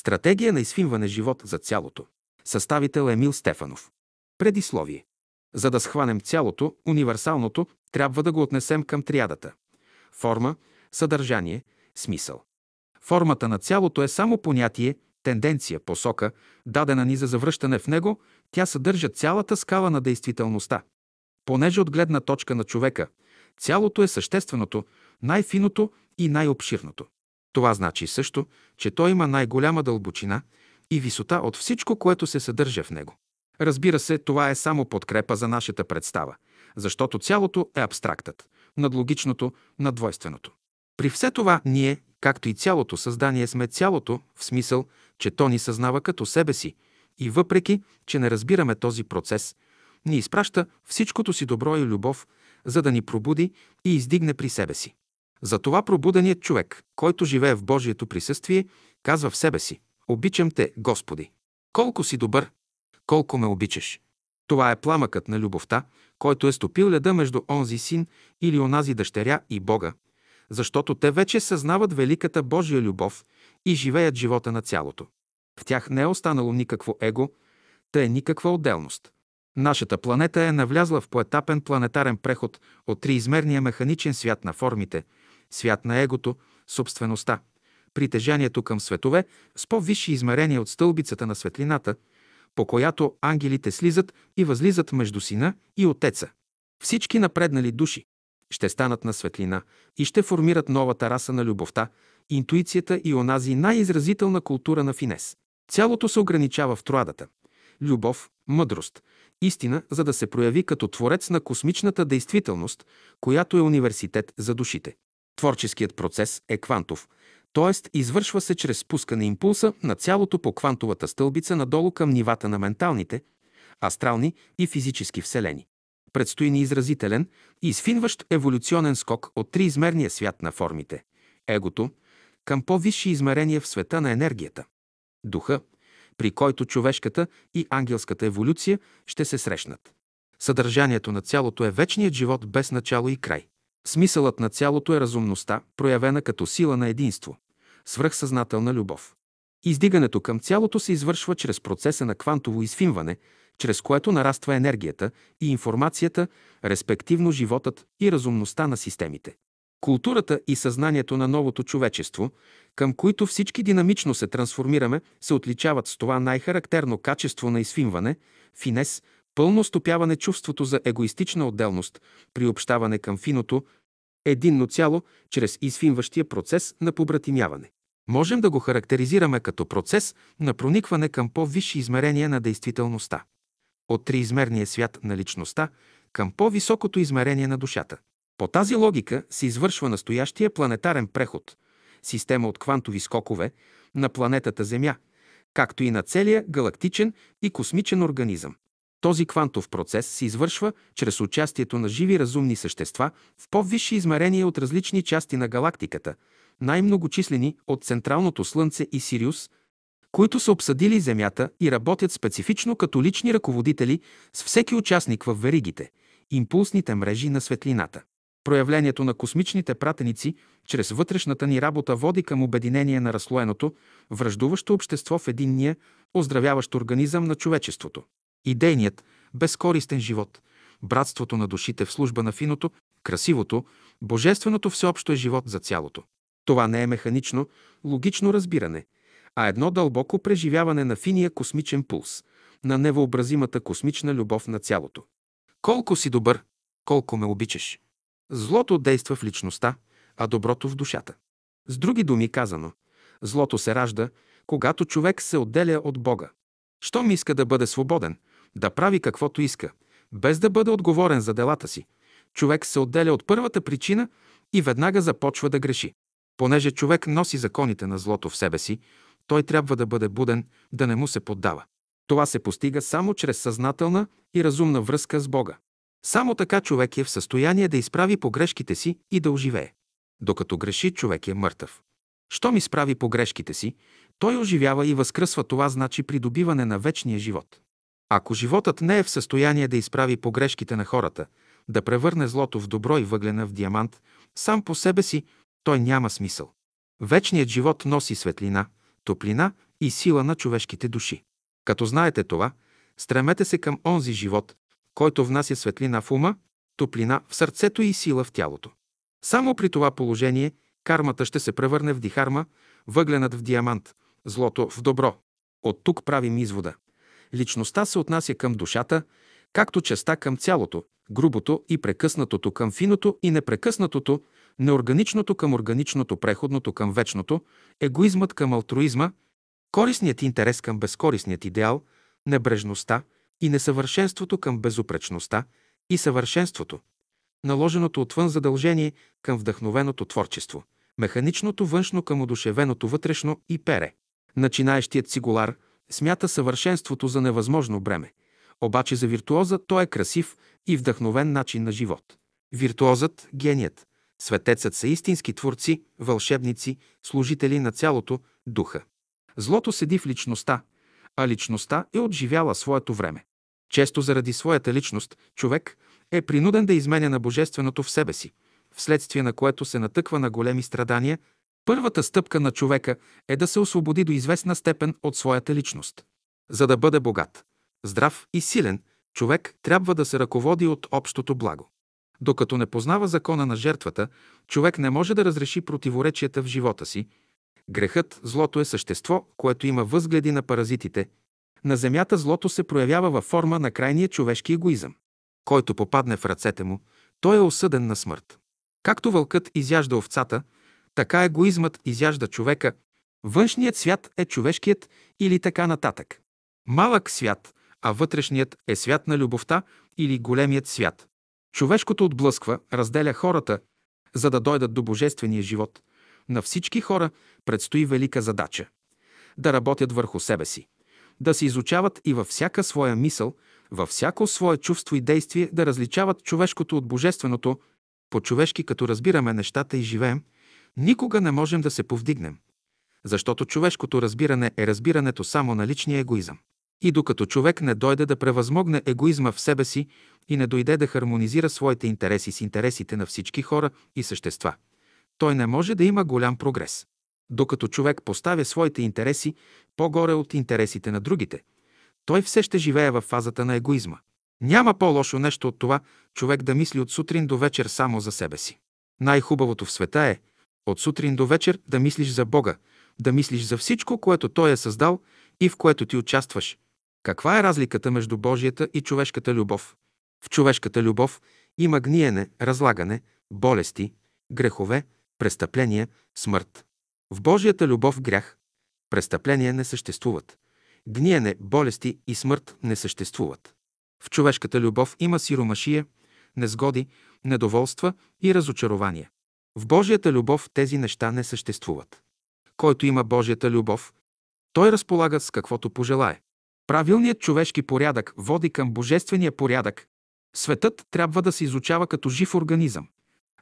Стратегия на изфинване живот за цялото. Съставител Емил Стефанов. Предисловие. За да схванем цялото, универсалното, трябва да го отнесем към триадата. Форма, съдържание, смисъл. Формата на цялото е само понятие, тенденция, посока, дадена ни за завръщане в него, тя съдържа цялата скала на действителността. Понеже от гледна точка на човека, цялото е същественото, най-финото и най-обширното. Това значи също, че той има най-голяма дълбочина и висота от всичко, което се съдържа в него. Разбира се, това е само подкрепа за нашата представа, защото цялото е абстрактът, надлогичното, надвойственото. При все това ние, както и цялото създание, сме цялото, в смисъл, че то ни съзнава като себе си и въпреки, че не разбираме този процес, ни изпраща всичкото си добро и любов, за да ни пробуди и издигне при себе си. Затова пробуденият човек, който живее в Божието присъствие, казва в себе си «Обичам те, Господи! Колко си добър! Колко ме обичаш!» Това е пламъкът на любовта, който е стопил леда между онзи син или онази дъщеря и Бога, защото те вече съзнават великата Божия любов и живеят живота на цялото. В тях не е останало никакво его, та е никаква отделност. Нашата планета е навлязла в поетапен планетарен преход от триизмерния механичен свят на формите, свят на егото, собствеността, притежанието към светове с по-висши измерения от стълбицата на светлината, по която ангелите слизат и възлизат между сина и отеца. Всички напреднали души ще станат на светлина и ще формират новата раса на любовта, интуицията и онази най-изразителна култура на финес. Цялото се ограничава в троадата – любов, мъдрост, истина, за да се прояви като творец на космичната действителност, която е университет за душите. Творческият процес е квантов, т.е. извършва се чрез спускане импулса на цялото по квантовата стълбица надолу към нивата на менталните, астрални и физически вселени. Предстои ни изразителен и изфинващ еволюционен скок от триизмерния свят на формите – егото, към по-висши измерения в света на енергията – духа, при който човешката и ангелската еволюция ще се срещнат. Съдържанието на цялото е вечният живот без начало и край. Смисълът на цялото е разумността, проявена като сила на единство, свръхсъзнателна любов. Издигането към цялото се извършва чрез процеса на квантово изфинване, чрез което нараства енергията и информацията, респективно животът и разумността на системите. Културата и съзнанието на новото човечество, към които всички динамично се трансформираме, се отличават с това най-характерно качество на изфинване, финес, пълно стопяване чувството за егоистична отделност, приобщаване към финото, единно цяло, чрез изфинващия процес на побратимяване. Можем да го характеризираме като процес на проникване към по-висши измерения на действителността. От триизмерния свят на личността към по-високото измерение на душата. По тази логика се извършва настоящия планетарен преход, система от квантови скокове на планетата Земя, както и на целия галактичен и космичен организъм. Този квантов процес се извършва чрез участието на живи разумни същества в по-висши измерения от различни части на галактиката, най-многочислени от Централното Слънце и Сириус, които са обсъдили Земята и работят специфично като лични ръководители с всеки участник в веригите, импулсните мрежи на светлината. Проявлението на космичните пратеници чрез вътрешната ни работа води към обединение на разслоеното, връждуващо общество в единния, оздравяващ организъм на човечеството. Идейният, безкористен живот, братството на душите в служба на финото, красивото, божественото всеобщо е живот за цялото. Това не е механично, логично разбиране, а едно дълбоко преживяване на финия космичен пулс, на невъобразимата космична любов на цялото. Колко си добър, колко ме обичаш. Злото действа в личността, а доброто в душата. С други думи казано, злото се ражда, когато човек се отделя от Бога. Щом иска да бъде свободен, да прави каквото иска, без да бъде отговорен за делата си, човек се отделя от първата причина и веднага започва да греши. Понеже човек носи законите на злото в себе си, той трябва да бъде буден, да не му се поддава. Това се постига само чрез съзнателна и разумна връзка с Бога. Само така човек е в състояние да изправи погрешките си и да оживее. Докато греши, човек е мъртъв. Щом изправи погрешките си, той оживява и възкръсва. Това значи придобиване на вечния живот. Ако животът не е в състояние да изправи погрешките на хората, да превърне злото в добро и въглена в диамант, сам по себе си той няма смисъл. Вечният живот носи светлина, топлина и сила на човешките души. Като знаете това, стремете се към онзи живот, който внася светлина в ума, топлина в сърцето и сила в тялото. Само при това положение кармата ще се превърне в дихарма, въгленът в диамант, злото в добро. От тук правим извода. Личността се отнася към душата, както частта към цялото, грубото и прекъснатото към финото и непрекъснатото, неорганичното към органичното, преходното към вечното, егоизмът към алтруизма, корисният интерес към безкорисният идеал, небрежността и несъвършенството към безупречността и съвършенството, наложеното отвън задължение към вдъхновеното творчество, механичното външно към одушевеното вътрешно и пере. Начинаещият цигулар смята съвършенството за невъзможно бреме, обаче за виртуоза то е красив и вдъхновен начин на живот. Виртуозът, геният, светецът са истински творци, вълшебници, служители на цялото духа. Злото седи в личността, а личността е отживяла своето време. Често заради своята личност човек е принуден да изменя на божественото в себе си, вследствие на което се натъква на големи страдания. Първата стъпка на човека е да се освободи до известна степен от своята личност. За да бъде богат, здрав и силен, човек трябва да се ръководи от общото благо. Докато не познава закона на жертвата, човек не може да разреши противоречията в живота си. Грехът, злото е същество, което има възгледи на паразитите. На земята злото се проявява във форма на крайния човешки егоизъм. Който попадне в ръцете му, той е осъден на смърт. Както вълкът изяжда овцата, така егоизмът изяжда човека. Външният свят е човешкият или така нататък. Малък свят, а вътрешният е свят на любовта или големият свят. Човешкото отблъсква, разделя хората, за да дойдат до божествения живот. На всички хора предстои велика задача – да работят върху себе си, да се изучават и във всяка своя мисъл, във всяко свое чувство и действие да различават човешкото от божественото, по-човешки като разбираме нещата и живеем, никога не можем да се повдигнем. Защото човешкото разбиране е разбирането само на личния егоизъм. И докато човек не дойде да превъзмогне егоизма в себе си и не дойде да хармонизира своите интереси с интересите на всички хора и същества, той не може да има голям прогрес. Докато човек поставя своите интереси по-горе от интересите на другите, той все ще живее в фазата на егоизма. Няма по-лошо нещо от това човек да мисли от сутрин до вечер само за себе си. Най-хубавото в света е от сутрин до вечер да мислиш за Бога, да мислиш за всичко, което Той е създал и в което ти участваш. Каква е разликата между Божията и човешката любов? В човешката любов има гниене, разлагане, болести, грехове, престъпления, смърт. В Божията любов грях, престъпления не съществуват. Гниене, болести и смърт не съществуват. В човешката любов има сиромашия, незгоди, недоволства и разочарования. В Божията любов тези неща не съществуват. Който има Божията любов, той разполага с каквото пожелае. Правилният човешки порядък води към божествения порядък. Светът трябва да се изучава като жив организъм.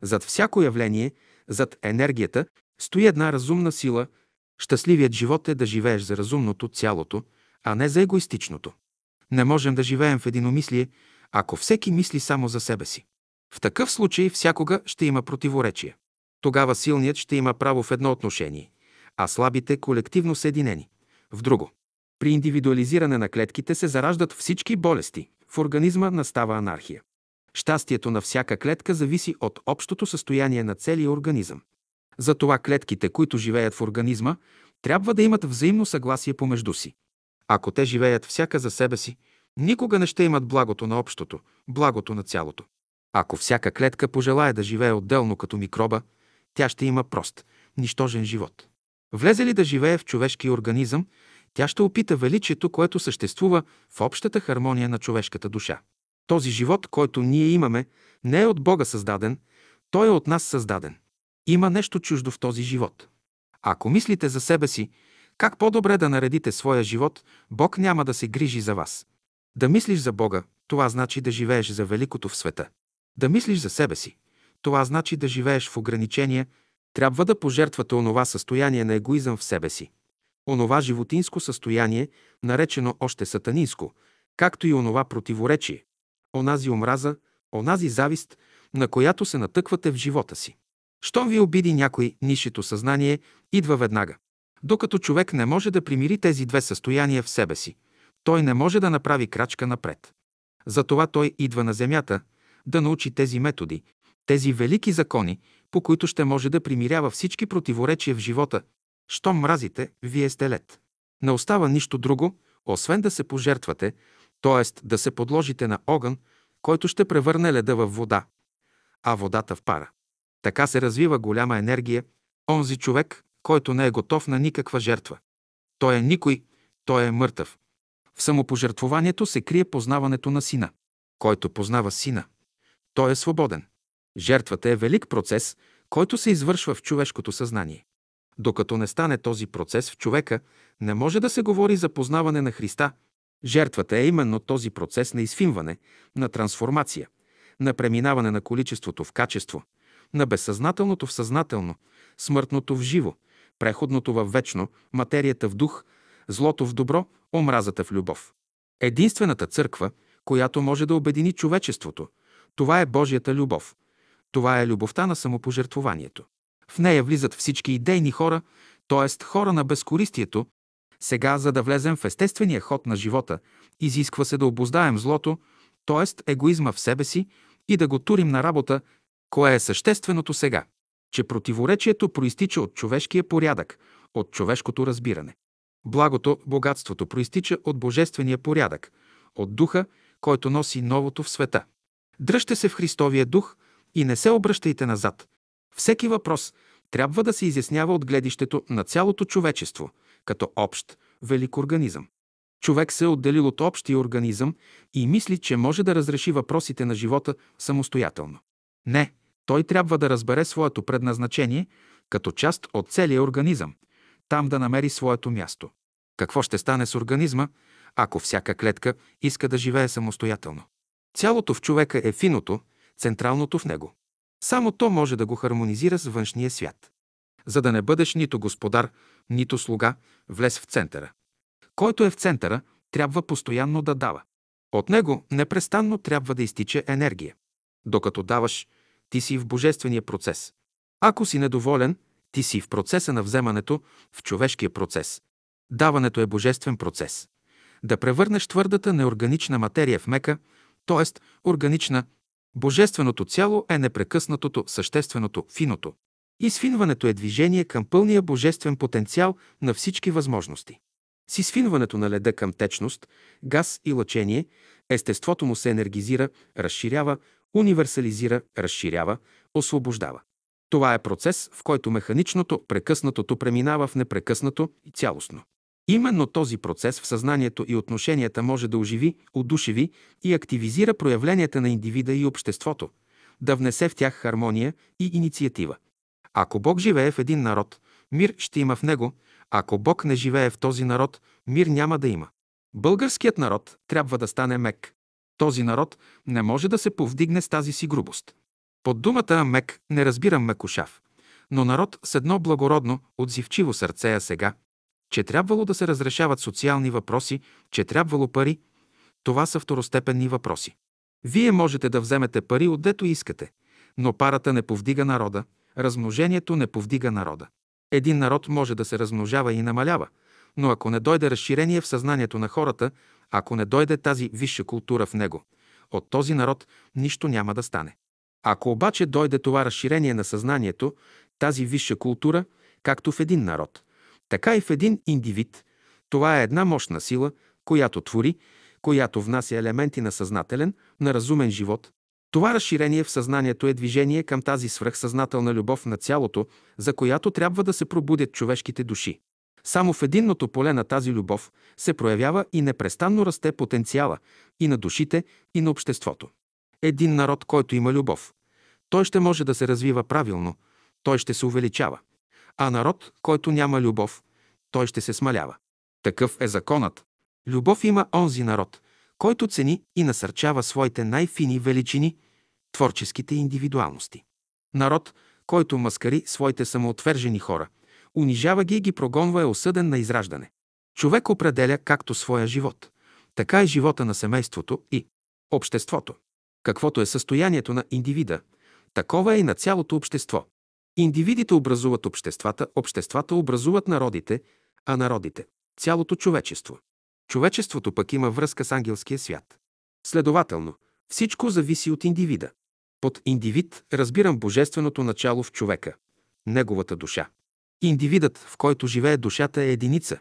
Зад всяко явление, зад енергията, стои една разумна сила. Щастливият живот е да живееш за разумното цялото, а не за егоистичното. Не можем да живеем в единомислие, ако всеки мисли само за себе си. В такъв случай всякога ще има противоречие. Тогава силният ще има право в едно отношение, а слабите колективно съединени – в друго. При индивидуализиране на клетките се зараждат всички болести. В организма настава анархия. Щастието на всяка клетка зависи от общото състояние на целия организъм. Затова клетките, които живеят в организма, трябва да имат взаимно съгласие помежду си. Ако те живеят всяка за себе си, никога не ще имат благото на общото, благото на цялото. Ако всяка клетка пожелая да живее отделно като микроба, тя ще има прост, нищожен живот. Влезе ли да живее в човешки организъм, тя ще опита величието, което съществува в общата хармония на човешката душа. Този живот, който ние имаме, не е от Бога създаден, той е от нас създаден. Има нещо чуждо в този живот. Ако мислите за себе си, как по-добре да наредите своя живот, Бог няма да се грижи за вас. Да мислиш за Бога, това значи да живееш за великото в света. Да мислиш за себе си, това значи да живееш в ограничения, трябва да пожертвате онова състояние на егоизъм в себе си онова животинско състояние, наречено още сатанинско, както и онова противоречие, онази омраза, онази завист, на която се натъквате в живота си. Щом ви обиди някой, нишето съзнание идва веднага. Докато човек не може да примири тези две състояния в себе си, той не може да направи крачка напред. Затова той идва на земята да научи тези методи, тези велики закони, по които ще може да примирява всички противоречия в живота. Щом мразите, вие сте лед. Не остава нищо друго, освен да се пожертвате, т.е. да се подложите на огън, който ще превърне леда в вода, а водата в пара. Така се развива голяма енергия, онзи човек, който не е готов на никаква жертва. Той е никой, той е мъртъв. В самопожертвованието се крие познаването на сина. Който познава сина, той е свободен. Жертвата е велик процес, който се извършва в човешкото съзнание. Докато не стане този процес в човека, не може да се говори за познаване на Христа. Жертвата е именно този процес на изфинване, на трансформация, на преминаване на количеството в качество, на безсъзнателното в съзнателно, смъртното в живо, преходното в вечно, материята в дух, злото в добро, омразата в любов. Единствената църква, която може да обедини човечеството, това е Божията любов. Това е любовта на самопожертвованието. В нея влизат всички идейни хора, т.е. хора на безкористието. Сега, за да влезем в естествения ход на живота, изисква се да обоздаем злото, т.е. егоизма в себе си и да го турим на работа, кое е същественото сега че противоречието проистича от човешкия порядък, от човешкото разбиране. Благото, богатството проистича от божествения порядък, от духа, който носи новото в света. Дръжте се в Христовия дух и не се обръщайте назад. Всеки въпрос трябва да се изяснява от гледището на цялото човечество, като общ, велик организъм. Човек се е отделил от общия организъм и мисли, че може да разреши въпросите на живота самостоятелно. Не, той трябва да разбере своето предназначение като част от целия организъм, там да намери своето място. Какво ще стане с организма, ако всяка клетка иска да живее самостоятелно? Цялото в човека е финото, централното в него. Само то може да го хармонизира с външния свят. За да не бъдеш нито господар, нито слуга, влез в центъра. Който е в центъра, трябва постоянно да дава. От него непрестанно трябва да изтича енергия. Докато даваш, ти си в божествения процес. Ако си недоволен, ти си в процеса на вземането, в човешкия процес. Даването е божествен процес. Да превърнеш твърдата неорганична материя в мека, т.е. органична, божественото цяло е непрекъснатото, същественото, финото. Изфинването е движение към пълния божествен потенциал на всички възможности. С изфинването на леда към течност, газ и лъчение, естеството му се енергизира, разширява, универсализира, разширява, освобождава. Това е процес, в който механичното, прекъснатото преминава в непрекъснато и цялостно. Именно този процес в съзнанието и отношенията може да оживи, удушеви и активизира проявленията на индивида и обществото, да внесе в тях хармония и инициатива. Ако Бог живее в един народ, мир ще има в него, ако Бог не живее в този народ, мир няма да има. Българският народ трябва да стане мек, този народ не може да се повдигне с тази си грубост. Под думата мек не разбирам мекошав, но народ с едно благородно, отзивчиво сърце е сега, че трябвало да се разрешават социални въпроси, че трябвало пари, това са второстепенни въпроси. Вие можете да вземете пари отдето искате, но парата не повдига народа, размножението не повдига народа. Един народ може да се размножава и намалява, но ако не дойде разширение в съзнанието на хората, ако не дойде тази висша култура в него, от този народ нищо няма да стане. Ако обаче дойде това разширение на съзнанието, тази висша култура, както в един народ, така и в един индивид, това е една мощна сила, която твори, която внася елементи на съзнателен, на разумен живот. Това разширение в съзнанието е движение към тази свръхсъзнателна любов на цялото, за която трябва да се пробудят човешките души. Само в единното поле на тази любов се проявява и непрестанно расте потенциала и на душите, и на обществото. Един народ, който има любов, той ще може да се развива правилно, той ще се увеличава. А народ, който няма любов, той ще се смалява. Такъв е законът. Любов има онзи народ, който цени и насърчава своите най-фини величини, творческите индивидуалности. Народ, който маскари своите самоотвержени хора, унижава ги и ги прогонва е осъден на израждане. Човек определя както своя живот, така и живота на семейството и обществото. Каквото е състоянието на индивида, такова е и на цялото общество. Индивидите образуват обществата, обществата образуват народите, а народите – цялото човечество. Човечеството пък има връзка с ангелския свят. Следователно, всичко зависи от индивида. Под индивид разбирам божественото начало в човека, неговата душа. Индивидът, в който живее душата е единица.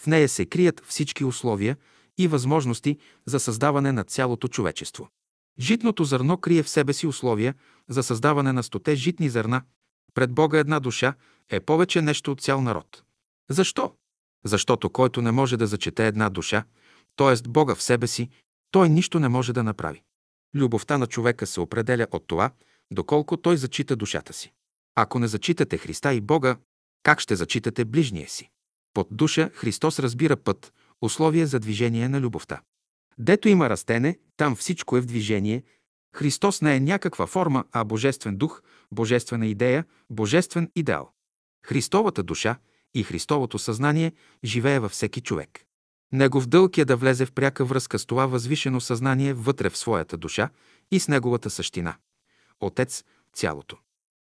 В нея се крият всички условия и възможности за създаване на цялото човечество. Житното зърно крие в себе си условия за създаване на стоте житни зърна. Пред Бога една душа е повече нещо от цял народ. Защо? Защото който не може да зачете една душа, т.е. Бога в себе си, той нищо не може да направи. Любовта на човека се определя от това, доколко той зачита душата си. Ако не зачитате Христа и Бога, как ще зачитате ближния си? Под душа Христос разбира път, условие за движение на любовта. Дето има растене, там всичко е в движение. Христос не е някаква форма, а божествен дух, божествена идея, божествен идеал. Христовата душа и Христовото съзнание живее във всеки човек. Негов дълг е да влезе в пряка връзка с това възвишено съзнание вътре в своята душа и с неговата същина. Отец – цялото.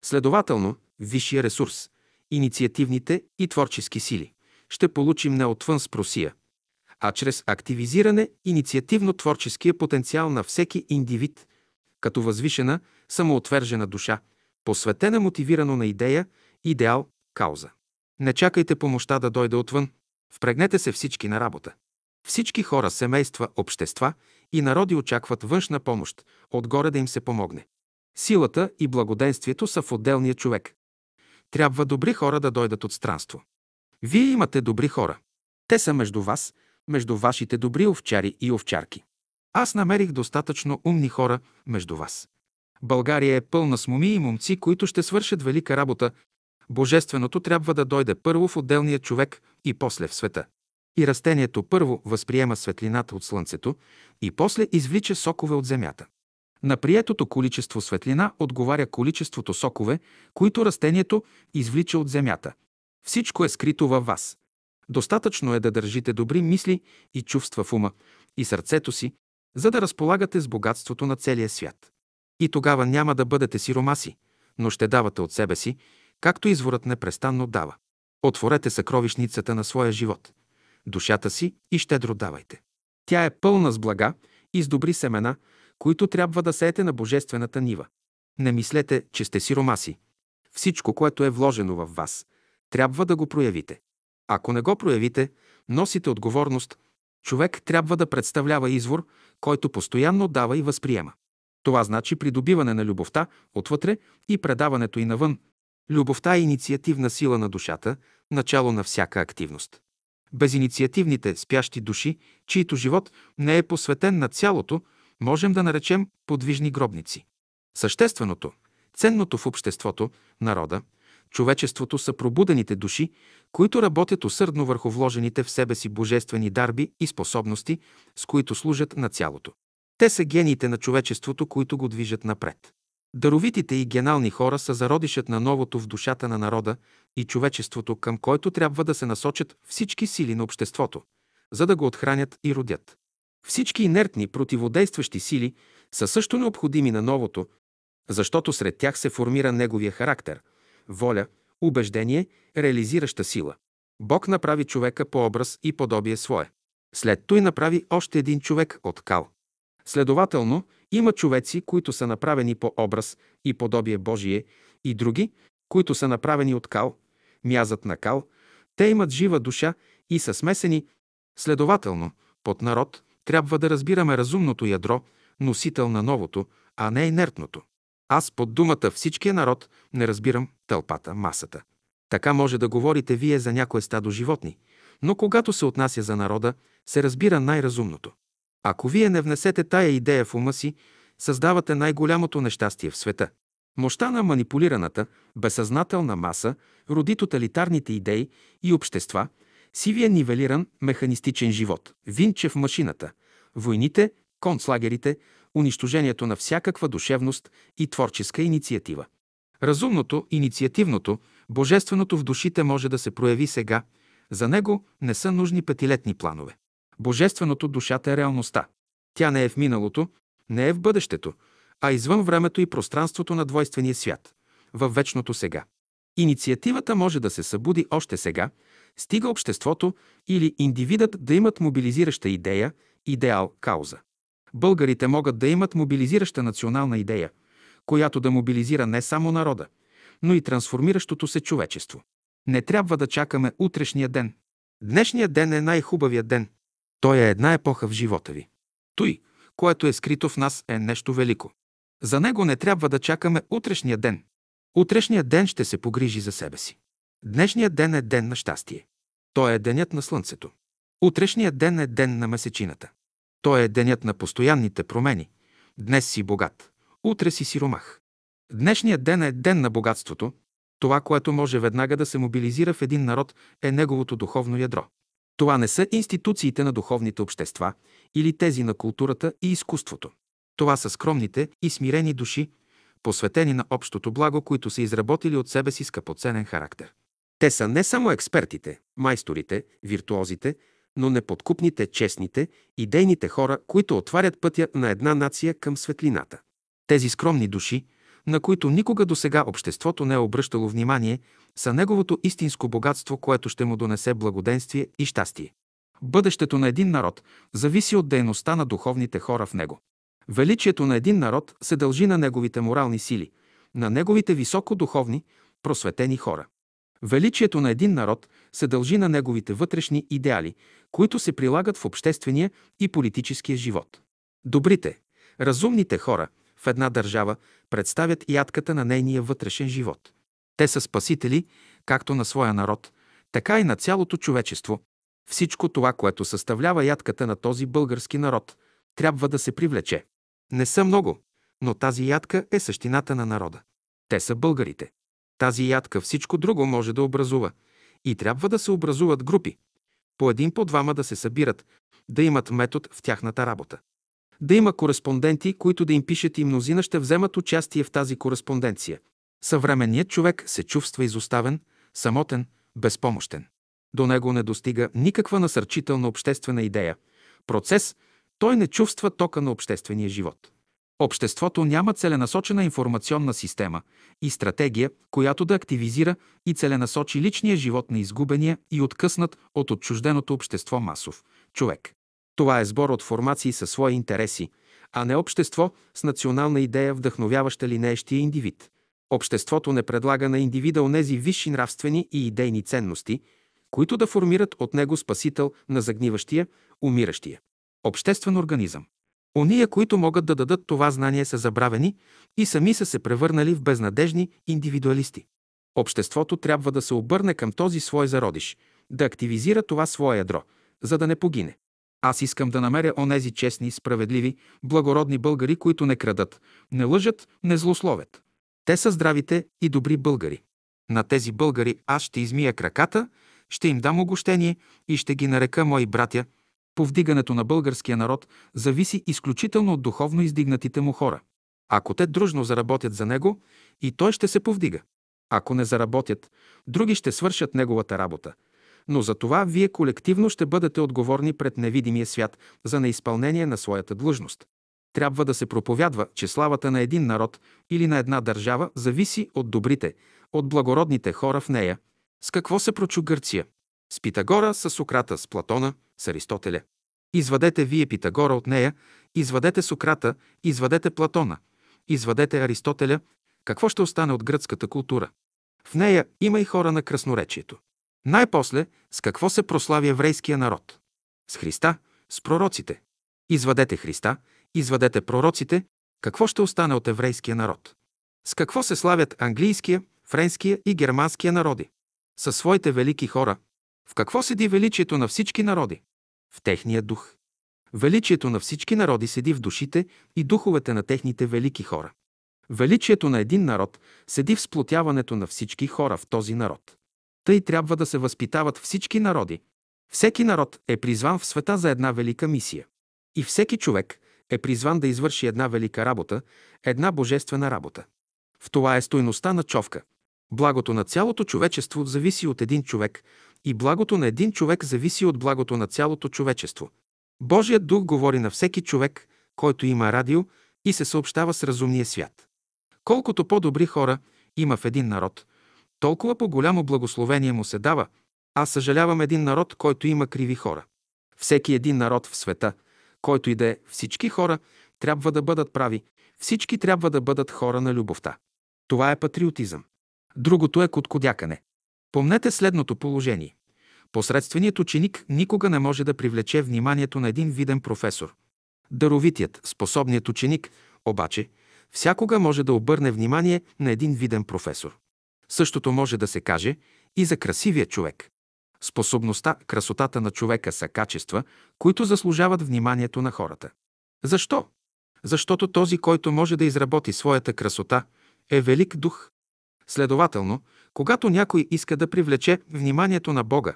Следователно, висшия ресурс, инициативните и творчески сили ще получим не отвън с просия, а чрез активизиране инициативно-творческия потенциал на всеки индивид, като възвишена, самоотвержена душа, посветена мотивирано на идея, идеал, кауза. Не чакайте помощта да дойде отвън. Впрегнете се всички на работа. Всички хора, семейства, общества и народи очакват външна помощ, отгоре да им се помогне. Силата и благоденствието са в отделния човек. Трябва добри хора да дойдат от странство. Вие имате добри хора. Те са между вас, между вашите добри овчари и овчарки. Аз намерих достатъчно умни хора между вас. България е пълна с моми и момци, които ще свършат велика работа. Божественото трябва да дойде първо в отделния човек и после в света. И растението първо възприема светлината от слънцето и после извлича сокове от земята. На приетото количество светлина отговаря количеството сокове, които растението извлича от земята. Всичко е скрито във вас. Достатъчно е да държите добри мисли и чувства в ума и сърцето си, за да разполагате с богатството на целия свят. И тогава няма да бъдете сиромаси, но ще давате от себе си, както изворът непрестанно дава. Отворете съкровищницата на своя живот, душата си и щедро давайте. Тя е пълна с блага и с добри семена, които трябва да сеете на божествената нива. Не мислете, че сте сиромаси. Всичко, което е вложено в вас, трябва да го проявите. Ако не го проявите, носите отговорност. Човек трябва да представлява извор, който постоянно дава и възприема. Това значи придобиване на любовта отвътре и предаването и навън. Любовта е инициативна сила на душата, начало на всяка активност. Без инициативните, спящи души, чието живот не е посветен на цялото, можем да наречем подвижни гробници. Същественото, ценното в обществото, народа, човечеството са пробудените души, които работят усърдно върху вложените в себе си божествени дарби и способности, с които служат на цялото. Те са гениите на човечеството, които го движат напред. Даровитите и генални хора са зародишът на новото в душата на народа и човечеството, към който трябва да се насочат всички сили на обществото, за да го отхранят и родят. Всички инертни, противодействащи сили са също необходими на новото, защото сред тях се формира неговия характер, воля, убеждение, реализираща сила. Бог направи човека по образ и подобие свое. След той направи още един човек от кал. Следователно, има човеци, които са направени по образ и подобие Божие, и други, които са направени от кал, мязът на кал, те имат жива душа и са смесени. Следователно, под народ трябва да разбираме разумното ядро, носител на новото, а не инертното. Аз под думата всичкия народ не разбирам тълпата, масата. Така може да говорите вие за някое стадо животни, но когато се отнася за народа, се разбира най-разумното. Ако вие не внесете тая идея в ума си, създавате най-голямото нещастие в света. Мощта на манипулираната, безсъзнателна маса роди тоталитарните идеи и общества, сивия нивелиран механистичен живот, винче в машината, войните, концлагерите, унищожението на всякаква душевност и творческа инициатива. Разумното, инициативното, божественото в душите може да се прояви сега. За него не са нужни петилетни планове. Божественото душата е реалността. Тя не е в миналото, не е в бъдещето, а извън времето и пространството на двойствения свят, във вечното сега. Инициативата може да се събуди още сега, стига обществото или индивидът да имат мобилизираща идея, идеал, кауза. Българите могат да имат мобилизираща национална идея, която да мобилизира не само народа, но и трансформиращото се човечество. Не трябва да чакаме утрешния ден. Днешният ден е най-хубавият ден. Той е една епоха в живота ви. Той, което е скрито в нас, е нещо велико. За него не трябва да чакаме утрешния ден. Утрешният ден ще се погрижи за себе си. Днешният ден е ден на щастие. Той е денят на слънцето. Утрешният ден е ден на месечината. Той е денят на постоянните промени. Днес си богат, утре си сиромах. Днешният ден е ден на богатството. Това, което може веднага да се мобилизира в един народ, е неговото духовно ядро. Това не са институциите на духовните общества или тези на културата и изкуството. Това са скромните и смирени души, посветени на общото благо, които са изработили от себе си скъпоценен характер. Те са не само експертите, майсторите, виртуозите, но неподкупните, честните, идейните хора, които отварят пътя на една нация към светлината. Тези скромни души, на които никога до сега обществото не е обръщало внимание, са неговото истинско богатство, което ще му донесе благоденствие и щастие. Бъдещето на един народ зависи от дейността на духовните хора в него. Величието на един народ се дължи на неговите морални сили, на неговите високодуховни, просветени хора. Величието на един народ се дължи на неговите вътрешни идеали, които се прилагат в обществения и политическия живот. Добрите, разумните хора в една държава представят ядката на нейния вътрешен живот. Те са спасители както на своя народ, така и на цялото човечество. Всичко това, което съставлява ядката на този български народ, трябва да се привлече. Не са много, но тази ядка е същината на народа. Те са българите. Тази ядка всичко друго може да образува. И трябва да се образуват групи. По един, по двама да се събират, да имат метод в тяхната работа. Да има кореспонденти, които да им пишат и мнозина ще вземат участие в тази кореспонденция. Съвременният човек се чувства изоставен, самотен, безпомощен. До него не достига никаква насърчителна обществена идея, процес, той не чувства тока на обществения живот. Обществото няма целенасочена информационна система и стратегия, която да активизира и целенасочи личния живот на изгубения и откъснат от отчужденото общество масов човек. Това е сбор от формации със свои интереси, а не общество с национална идея, вдъхновяваща линеещия индивид. Обществото не предлага на индивида онези висши нравствени и идейни ценности, които да формират от него спасител на загниващия, умиращия. Обществен организъм. Ония, които могат да дадат това знание, са забравени и сами са се превърнали в безнадежни индивидуалисти. Обществото трябва да се обърне към този свой зародиш, да активизира това свое ядро, за да не погине. Аз искам да намеря онези честни, справедливи, благородни българи, които не крадат, не лъжат, не злословят. Те са здравите и добри българи. На тези българи аз ще измия краката, ще им дам огощение и ще ги нарека мои братя – Повдигането на българския народ зависи изключително от духовно издигнатите му хора. Ако те дружно заработят за него, и той ще се повдига. Ако не заработят, други ще свършат неговата работа. Но за това вие колективно ще бъдете отговорни пред невидимия свят за неизпълнение на своята длъжност. Трябва да се проповядва, че славата на един народ или на една държава зависи от добрите, от благородните хора в нея. С какво се прочу Гърция? С Питагора, с Сократа, с Платона, с Аристотеля. Извадете вие Питагора от нея, извадете Сократа, извадете Платона, извадете Аристотеля, какво ще остане от гръцката култура? В нея има и хора на красноречието. Най-после, с какво се прослави еврейския народ? С Христа, с пророците. Извадете Христа, извадете пророците, какво ще остане от еврейския народ? С какво се славят английския, френския и германския народи? Със своите велики хора, в какво седи величието на всички народи? В техния дух. Величието на всички народи седи в душите и духовете на техните велики хора. Величието на един народ седи в сплотяването на всички хора в този народ. Тъй трябва да се възпитават всички народи. Всеки народ е призван в света за една велика мисия. И всеки човек е призван да извърши една велика работа, една божествена работа. В това е стойността на човка. Благото на цялото човечество зависи от един човек, и благото на един човек зависи от благото на цялото човечество. Божият дух говори на всеки човек, който има радио и се съобщава с разумния свят. Колкото по-добри хора има в един народ, толкова по-голямо благословение му се дава. Аз съжалявам един народ, който има криви хора. Всеки един народ в света, който и да е, всички хора трябва да бъдат прави, всички трябва да бъдат хора на любовта. Това е патриотизъм. Другото е коткодякане. Помнете следното положение. Посредственият ученик никога не може да привлече вниманието на един виден професор. Даровитият, способният ученик, обаче, всякога може да обърне внимание на един виден професор. Същото може да се каже и за красивия човек. Способността, красотата на човека са качества, които заслужават вниманието на хората. Защо? Защото този, който може да изработи своята красота, е велик дух. Следователно, когато някой иска да привлече вниманието на Бога,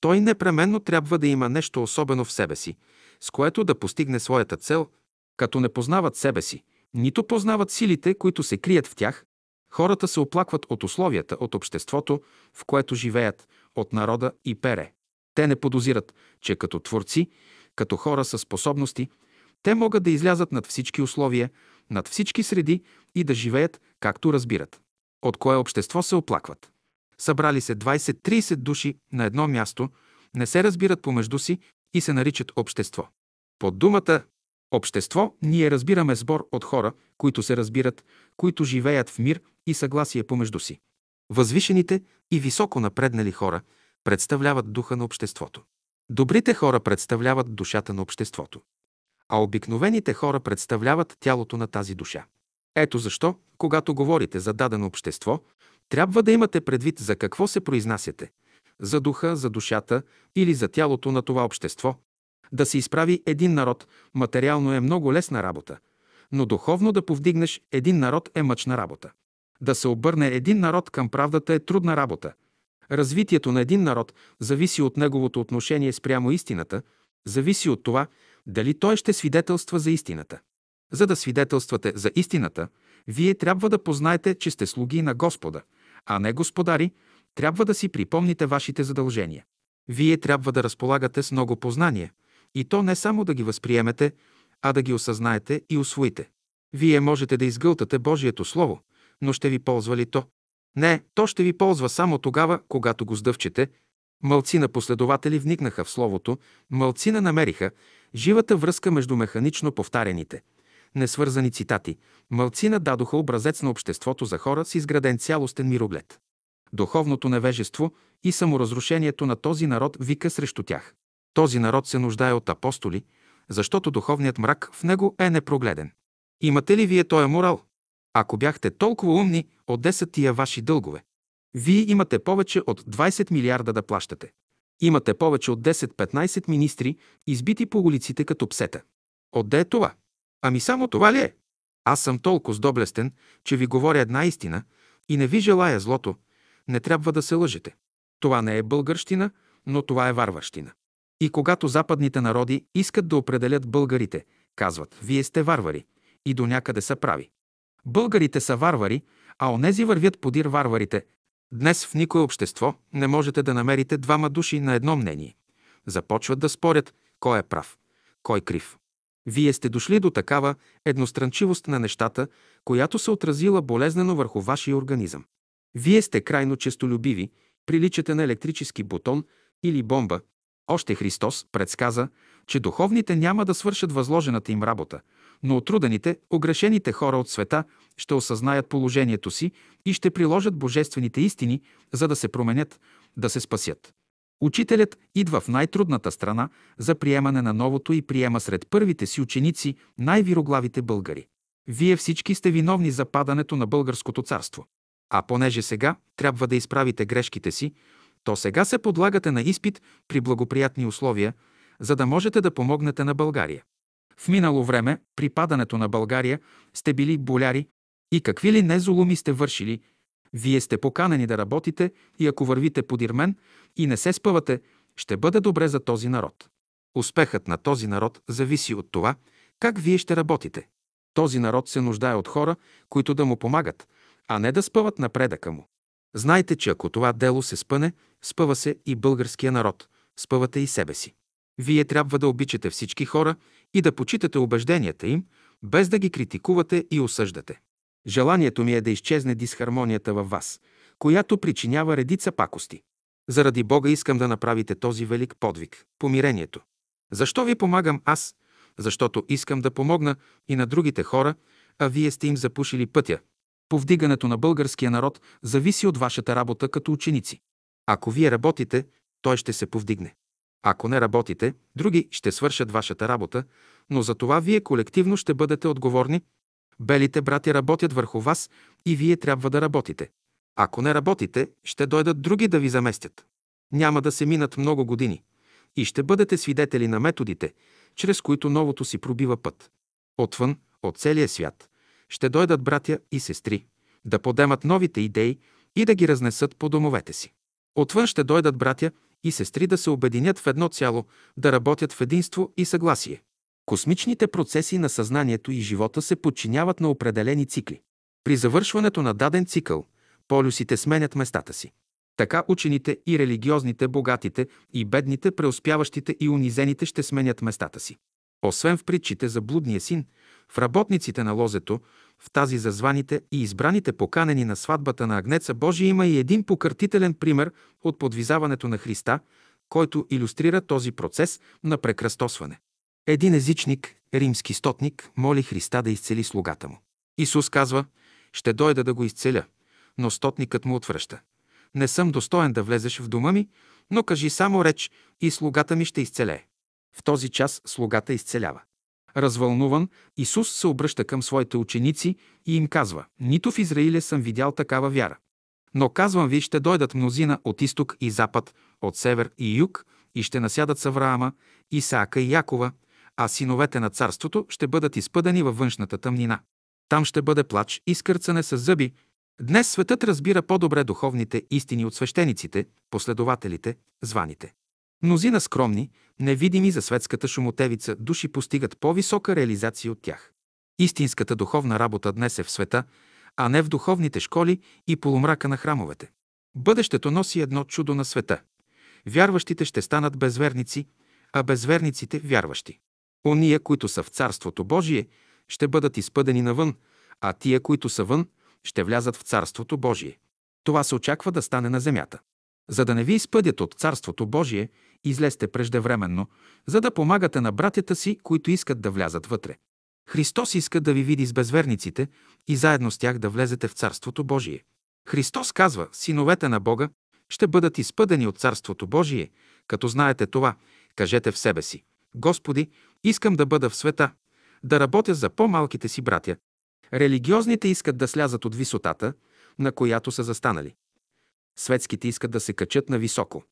той непременно трябва да има нещо особено в себе си, с което да постигне своята цел, като не познават себе си, нито познават силите, които се крият в тях, хората се оплакват от условията, от обществото, в което живеят, от народа и пере. Те не подозират, че като творци, като хора с способности, те могат да излязат над всички условия, над всички среди и да живеят както разбират. От кое общество се оплакват? Събрали се 20-30 души на едно място, не се разбират помежду си и се наричат общество. Под думата общество ние разбираме сбор от хора, които се разбират, които живеят в мир и съгласие помежду си. Възвишените и високо напреднали хора представляват духа на обществото. Добрите хора представляват душата на обществото. А обикновените хора представляват тялото на тази душа. Ето защо, когато говорите за дадено общество, трябва да имате предвид за какво се произнасяте – за духа, за душата или за тялото на това общество. Да се изправи един народ материално е много лесна работа, но духовно да повдигнеш един народ е мъчна работа. Да се обърне един народ към правдата е трудна работа. Развитието на един народ зависи от неговото отношение спрямо истината, зависи от това дали той ще свидетелства за истината. За да свидетелствате за истината, вие трябва да познаете, че сте слуги на Господа, а не господари, трябва да си припомните вашите задължения. Вие трябва да разполагате с много познания, и то не само да ги възприемете, а да ги осъзнаете и освоите. Вие можете да изгълтате Божието Слово, но ще ви ползва ли то? Не, то ще ви ползва само тогава, когато го сдъвчете. Мълцина последователи вникнаха в Словото, мълцина намериха живата връзка между механично повтарените – несвързани цитати, мълцина дадоха образец на обществото за хора с изграден цялостен мироглед. Духовното невежество и саморазрушението на този народ вика срещу тях. Този народ се нуждае от апостоли, защото духовният мрак в него е непрогледен. Имате ли вие този морал? Ако бяхте толкова умни от 10 тия ваши дългове, вие имате повече от 20 милиарда да плащате. Имате повече от 10-15 министри, избити по улиците като псета. Отде е това? Ами само това ли е? Аз съм толкова доблестен, че ви говоря една истина и не ви желая злото. Не трябва да се лъжете. Това не е българщина, но това е варварщина. И когато западните народи искат да определят българите, казват, вие сте варвари и до някъде са прави. Българите са варвари, а онези вървят подир варварите. Днес в никое общество не можете да намерите двама души на едно мнение. Започват да спорят кой е прав, кой крив. Вие сте дошли до такава едностранчивост на нещата, която се отразила болезнено върху вашия организъм. Вие сте крайно честолюбиви, приличате на електрически бутон или бомба. Още Христос предсказа, че духовните няма да свършат възложената им работа, но отрудените, огрешените хора от света ще осъзнаят положението си и ще приложат божествените истини, за да се променят, да се спасят. Учителят идва в най-трудната страна за приемане на новото и приема сред първите си ученици най-вироглавите българи. Вие всички сте виновни за падането на българското царство. А понеже сега трябва да изправите грешките си, то сега се подлагате на изпит при благоприятни условия, за да можете да помогнете на България. В минало време, при падането на България, сте били боляри и какви ли не зулуми сте вършили – вие сте поканени да работите и ако вървите подир мен и не се спъвате, ще бъде добре за този народ. Успехът на този народ зависи от това, как вие ще работите. Този народ се нуждае от хора, които да му помагат, а не да спъват напредъка му. Знайте, че ако това дело се спъне, спъва се и българския народ, спъвате и себе си. Вие трябва да обичате всички хора и да почитате убежденията им, без да ги критикувате и осъждате. Желанието ми е да изчезне дисхармонията във вас, която причинява редица пакости. Заради Бога искам да направите този велик подвиг – помирението. Защо ви помагам аз? Защото искам да помогна и на другите хора, а вие сте им запушили пътя. Повдигането на българския народ зависи от вашата работа като ученици. Ако вие работите, той ще се повдигне. Ако не работите, други ще свършат вашата работа, но за това вие колективно ще бъдете отговорни. Белите брати работят върху вас и вие трябва да работите. Ако не работите, ще дойдат други да ви заместят. Няма да се минат много години и ще бъдете свидетели на методите, чрез които новото си пробива път. Отвън, от целия свят, ще дойдат братя и сестри, да подемат новите идеи и да ги разнесат по домовете си. Отвън ще дойдат братя и сестри да се обединят в едно цяло, да работят в единство и съгласие. Космичните процеси на съзнанието и живота се подчиняват на определени цикли. При завършването на даден цикъл, полюсите сменят местата си. Така учените и религиозните, богатите и бедните, преуспяващите и унизените ще сменят местата си. Освен в притчите за блудния син, в работниците на лозето, в тази за званите и избраните поканени на сватбата на Агнеца Божия има и един покъртителен пример от подвизаването на Христа, който иллюстрира този процес на прекръстосване. Един езичник, римски стотник, моли Христа да изцели слугата му. Исус казва, ще дойда да го изцеля, но стотникът му отвръща. Не съм достоен да влезеш в дома ми, но кажи само реч и слугата ми ще изцелее. В този час слугата изцелява. Развълнуван, Исус се обръща към своите ученици и им казва, нито в Израиле съм видял такава вяра. Но казвам ви, ще дойдат мнозина от изток и запад, от север и юг, и ще насядат с Авраама, Исаака и Якова, а синовете на царството ще бъдат изпъдани във външната тъмнина. Там ще бъде плач и скърцане с зъби. Днес светът разбира по-добре духовните истини от свещениците, последователите, званите. Мнозина скромни, невидими за светската шумотевица души постигат по-висока реализация от тях. Истинската духовна работа днес е в света, а не в духовните школи и полумрака на храмовете. Бъдещето носи едно чудо на света. Вярващите ще станат безверници, а безверниците – вярващи. Ония, които са в Царството Божие, ще бъдат изпъдени навън, а тия, които са вън, ще влязат в Царството Божие. Това се очаква да стане на земята. За да не ви изпъдят от Царството Божие, излезте преждевременно, за да помагате на братята си, които искат да влязат вътре. Христос иска да ви види с безверниците и заедно с тях да влезете в Царството Божие. Христос казва, синовете на Бога ще бъдат изпъдени от Царството Божие, като знаете това, кажете в себе си. Господи, искам да бъда в света, да работя за по-малките си братя. Религиозните искат да слязат от висотата, на която са застанали. Светските искат да се качат на високо.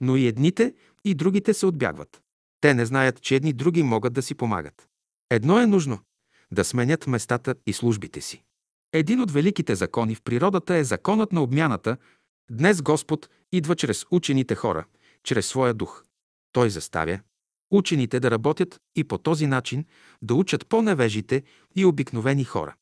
Но и едните, и другите се отбягват. Те не знаят, че едни други могат да си помагат. Едно е нужно – да сменят местата и службите си. Един от великите закони в природата е законът на обмяната. Днес Господ идва чрез учените хора, чрез своя дух. Той заставя учените да работят и по този начин да учат по-невежите и обикновени хора.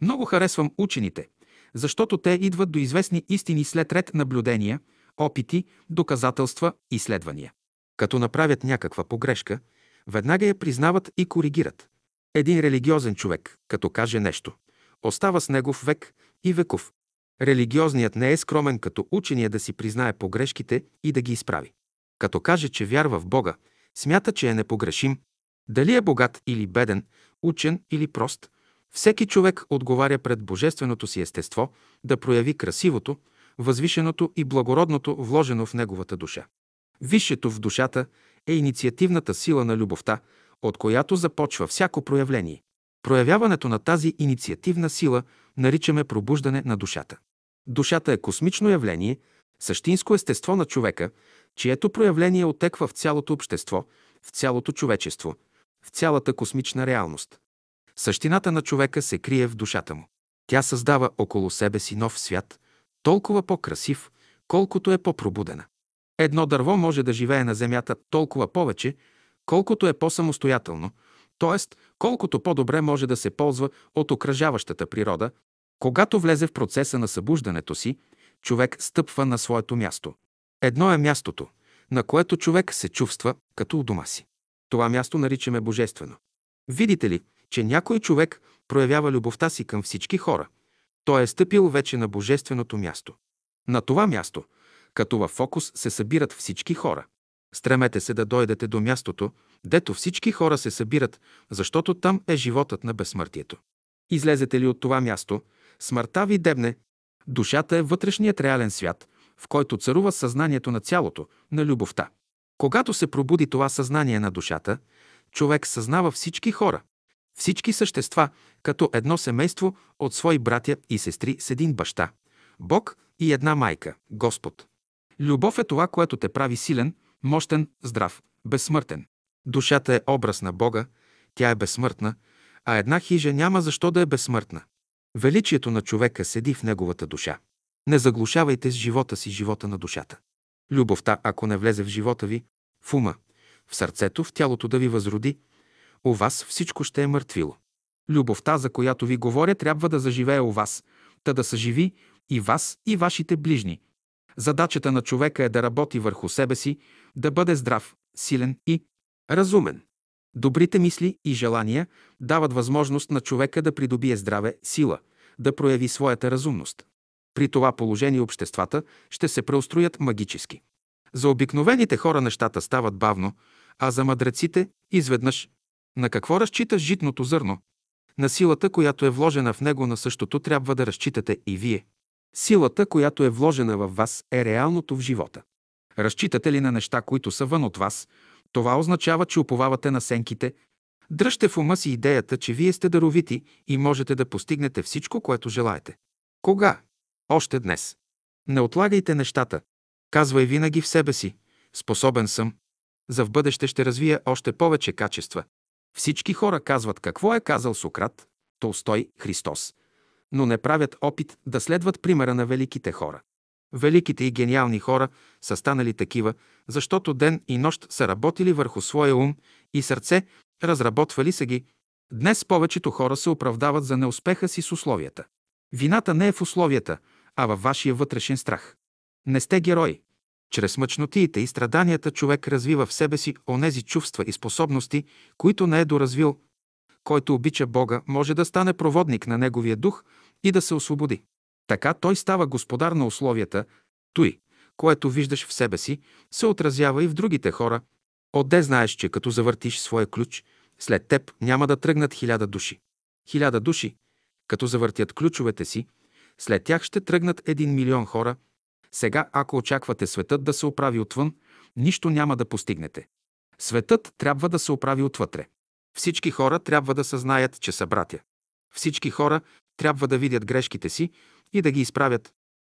Много харесвам учените, защото те идват до известни истини след ред наблюдения, опити, доказателства, изследвания. Като направят някаква погрешка, веднага я признават и коригират. Един религиозен човек, като каже нещо, остава с негов век и веков. Религиозният не е скромен като учения да си признае погрешките и да ги изправи. Като каже, че вярва в Бога, смята, че е непогрешим. Дали е богат или беден, учен или прост, всеки човек отговаря пред божественото си естество да прояви красивото, възвишеното и благородното, вложено в неговата душа. Висшето в душата е инициативната сила на любовта, от която започва всяко проявление. Проявяването на тази инициативна сила наричаме пробуждане на душата. Душата е космично явление, същинско естество на човека, чието проявление отеква в цялото общество, в цялото човечество, в цялата космична реалност. Същината на човека се крие в душата му. Тя създава около себе си нов свят, толкова по-красив, колкото е по-пробудена. Едно дърво може да живее на земята толкова повече, колкото е по-самостоятелно, т.е. колкото по-добре може да се ползва от окръжаващата природа. Когато влезе в процеса на събуждането си, човек стъпва на своето място. Едно е мястото, на което човек се чувства като у дома си. Това място наричаме божествено. Видите ли, че някой човек проявява любовта си към всички хора. Той е стъпил вече на божественото място. На това място, като във фокус, се събират всички хора. Стремете се да дойдете до мястото, дето всички хора се събират, защото там е животът на безсмъртието. Излезете ли от това място, смъртта ви дебне, душата е вътрешният реален свят, в който царува съзнанието на цялото, на любовта. Когато се пробуди това съзнание на душата, човек съзнава всички хора, всички същества, като едно семейство от свои братя и сестри с един баща, Бог и една майка, Господ. Любов е това, което те прави силен, мощен, здрав, безсмъртен. Душата е образ на Бога, тя е безсмъртна, а една хижа няма защо да е безсмъртна. Величието на човека седи в неговата душа. Не заглушавайте с живота си живота на душата. Любовта, ако не влезе в живота ви, в ума, в сърцето, в тялото да ви възроди, у вас всичко ще е мъртвило. Любовта, за която ви говоря, трябва да заживее у вас, та да съживи и вас, и вашите ближни. Задачата на човека е да работи върху себе си, да бъде здрав, силен и разумен. Добрите мисли и желания дават възможност на човека да придобие здраве, сила, да прояви своята разумност. При това положение обществата ще се преустроят магически. За обикновените хора нещата стават бавно, а за мъдреците изведнъж. На какво разчита житното зърно? На силата, която е вложена в него, на същото трябва да разчитате и вие. Силата, която е вложена в вас, е реалното в живота. Разчитате ли на неща, които са вън от вас, това означава, че уповавате на сенките. Дръжте в ума си идеята, че вие сте даровити и можете да постигнете всичко, което желаете. Кога? Още днес. Не отлагайте нещата. Казвай винаги в себе си. Способен съм. За в бъдеще ще развия още повече качества. Всички хора казват какво е казал Сократ, Толстой, Христос, но не правят опит да следват примера на великите хора. Великите и гениални хора са станали такива, защото ден и нощ са работили върху своя ум и сърце, разработвали са ги. Днес повечето хора се оправдават за неуспеха си с условията. Вината не е в условията, а във вашия вътрешен страх. Не сте герой. Чрез мъчнотиите и страданията човек развива в себе си онези чувства и способности, които не е доразвил. Който обича Бога, може да стане проводник на Неговия дух и да се освободи. Така той става господар на условията, той, което виждаш в себе си, се отразява и в другите хора. Отде знаеш, че като завъртиш своя ключ, след теб няма да тръгнат хиляда души. Хиляда души, като завъртят ключовете си, след тях ще тръгнат един милион хора. Сега, ако очаквате светът да се оправи отвън, нищо няма да постигнете. Светът трябва да се оправи отвътре. Всички хора трябва да съзнаят, че са братя. Всички хора трябва да видят грешките си и да ги изправят.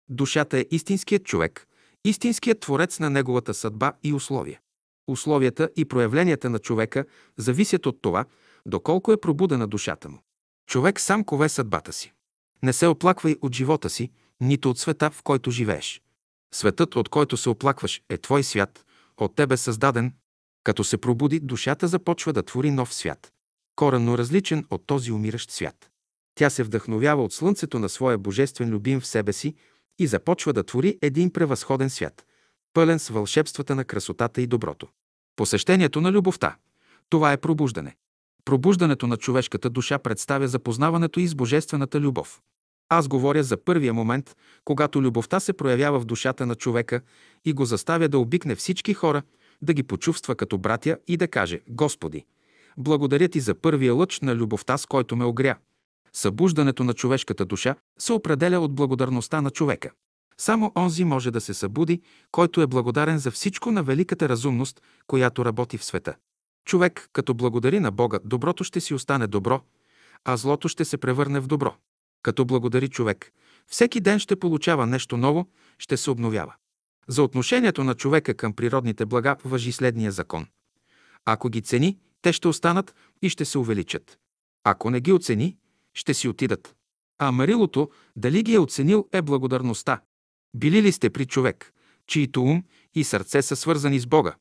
Душата е истинският човек, истинският творец на неговата съдба и условия. Условията и проявленията на човека зависят от това, доколко е пробудена душата му. Човек сам кове съдбата си. Не се оплаквай от живота си, нито от света, в който живееш. Светът, от който се оплакваш, е твой свят, от тебе създаден. Като се пробуди, душата започва да твори нов свят, коренно различен от този умиращ свят. Тя се вдъхновява от слънцето на своя божествен любим в себе си и започва да твори един превъзходен свят, пълен с вълшебствата на красотата и доброто. Посещението на любовта. Това е пробуждане. Пробуждането на човешката душа представя запознаването и с божествената любов. Аз говоря за първия момент, когато любовта се проявява в душата на човека и го заставя да обикне всички хора, да ги почувства като братя и да каже «Господи, благодаря ти за първия лъч на любовта, с който ме огря. Събуждането на човешката душа се определя от благодарността на човека. Само онзи може да се събуди, който е благодарен за всичко на великата разумност, която работи в света. Човек, като благодари на Бога, доброто ще си остане добро, а злото ще се превърне в добро. Като благодари човек, всеки ден ще получава нещо ново, ще се обновява. За отношението на човека към природните блага въжи следния закон. Ако ги цени, те ще останат и ще се увеличат. Ако не ги оцени, ще си отидат. А марилото, дали ги е оценил, е благодарността. Били ли сте при човек, чието ум и сърце са свързани с Бога?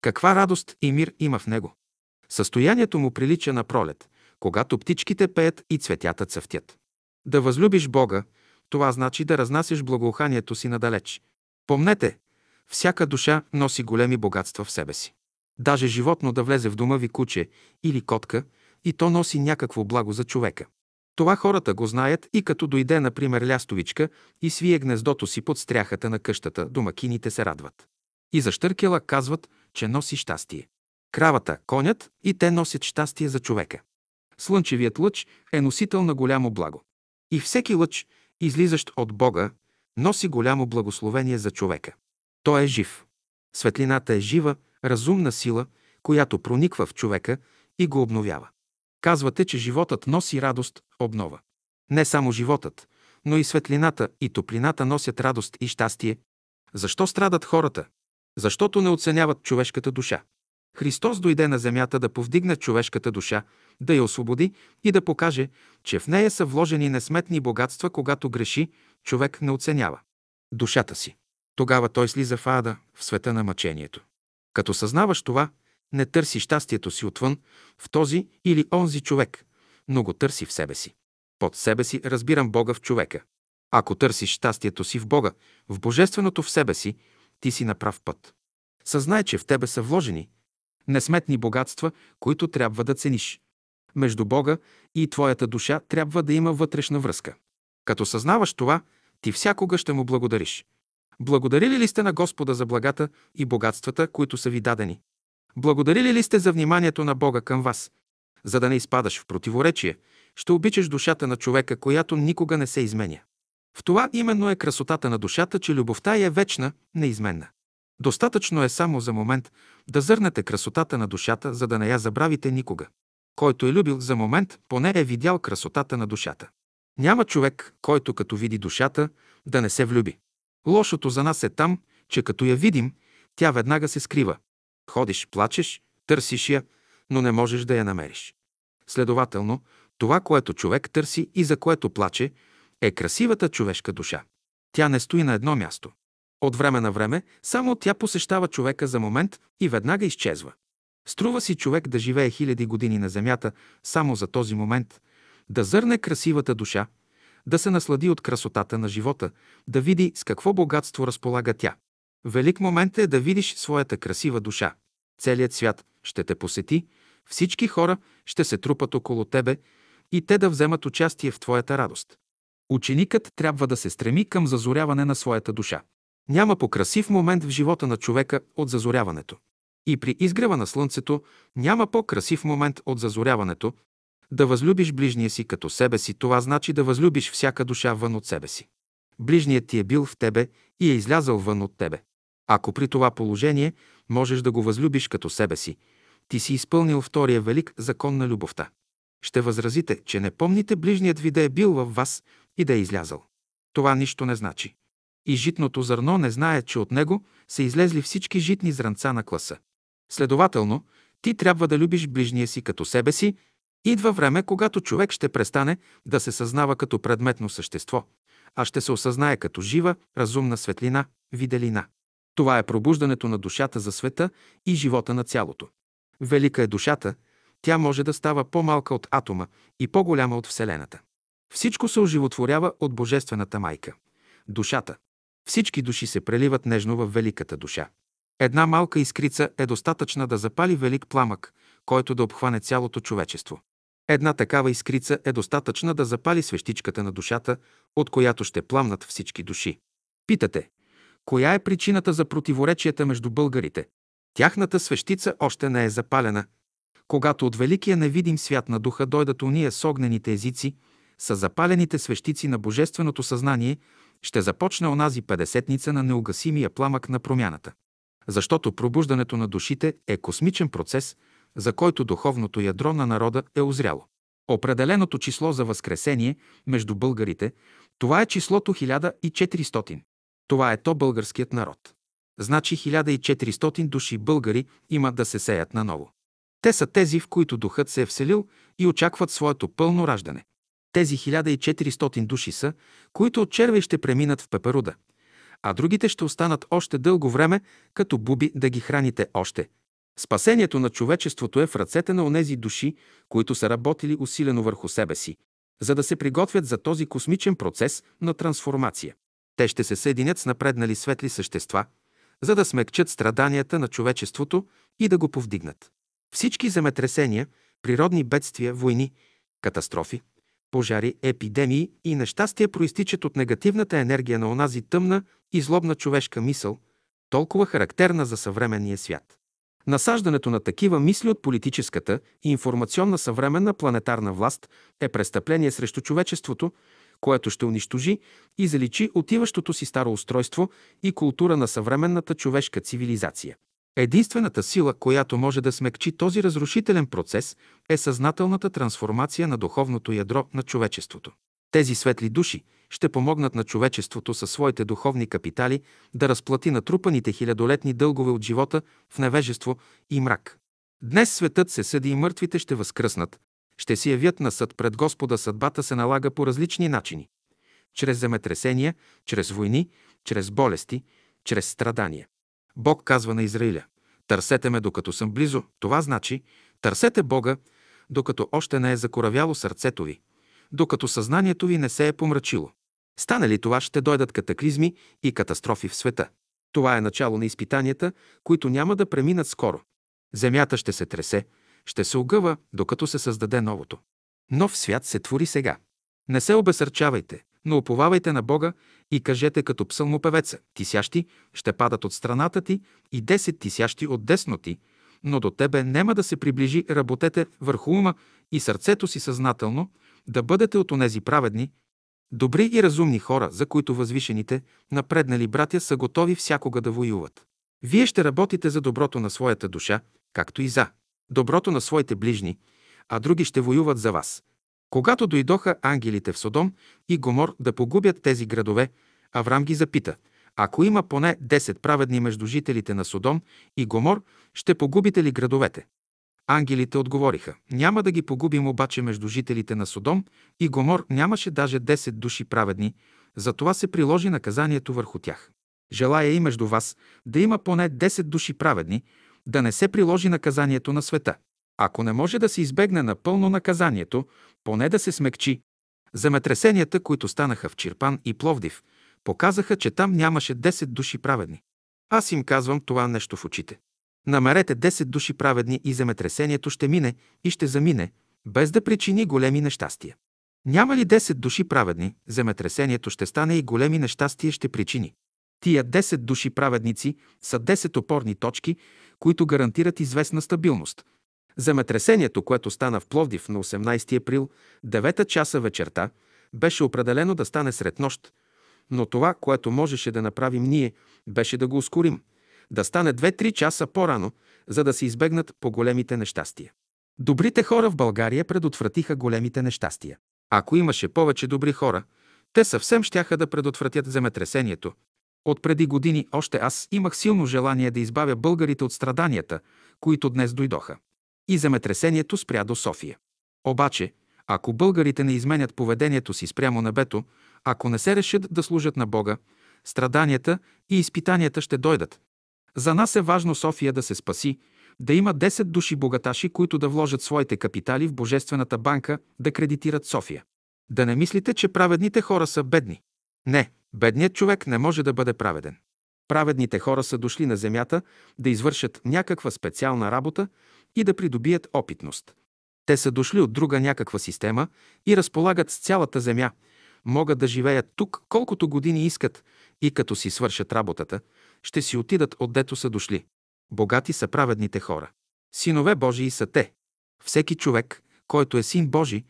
Каква радост и мир има в него? Състоянието му прилича на пролет, когато птичките пеят и цветята цъфтят. Да възлюбиш Бога, това значи да разнасяш благоуханието си надалеч. Помнете, всяка душа носи големи богатства в себе си. Даже животно да влезе в дома ви куче или котка, и то носи някакво благо за човека. Това хората го знаят и като дойде, например, лястовичка и свие гнездото си под стряхата на къщата, домакините се радват. И за щъркела казват, че носи щастие. Кравата, конят и те носят щастие за човека. Слънчевият лъч е носител на голямо благо. И всеки лъч, излизащ от Бога, носи голямо благословение за човека. Той е жив. Светлината е жива, разумна сила, която прониква в човека и го обновява. Казвате, че животът носи радост, обнова. Не само животът, но и светлината и топлината носят радост и щастие. Защо страдат хората? Защото не оценяват човешката душа. Христос дойде на земята да повдигне човешката душа, да я освободи и да покаже, че в нея са вложени несметни богатства, когато греши, човек не оценява душата си. Тогава той слиза в ада, в света на мъчението. Като съзнаваш това, не търси щастието си отвън, в този или онзи човек, но го търси в себе си. Под себе си разбирам Бога в човека. Ако търсиш щастието си в Бога, в Божественото в себе си, ти си на прав път. Съзнай, че в тебе са вложени несметни богатства, които трябва да цениш. Между Бога и твоята душа трябва да има вътрешна връзка. Като съзнаваш това, ти всякога ще му благодариш. Благодарили ли сте на Господа за благата и богатствата, които са ви дадени? Благодарили ли сте за вниманието на Бога към вас? За да не изпадаш в противоречие, ще обичаш душата на човека, която никога не се изменя. В това именно е красотата на душата, че любовта е вечна, неизменна. Достатъчно е само за момент да зърнете красотата на душата, за да не я забравите никога. Който е любил за момент, поне е видял красотата на душата. Няма човек, който като види душата, да не се влюби. Лошото за нас е там, че като я видим, тя веднага се скрива. Ходиш, плачеш, търсиш я, но не можеш да я намериш. Следователно, това, което човек търси и за което плаче, е красивата човешка душа. Тя не стои на едно място. От време на време само тя посещава човека за момент и веднага изчезва. Струва си човек да живее хиляди години на земята само за този момент, да зърне красивата душа, да се наслади от красотата на живота, да види с какво богатство разполага тя. Велик момент е да видиш своята красива душа. Целият свят ще те посети, всички хора ще се трупат около тебе и те да вземат участие в твоята радост. Ученикът трябва да се стреми към зазоряване на своята душа. Няма по-красив момент в живота на човека от зазоряването. И при изгрева на слънцето няма по-красив момент от зазоряването. Да възлюбиш ближния си като себе си, това значи да възлюбиш всяка душа вън от себе си. Ближният ти е бил в тебе и е излязъл вън от тебе. Ако при това положение можеш да го възлюбиш като себе си, ти си изпълнил втория велик закон на любовта. Ще възразите, че не помните ближният ви да е бил във вас и да е излязъл. Това нищо не значи. И житното зърно не знае, че от него са излезли всички житни зранца на класа. Следователно, ти трябва да любиш ближния си като себе си. Идва време, когато човек ще престане да се съзнава като предметно същество, а ще се осъзнае като жива, разумна светлина, виделина. Това е пробуждането на душата за света и живота на цялото. Велика е душата, тя може да става по-малка от атома и по-голяма от Вселената. Всичко се оживотворява от Божествената майка – душата. Всички души се преливат нежно в великата душа. Една малка искрица е достатъчна да запали велик пламък, който да обхване цялото човечество. Една такава искрица е достатъчна да запали свещичката на душата, от която ще пламнат всички души. Питате, коя е причината за противоречията между българите? Тяхната свещица още не е запалена. Когато от великия невидим свят на духа дойдат уния с огнените езици, са запалените свещици на Божественото съзнание, ще започне онази педесетница на неугасимия пламък на промяната. Защото пробуждането на душите е космичен процес, за който духовното ядро на народа е озряло. Определеното число за възкресение между българите, това е числото 1400. Това е то българският народ. Значи 1400 души българи има да се сеят наново. Те са тези, в които духът се е вселил и очакват своето пълно раждане. Тези 1400 души са, които от червей ще преминат в пеперуда, а другите ще останат още дълго време, като буби да ги храните още. Спасението на човечеството е в ръцете на онези души, които са работили усилено върху себе си, за да се приготвят за този космичен процес на трансформация. Те ще се съединят с напреднали светли същества, за да смекчат страданията на човечеството и да го повдигнат. Всички земетресения, природни бедствия, войни, катастрофи, пожари, епидемии и нещастия проистичат от негативната енергия на онази тъмна и злобна човешка мисъл, толкова характерна за съвременния свят. Насаждането на такива мисли от политическата и информационна съвременна планетарна власт е престъпление срещу човечеството, което ще унищожи и заличи отиващото си старо устройство и култура на съвременната човешка цивилизация. Единствената сила, която може да смекчи този разрушителен процес, е съзнателната трансформация на духовното ядро на човечеството. Тези светли души ще помогнат на човечеството със своите духовни капитали да разплати натрупаните хилядолетни дългове от живота в невежество и мрак. Днес светът се съди и мъртвите ще възкръснат, ще си явят на съд пред Господа съдбата се налага по различни начини. Чрез земетресения, чрез войни, чрез болести, чрез страдания. Бог казва на Израиля, търсете ме докато съм близо, това значи, търсете Бога, докато още не е закоравяло сърцето ви, докато съзнанието ви не се е помрачило. Стане ли това, ще дойдат катаклизми и катастрофи в света. Това е начало на изпитанията, които няма да преминат скоро. Земята ще се тресе, ще се огъва, докато се създаде новото. Нов свят се твори сега. Не се обесърчавайте, но уповавайте на Бога и кажете като псалмопевеца, тисящи ще падат от страната ти и десет тисящи от десно ти, но до тебе нема да се приближи, работете върху ума и сърцето си съзнателно, да бъдете от онези праведни, добри и разумни хора, за които възвишените, напреднали братя са готови всякога да воюват. Вие ще работите за доброто на своята душа, както и за доброто на своите ближни, а други ще воюват за вас. Когато дойдоха ангелите в Содом и Гомор да погубят тези градове, Аврам ги запита, ако има поне 10 праведни между жителите на Содом и Гомор, ще погубите ли градовете? Ангелите отговориха, няма да ги погубим обаче между жителите на Содом и Гомор нямаше даже 10 души праведни, затова се приложи наказанието върху тях. Желая и между вас да има поне 10 души праведни, да не се приложи наказанието на света. Ако не може да се избегне напълно наказанието, поне да се смекчи. Земетресенията, които станаха в Чирпан и Пловдив, показаха, че там нямаше 10 души праведни. Аз им казвам това нещо в очите. Намерете 10 души праведни и земетресението ще мине и ще замине, без да причини големи нещастия. Няма ли 10 души праведни, земетресението ще стане и големи нещастия ще причини. Тия 10 души праведници са 10 опорни точки, които гарантират известна стабилност. Земетресението, което стана в Пловдив на 18 април, 9 часа вечерта, беше определено да стане сред нощ, но това, което можеше да направим ние, беше да го ускорим, да стане 2-3 часа по-рано, за да се избегнат по-големите нещастия. Добрите хора в България предотвратиха големите нещастия. Ако имаше повече добри хора, те съвсем щяха да предотвратят земетресението, от преди години още аз имах силно желание да избавя българите от страданията, които днес дойдоха. И земетресението спря до София. Обаче, ако българите не изменят поведението си спрямо небето, ако не се решат да служат на Бога, страданията и изпитанията ще дойдат. За нас е важно София да се спаси, да има 10 души богаташи, които да вложат своите капитали в Божествената банка, да кредитират София. Да не мислите, че праведните хора са бедни. Не, Бедният човек не може да бъде праведен. Праведните хора са дошли на земята да извършат някаква специална работа и да придобият опитност. Те са дошли от друга някаква система и разполагат с цялата земя, могат да живеят тук колкото години искат и като си свършат работата, ще си отидат отдето са дошли. Богати са праведните хора. Синове Божии са те. Всеки човек, който е син Божий,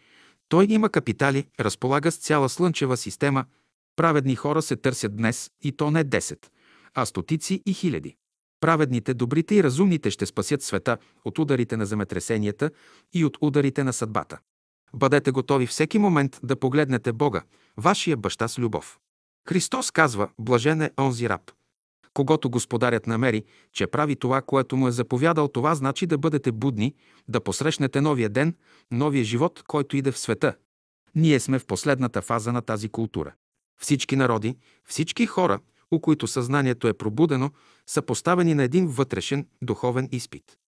той има капитали, разполага с цяла слънчева система – Праведни хора се търсят днес и то не 10, а стотици и хиляди. Праведните, добрите и разумните ще спасят света от ударите на земетресенията и от ударите на съдбата. Бъдете готови всеки момент да погледнете Бога, вашия баща с любов. Христос казва, блажен е онзи раб. Когато господарят намери, че прави това, което му е заповядал, това значи да бъдете будни, да посрещнете новия ден, новия живот, който иде в света. Ние сме в последната фаза на тази култура. Всички народи, всички хора, у които съзнанието е пробудено, са поставени на един вътрешен духовен изпит.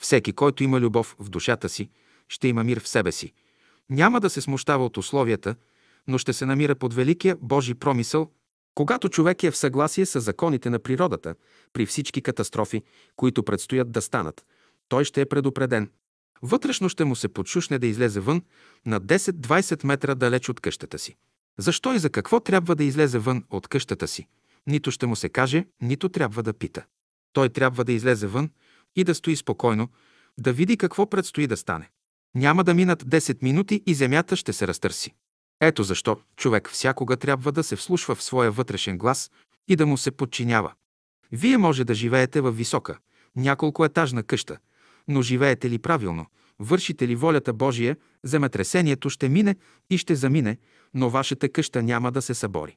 Всеки, който има любов в душата си, ще има мир в себе си. Няма да се смущава от условията, но ще се намира под великия Божий промисъл, когато човек е в съгласие с законите на природата, при всички катастрофи, които предстоят да станат, той ще е предупреден. Вътрешно ще му се подшушне да излезе вън на 10-20 метра далеч от къщата си. Защо и за какво трябва да излезе вън от къщата си? Нито ще му се каже, нито трябва да пита. Той трябва да излезе вън и да стои спокойно, да види какво предстои да стане. Няма да минат 10 минути и земята ще се разтърси. Ето защо човек всякога трябва да се вслушва в своя вътрешен глас и да му се подчинява. Вие може да живеете в висока, няколко етажна къща, но живеете ли правилно, вършите ли волята Божия, земетресението ще мине и ще замине, но вашата къща няма да се събори.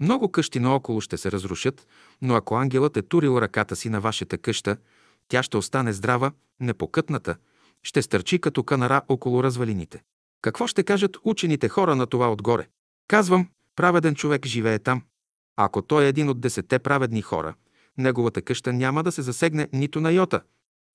Много къщи наоколо ще се разрушат, но ако ангелът е турил ръката си на вашата къща, тя ще остане здрава, непокътната, ще стърчи като канара около развалините. Какво ще кажат учените хора на това отгоре? Казвам, праведен човек живее там. Ако той е един от десетте праведни хора, неговата къща няма да се засегне нито на йота.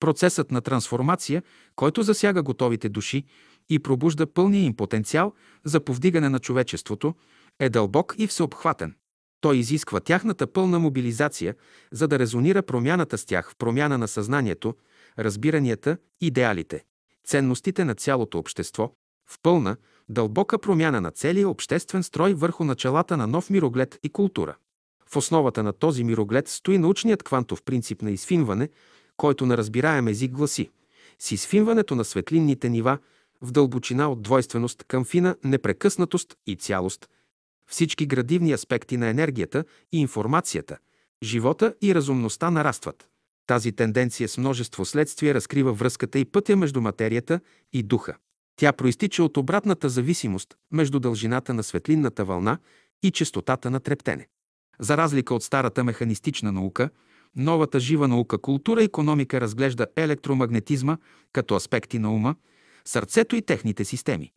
Процесът на трансформация, който засяга готовите души и пробужда пълния им потенциал за повдигане на човечеството, е дълбок и всеобхватен. Той изисква тяхната пълна мобилизация, за да резонира промяната с тях в промяна на съзнанието, разбиранията, идеалите, ценностите на цялото общество, в пълна, дълбока промяна на целия обществен строй върху началата на нов мироглед и култура. В основата на този мироглед стои научният квантов принцип на изфинване, който на разбираем език гласи с изфинването на светлинните нива в дълбочина от двойственост към фина непрекъснатост и цялост, всички градивни аспекти на енергията и информацията, живота и разумността нарастват. Тази тенденция с множество следствия разкрива връзката и пътя между материята и духа. Тя проистича от обратната зависимост между дължината на светлинната вълна и частотата на трептене. За разлика от старата механистична наука, новата жива наука култура и економика разглежда електромагнетизма като аспекти на ума, сърцето и техните системи,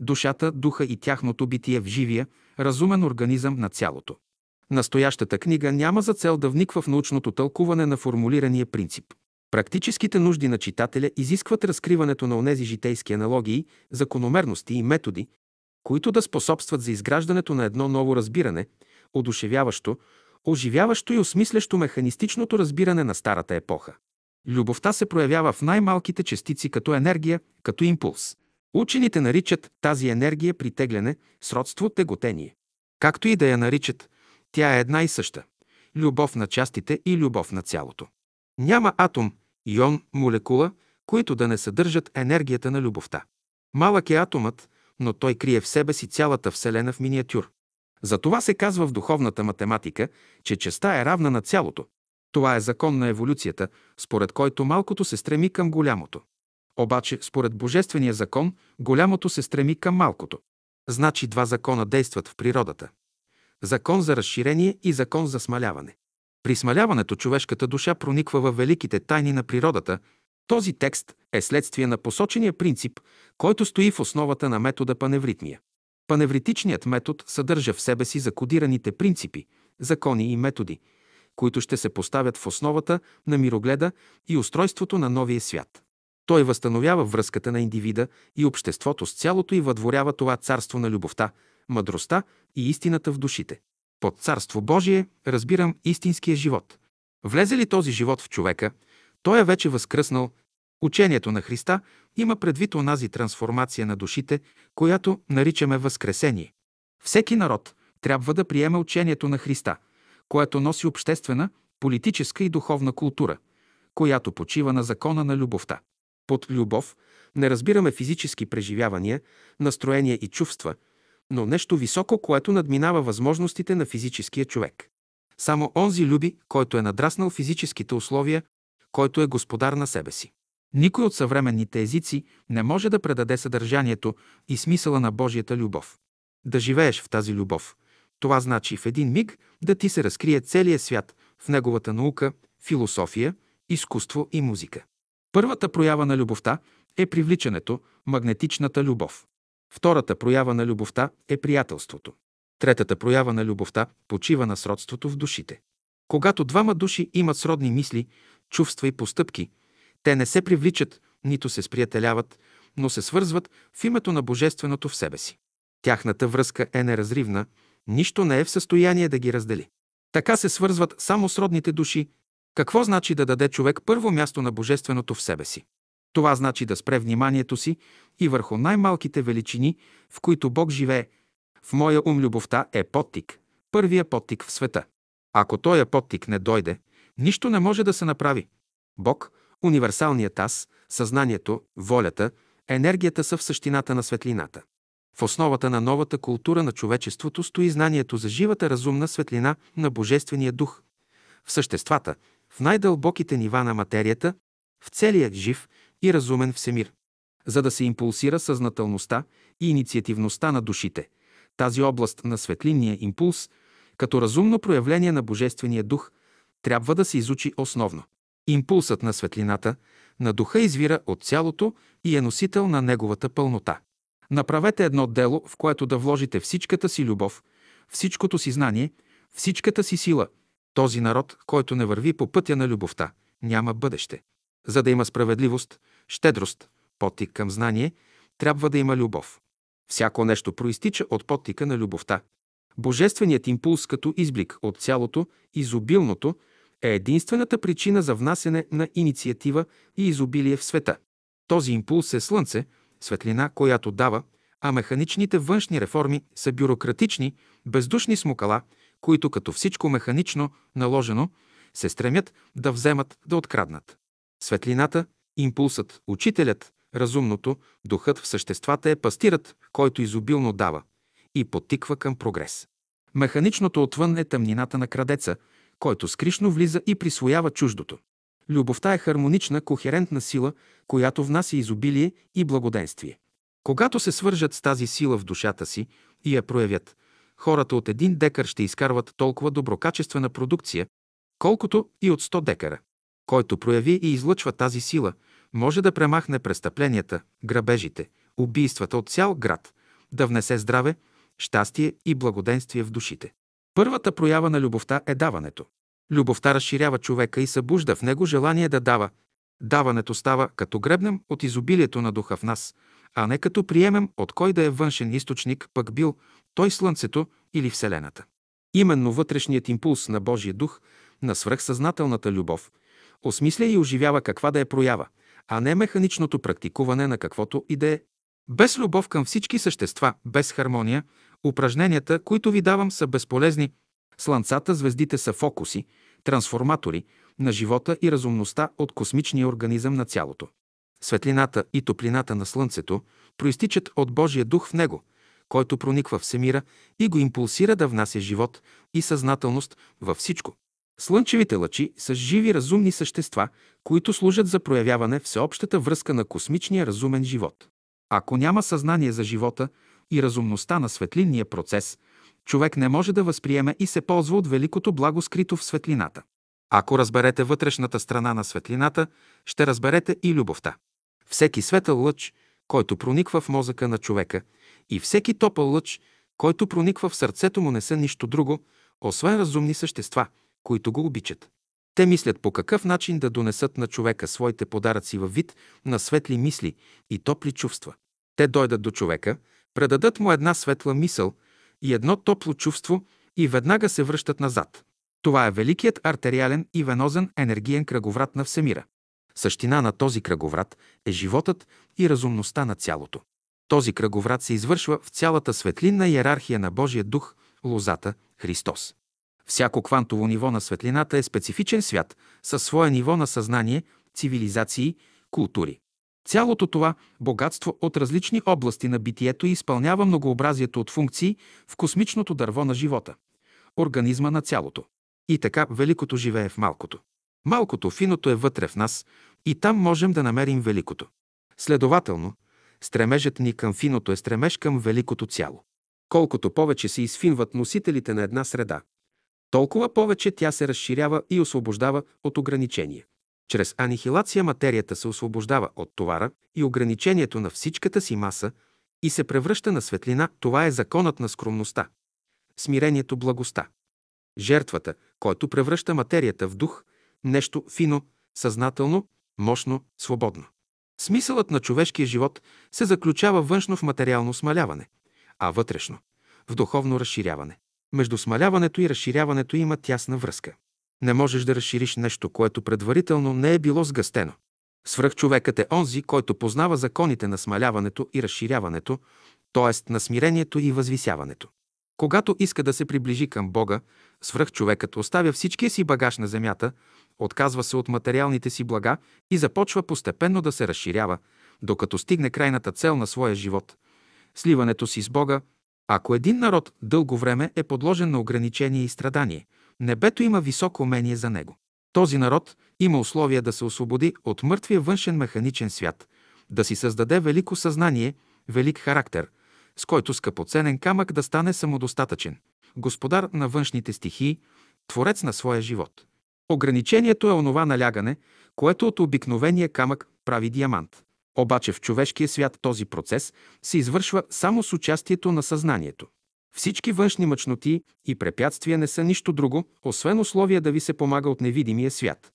душата, духа и тяхното битие в живия, разумен организъм на цялото. Настоящата книга няма за цел да вниква в научното тълкуване на формулирания принцип. Практическите нужди на читателя изискват разкриването на онези житейски аналогии, закономерности и методи, които да способстват за изграждането на едно ново разбиране, одушевяващо, оживяващо и осмислящо механистичното разбиране на старата епоха. Любовта се проявява в най-малките частици като енергия, като импулс. Учените наричат тази енергия притегляне, сродство, теготение. Както и да я наричат, тя е една и съща – любов на частите и любов на цялото. Няма атом, ион, молекула, които да не съдържат енергията на любовта. Малък е атомът, но той крие в себе си цялата Вселена в миниатюр. Затова се казва в духовната математика, че частта е равна на цялото. Това е закон на еволюцията, според който малкото се стреми към голямото. Обаче, според Божествения закон, голямото се стреми към малкото. Значи два закона действат в природата. Закон за разширение и закон за смаляване. При смаляването човешката душа прониква в великите тайни на природата. Този текст е следствие на посочения принцип, който стои в основата на метода паневритмия. Паневритичният метод съдържа в себе си закодираните принципи, закони и методи, които ще се поставят в основата на мирогледа и устройството на новия свят. Той възстановява връзката на индивида и обществото с цялото и въдворява това царство на любовта, мъдростта и истината в душите. Под Царство Божие разбирам истинския живот. Влезе ли този живот в човека, той е вече възкръснал. Учението на Христа има предвид онази трансформация на душите, която наричаме Възкресение. Всеки народ трябва да приеме учението на Христа, което носи обществена, политическа и духовна култура, която почива на закона на любовта. Под любов не разбираме физически преживявания, настроения и чувства, но нещо високо, което надминава възможностите на физическия човек. Само онзи люби, който е надраснал физическите условия, който е господар на себе си. Никой от съвременните езици не може да предаде съдържанието и смисъла на Божията любов. Да живееш в тази любов. Това значи в един миг да ти се разкрие целият свят в неговата наука, философия, изкуство и музика. Първата проява на любовта е привличането, магнетичната любов. Втората проява на любовта е приятелството. Третата проява на любовта почива на сродството в душите. Когато двама души имат сродни мисли, чувства и постъпки, те не се привличат, нито се сприятеляват, но се свързват в името на Божественото в себе си. Тяхната връзка е неразривна, нищо не е в състояние да ги раздели. Така се свързват само сродните души. Какво значи да даде човек първо място на Божественото в себе си? Това значи да спре вниманието си и върху най-малките величини, в които Бог живее. В моя ум любовта е подтик, първия подтик в света. Ако този подтик не дойде, нищо не може да се направи. Бог, универсалният аз, съзнанието, волята, енергията са в същината на светлината. В основата на новата култура на човечеството стои знанието за живата разумна светлина на Божествения дух. В съществата, в най-дълбоките нива на материята, в целия жив и разумен всемир. За да се импулсира съзнателността и инициативността на душите, тази област на светлинния импулс, като разумно проявление на Божествения дух, трябва да се изучи основно. Импулсът на светлината, на духа извира от цялото и е носител на неговата пълнота. Направете едно дело, в което да вложите всичката си любов, всичкото си знание, всичката си сила. Този народ, който не върви по пътя на любовта, няма бъдеще. За да има справедливост, щедрост, подтик към знание, трябва да има любов. Всяко нещо проистича от подтика на любовта. Божественият импулс като изблик от цялото, изобилното, е единствената причина за внасене на инициатива и изобилие в света. Този импулс е слънце, светлина, която дава, а механичните външни реформи са бюрократични, бездушни смукала, които като всичко механично наложено се стремят да вземат, да откраднат. Светлината, импулсът, учителят, разумното, духът в съществата е пастирът, който изобилно дава и потиква към прогрес. Механичното отвън е тъмнината на крадеца, който скришно влиза и присвоява чуждото. Любовта е хармонична, кохерентна сила, която внася изобилие и благоденствие. Когато се свържат с тази сила в душата си и я проявят, хората от един декар ще изкарват толкова доброкачествена продукция, колкото и от 100 декара. Който прояви и излъчва тази сила, може да премахне престъпленията, грабежите, убийствата от цял град, да внесе здраве, щастие и благоденствие в душите. Първата проява на любовта е даването. Любовта разширява човека и събужда в него желание да дава. Даването става като гребнем от изобилието на духа в нас, а не като приемем от кой да е външен източник, пък бил той Слънцето или Вселената. Именно вътрешният импулс на Божия дух, на свръхсъзнателната любов, осмисля и оживява каква да е проява, а не механичното практикуване на каквото и да е. Без любов към всички същества, без хармония, упражненията, които ви давам, са безполезни. Слънцата, звездите са фокуси, трансформатори на живота и разумността от космичния организъм на цялото. Светлината и топлината на Слънцето проистичат от Божия дух в него, който прониква всемира и го импулсира да внася живот и съзнателност във всичко. Слънчевите лъчи са живи разумни същества, които служат за проявяване всеобщата връзка на космичния разумен живот. Ако няма съзнание за живота и разумността на светлинния процес, човек не може да възприеме и се ползва от великото благо скрито в светлината. Ако разберете вътрешната страна на светлината, ще разберете и любовта. Всеки светъл лъч, който прониква в мозъка на човека, и всеки топъл лъч, който прониква в сърцето му, не са нищо друго, освен разумни същества, които го обичат. Те мислят по какъв начин да донесат на човека своите подаръци във вид на светли мисли и топли чувства. Те дойдат до човека, предадат му една светла мисъл и едно топло чувство и веднага се връщат назад. Това е великият артериален и венозен енергиен кръговрат на Всемира. Същина на този кръговрат е животът и разумността на цялото. Този кръговрат се извършва в цялата светлинна иерархия на Божия дух, лозата, Христос. Всяко квантово ниво на светлината е специфичен свят със свое ниво на съзнание, цивилизации, култури. Цялото това богатство от различни области на битието изпълнява многообразието от функции в космичното дърво на живота, организма на цялото. И така великото живее в малкото. Малкото, финото е вътре в нас и там можем да намерим великото. Следователно, стремежът ни към финото е стремеж към великото цяло. Колкото повече се изфинват носителите на една среда, толкова повече тя се разширява и освобождава от ограничения. Чрез анихилация материята се освобождава от товара и ограничението на всичката си маса и се превръща на светлина. Това е законът на скромността. Смирението благоста. Жертвата, който превръща материята в дух, нещо фино, съзнателно, мощно, свободно. Смисълът на човешкия живот се заключава външно в материално смаляване, а вътрешно – в духовно разширяване. Между смаляването и разширяването има тясна връзка. Не можеш да разшириш нещо, което предварително не е било сгъстено. Свръхчовекът е онзи, който познава законите на смаляването и разширяването, т.е. на смирението и възвисяването. Когато иска да се приближи към Бога, свръхчовекът оставя всичкия си багаж на земята, отказва се от материалните си блага и започва постепенно да се разширява, докато стигне крайната цел на своя живот – сливането си с Бога. Ако един народ дълго време е подложен на ограничение и страдание, небето има високо умение за него. Този народ има условия да се освободи от мъртвия външен механичен свят, да си създаде велико съзнание, велик характер, с който скъпоценен камък да стане самодостатъчен, господар на външните стихии, творец на своя живот. Ограничението е онова налягане, което от обикновения камък прави диамант. Обаче в човешкия свят този процес се извършва само с участието на съзнанието. Всички външни мъчноти и препятствия не са нищо друго, освен условия да ви се помага от невидимия свят.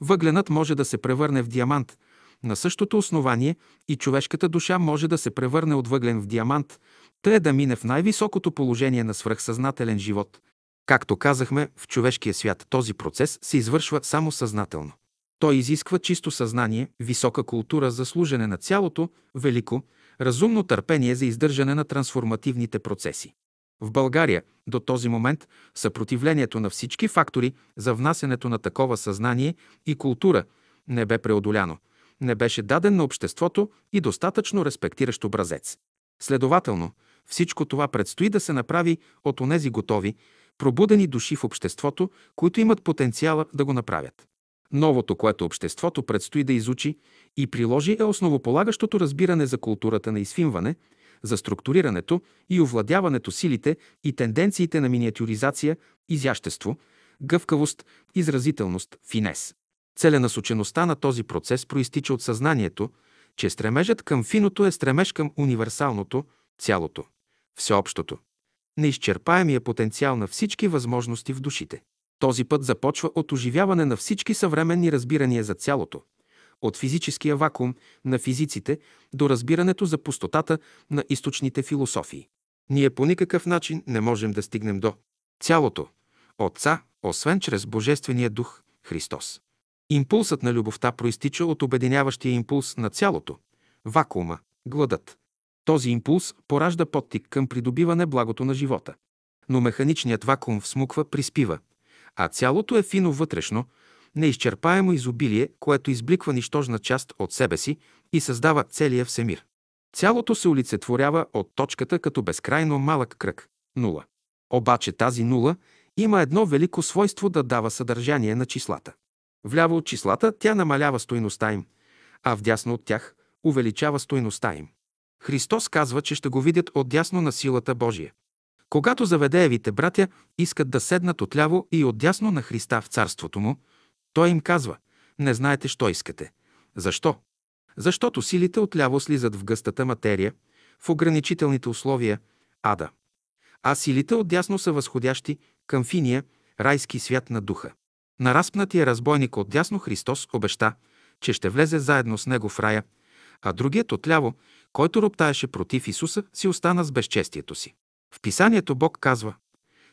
Въгленът може да се превърне в диамант. На същото основание и човешката душа може да се превърне от въглен в диамант, тъй да мине в най-високото положение на свръхсъзнателен живот. Както казахме, в човешкия свят този процес се извършва само съзнателно. Той изисква чисто съзнание, висока култура за служене на цялото, велико, разумно търпение за издържане на трансформативните процеси. В България до този момент съпротивлението на всички фактори за внасянето на такова съзнание и култура не бе преодоляно, не беше даден на обществото и достатъчно респектиращ образец. Следователно, всичко това предстои да се направи от онези готови, пробудени души в обществото, които имат потенциала да го направят. Новото, което обществото предстои да изучи и приложи е основополагащото разбиране за културата на изфимване – за структурирането и овладяването силите и тенденциите на миниатюризация, изящество, гъвкавост, изразителност, финес. Целенасочеността на този процес проистича от съзнанието, че стремежът към финото е стремеж към универсалното, цялото, всеобщото, неизчерпаемия потенциал на всички възможности в душите. Този път започва от оживяване на всички съвременни разбирания за цялото, от физическия вакуум на физиците до разбирането за пустотата на източните философии. Ние по никакъв начин не можем да стигнем до цялото Отца, освен чрез Божествения дух Христос. Импулсът на любовта проистича от обединяващия импулс на цялото – вакуума, гладът. Този импулс поражда подтик към придобиване благото на живота. Но механичният вакуум всмуква, приспива, а цялото е фино вътрешно – неизчерпаемо изобилие, което избликва нищожна част от себе си и създава целия всемир. Цялото се олицетворява от точката като безкрайно малък кръг – нула. Обаче тази нула има едно велико свойство да дава съдържание на числата. Вляво от числата тя намалява стойността им, а вдясно от тях увеличава стойността им. Христос казва, че ще го видят отдясно на силата Божия. Когато заведеевите братя искат да седнат отляво и отдясно на Христа в царството му, той им казва, не знаете, що искате. Защо? Защото силите отляво слизат в гъстата материя, в ограничителните условия, ада. А силите отдясно са възходящи към финия, райски свят на духа. На разпнатия разбойник отдясно Христос обеща, че ще влезе заедно с него в рая, а другият отляво, който роптаеше против Исуса, си остана с безчестието си. В писанието Бог казва,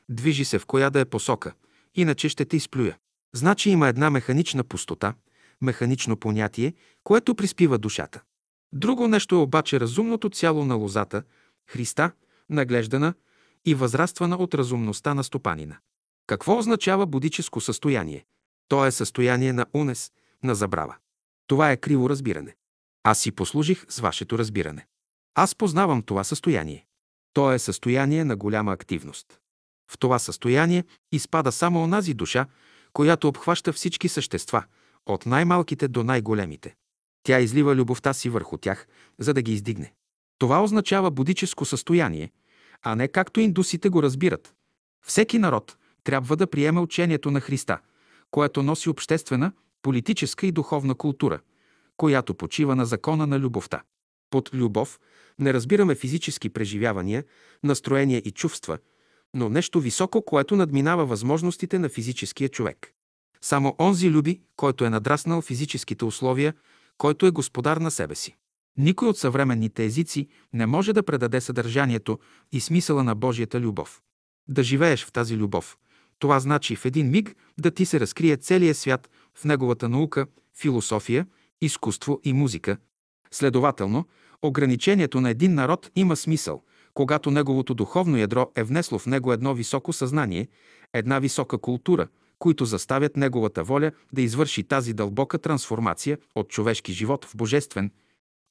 движи се в коя да е посока, иначе ще те изплюя. Значи има една механична пустота, механично понятие, което приспива душата. Друго нещо е обаче разумното цяло на лозата, Христа, наглеждана и възраствана от разумността на стопанина. Какво означава будическо състояние? То е състояние на унес, на забрава. Това е криво разбиране. Аз си послужих с вашето разбиране. Аз познавам това състояние. То е състояние на голяма активност. В това състояние изпада само онази душа, която обхваща всички същества, от най-малките до най-големите. Тя излива любовта си върху тях, за да ги издигне. Това означава будическо състояние, а не както индусите го разбират. Всеки народ трябва да приеме учението на Христа, което носи обществена, политическа и духовна култура, която почива на закона на любовта. Под любов не разбираме физически преживявания, настроения и чувства – но нещо високо, което надминава възможностите на физическия човек. Само онзи люби, който е надраснал физическите условия, който е господар на себе си. Никой от съвременните езици не може да предаде съдържанието и смисъла на Божията любов. Да живееш в тази любов. Това значи в един миг да ти се разкрие целият свят в неговата наука, философия изкуство и музика. Следователно, ограничението на един народ има смисъл, когато неговото духовно ядро е внесло в него едно високо съзнание, една висока култура, които заставят неговата воля да извърши тази дълбока трансформация от човешки живот в божествен,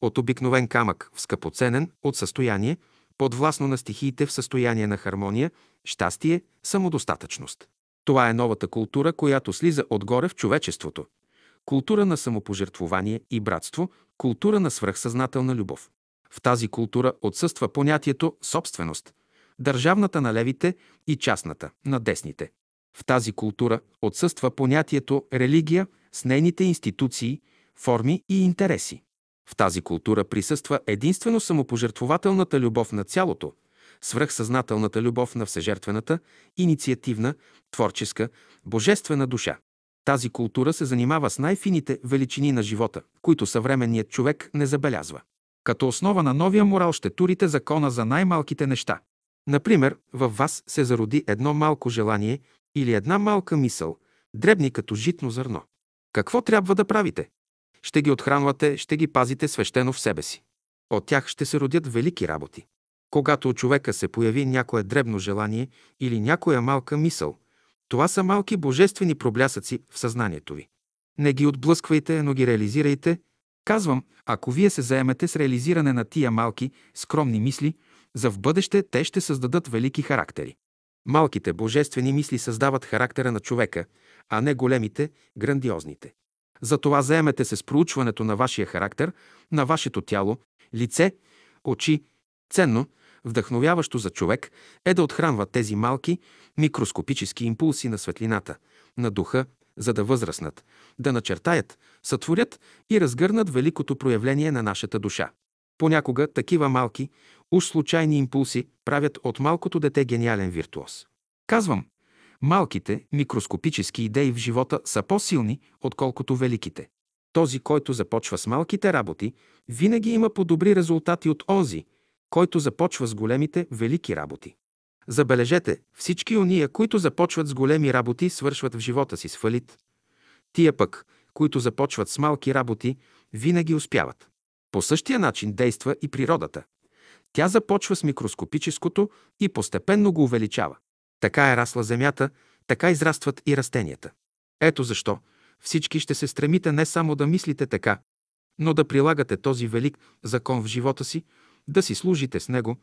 от обикновен камък в скъпоценен, от състояние, подвластно на стихиите в състояние на хармония, щастие, самодостатъчност. Това е новата култура, която слиза отгоре в човечеството. Култура на самопожертвование и братство, култура на свръхсъзнателна любов. В тази култура отсъства понятието собственост, държавната на левите и частната на десните. В тази култура отсъства понятието религия с нейните институции, форми и интереси. В тази култура присъства единствено самопожертвователната любов на цялото, свръхсъзнателната любов на всежертвената, инициативна, творческа, божествена душа. Тази култура се занимава с най-фините величини на живота, които съвременният човек не забелязва. Като основа на новия морал ще турите закона за най-малките неща. Например, във вас се зароди едно малко желание или една малка мисъл, дребни като житно зърно. Какво трябва да правите? Ще ги отхранвате, ще ги пазите свещено в себе си. От тях ще се родят велики работи. Когато у човека се появи някое дребно желание или някоя малка мисъл, това са малки божествени проблясъци в съзнанието ви. Не ги отблъсквайте, но ги реализирайте. Казвам, ако вие се заемете с реализиране на тия малки, скромни мисли, за в бъдеще те ще създадат велики характери. Малките божествени мисли създават характера на човека, а не големите, грандиозните. Затова заемете се с проучването на вашия характер, на вашето тяло, лице, очи. Ценно, вдъхновяващо за човек е да отхранва тези малки, микроскопически импулси на светлината, на духа, за да възраснат, да начертаят, сътворят и разгърнат великото проявление на нашата душа. Понякога такива малки, уж случайни импулси правят от малкото дете гениален виртуоз. Казвам, малките, микроскопически идеи в живота са по-силни, отколкото великите. Този, който започва с малките работи, винаги има по-добри резултати от онзи, който започва с големите, велики работи. Забележете, всички ония, които започват с големи работи, свършват в живота си с фалит. Тия пък, които започват с малки работи, винаги успяват. По същия начин действа и природата. Тя започва с микроскопическото и постепенно го увеличава. Така е расла земята, така израстват и растенията. Ето защо всички ще се стремите не само да мислите така, но да прилагате този велик закон в живота си, да си служите с него.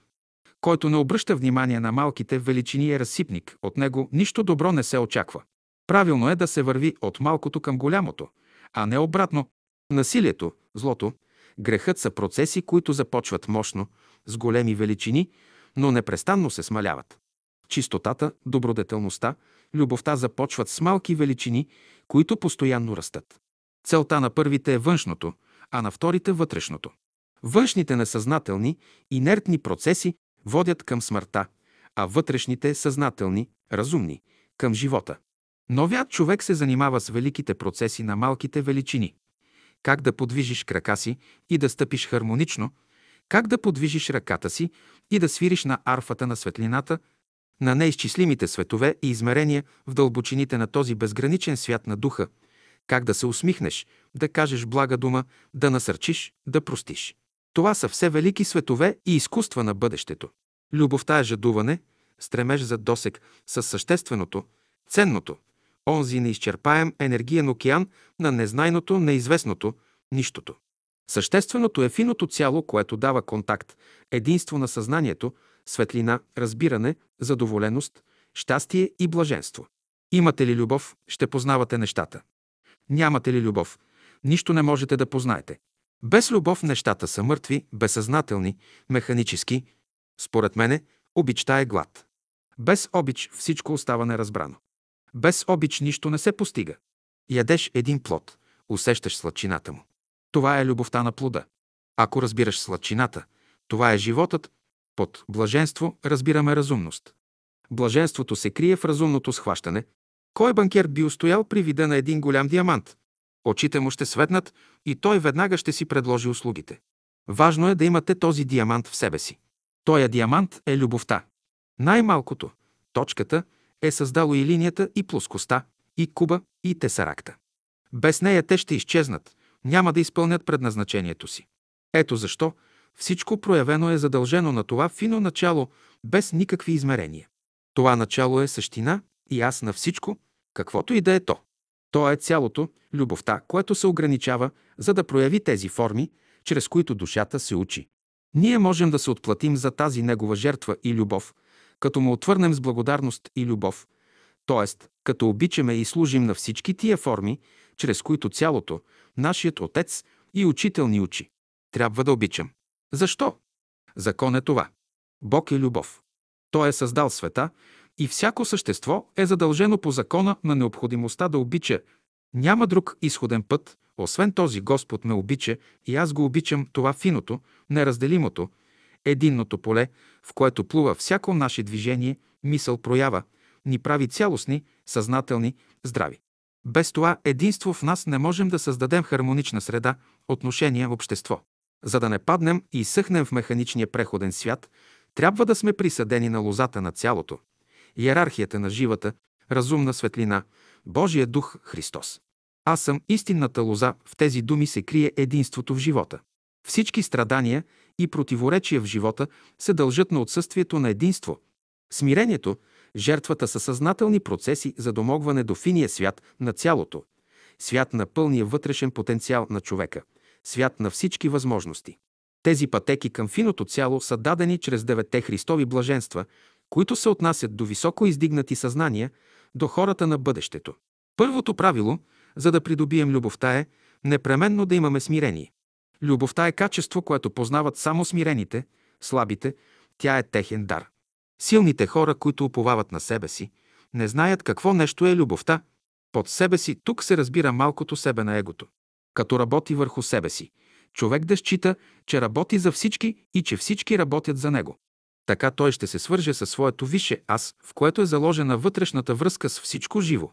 Който не обръща внимание на малките величини е разсипник, от него нищо добро не се очаква. Правилно е да се върви от малкото към голямото, а не обратно. Насилието, злото, грехът са процеси, които започват мощно, с големи величини, но непрестанно се смаляват. Чистотата, добродетелността, любовта започват с малки величини, които постоянно растат. Целта на първите е външното, а на вторите – вътрешното. Външните несъзнателни, инертни процеси водят към смъртта, а вътрешните съзнателни, разумни, към живота. Новият човек се занимава с великите процеси на малките величини. Как да подвижиш крака си и да стъпиш хармонично, как да подвижиш ръката си и да свириш на арфата на светлината, на неизчислимите светове и измерения в дълбочините на този безграничен свят на духа, как да се усмихнеш, да кажеш блага дума, да насърчиш, да простиш. Това са все велики светове и изкуства на бъдещето. Любовта е жадуване, стремеж за досек с същественото, ценното, онзи неизчерпаем енергиен океан на незнайното, неизвестното, нищото. Същественото е финото цяло, което дава контакт, единство на съзнанието, светлина, разбиране, задоволеност, щастие и блаженство. Имате ли любов, ще познавате нещата. Нямате ли любов, нищо не можете да познаете. Без любов нещата са мъртви, безсъзнателни, механически. Според мене, обичта е глад. Без обич всичко остава неразбрано. Без обич нищо не се постига. Ядеш един плод, усещаш сладчината му. Това е любовта на плода. Ако разбираш сладчината, това е животът. Под блаженство разбираме разумност. Блаженството се крие в разумното схващане. Кой банкер би устоял при вида на един голям диамант? Очите му ще светнат и той веднага ще си предложи услугите. Важно е да имате този диамант в себе си. Тоя диамант е любовта. Най-малкото, точката, е създало и линията, и плоскостта, и куба, и тесаракта. Без нея те ще изчезнат, няма да изпълнят предназначението си. Ето защо всичко проявено е задължено на това фино начало без никакви измерения. Това начало е същина и аз на всичко, каквото и да е то. То е цялото, любовта, което се ограничава, за да прояви тези форми, чрез които душата се учи. Ние можем да се отплатим за тази негова жертва и любов, като му отвърнем с благодарност и любов, т.е. като обичаме и служим на всички тия форми, чрез които цялото, нашият Отец и Учител ни учи. Трябва да обичам. Защо? Закон е това. Бог е любов. Той е създал света и всяко същество е задължено по закона на необходимостта да обича. Няма друг изходен път, освен този Господ ме обича и аз го обичам това финото, неразделимото, единното поле, в което плува всяко наше движение, мисъл, проява, ни прави цялостни, съзнателни, здрави. Без това единство в нас не можем да създадем хармонична среда, отношения, общество. За да не паднем и съхнем в механичния преходен свят, трябва да сме присъдени на лозата на цялото, иерархията на живата, разумна светлина, Божия дух Христос. Аз съм истинната лоза, в тези думи се крие единството в живота. Всички страдания и противоречия в живота се дължат на отсъствието на единство. Смирението, жертвата са съзнателни процеси за домогване до финия свят на цялото, свят на пълния вътрешен потенциал на човека, свят на всички възможности. Тези пътеки към финото цяло са дадени чрез девете Христови блаженства, които се отнасят до високо издигнати съзнания, до хората на бъдещето. Първото правило, за да придобием любовта е непременно да имаме смирение. Любовта е качество, което познават само смирените, слабите, тя е техен дар. Силните хора, които уповават на себе си, не знаят какво нещо е любовта. Под себе си тук се разбира малкото себе на егото. Като работи върху себе си, човек да счита, че работи за всички и че всички работят за него. Така той ще се свърже със своето висше аз, в което е заложена вътрешната връзка с всичко живо.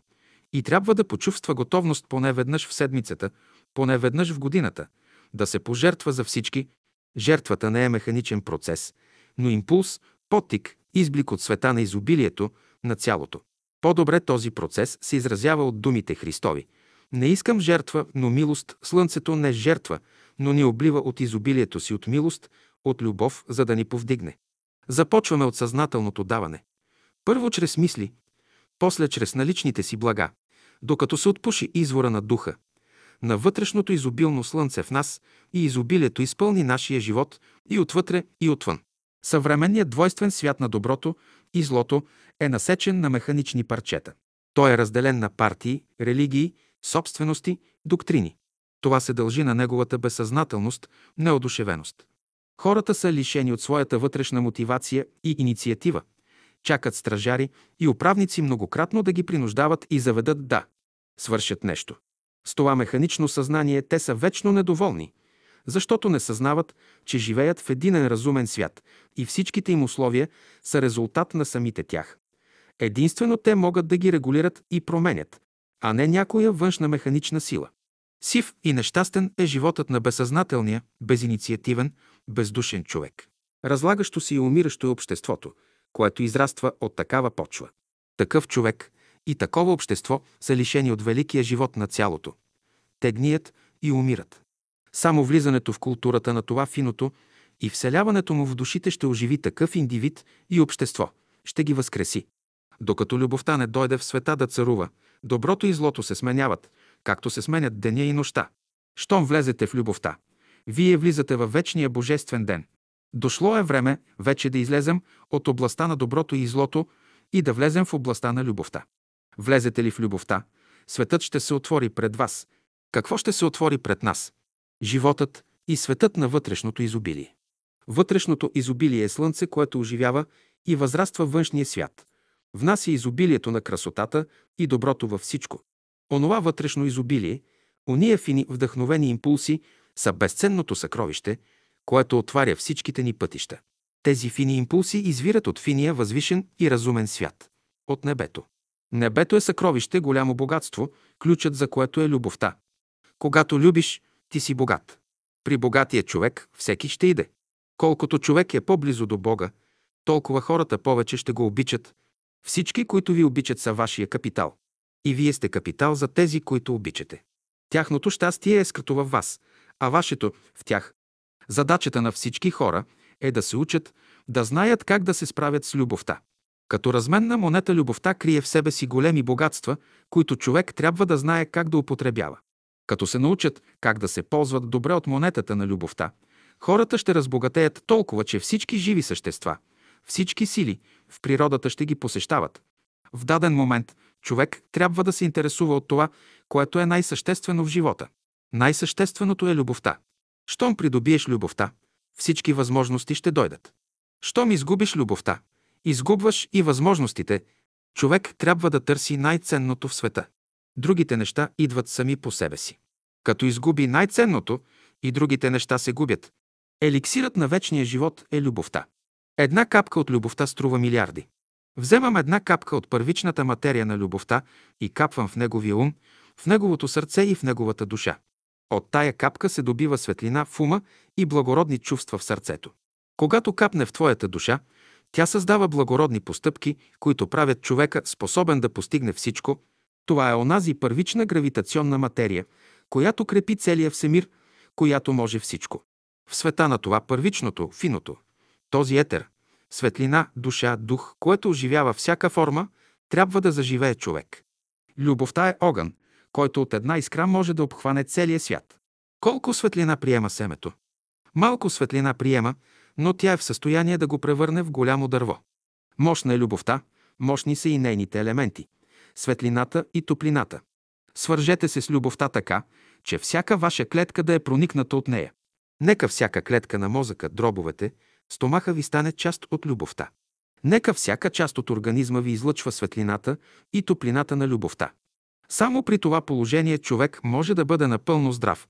И трябва да почувства готовност поне веднъж в седмицата, поне веднъж в годината, да се пожертва за всички. Жертвата не е механичен процес, но импулс, потик, изблик от света на изобилието, на цялото. По-добре този процес се изразява от думите Христови. Не искам жертва, но милост. Слънцето не жертва, но ни облива от изобилието си, от милост, от любов, за да ни повдигне. Започваме от съзнателното даване. Първо чрез мисли, после чрез наличните си блага, докато се отпуши извора на духа, на вътрешното изобилно слънце в нас и изобилието изпълни нашия живот и отвътре, и отвън. Съвременният двойствен свят на доброто и злото е насечен на механични парчета. Той е разделен на партии, религии, собствености, доктрини. Това се дължи на неговата безсъзнателност, неодушевеност. Хората са лишени от своята вътрешна мотивация и инициатива. Чакат стражари и управници многократно да ги принуждават и заведат да свършат нещо. С това механично съзнание те са вечно недоволни, защото не съзнават, че живеят в единен разумен свят и всичките им условия са резултат на самите тях. Единствено те могат да ги регулират и променят, а не някоя външна механична сила. Сив и нещастен е животът на безсъзнателния, безинициативен, бездушен човек. Разлагащо си и умиращо е обществото, което израства от такава почва. Такъв човек и такова общество са лишени от великия живот на цялото. Те гният и умират. Само влизането в културата на това финото и вселяването му в душите ще оживи такъв индивид и общество, ще ги възкреси. Докато любовта не дойде в света да царува, доброто и злото се сменяват, както се сменят деня и нощта. Щом влезете в любовта, вие влизате във вечния божествен ден. Дошло е време вече да излезем от областта на доброто и злото и да влезем в областта на любовта. Влезете ли в любовта, светът ще се отвори пред вас. Какво ще се отвори пред нас? Животът и светът на вътрешното изобилие. Вътрешното изобилие е слънце, което оживява и възраства външния свят. В нас е изобилието на красотата и доброто във всичко. Онова вътрешно изобилие, уния фини вдъхновени импулси са безценното съкровище, което отваря всичките ни пътища. Тези фини импулси извират от финия възвишен и разумен свят, от небето. Небето е съкровище, голямо богатство, ключът за което е любовта. Когато любиш, ти си богат. При богатия човек всеки ще иде. Колкото човек е по-близо до Бога, толкова хората повече ще го обичат. Всички, които ви обичат, са вашия капитал. И вие сте капитал за тези, които обичате. Тяхното щастие е скрито във вас, а вашето – в тях. Задачата на всички хора е да се учат, да знаят как да се справят с любовта. Като разменна монета любовта крие в себе си големи богатства, които човек трябва да знае как да употребява. Като се научат как да се ползват добре от монетата на любовта, хората ще разбогатеят толкова, че всички живи същества, всички сили в природата ще ги посещават. В даден момент човек трябва да се интересува от това, което е най-съществено в живота. Най-същественото е любовта. Щом придобиеш любовта, всички възможности ще дойдат. Щом изгубиш любовта, изгубваш и възможностите. Човек трябва да търси най-ценното в света. Другите неща идват сами по себе си. Като изгуби най-ценното, и другите неща се губят. Еликсирът на вечния живот е любовта. Една капка от любовта струва милиарди. Вземам една капка от първичната материя на любовта и капвам в неговия ум, в неговото сърце и в неговата душа. От тая капка се добива светлина в ума и благородни чувства в сърцето. Когато капне в твоята душа, тя създава благородни постъпки, които правят човека способен да постигне всичко. Това е онази първична гравитационна материя, която крепи целия всемир, която може всичко. В света на това първичното, финото, този етер, светлина, душа, дух, което оживява всяка форма, трябва да заживее човек. Любовта е огън, който от една искра може да обхване целия свят. Колко светлина приема семето? Малко светлина приема, но тя е в състояние да го превърне в голямо дърво. Мощна е любовта, мощни са и нейните елементи – светлината и топлината. Свържете се с любовта така, че всяка ваша клетка да е проникната от нея. Нека всяка клетка на мозъка, дробовете, стомаха ви стане част от любовта. Нека всяка част от организма ви излъчва светлината и топлината на любовта. Само при това положение човек може да бъде напълно здрав.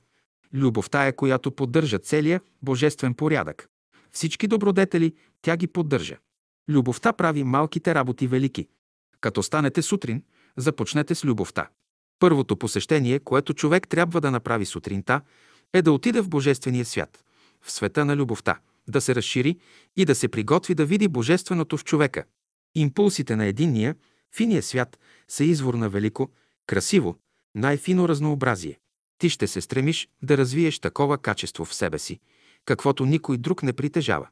Любовта е, която поддържа целия божествен порядък. Всички добродетели тя ги поддържа. Любовта прави малките работи велики. Като станете сутрин, започнете с любовта. Първото посещение, което човек трябва да направи сутринта, е да отиде в Божествения свят, в света на любовта, да се разшири и да се приготви да види Божественото в човека. Импулсите на единния, финия свят са извор на велико, красиво, най-фино разнообразие. Ти ще се стремиш да развиеш такова качество в себе си, каквото никой друг не притежава.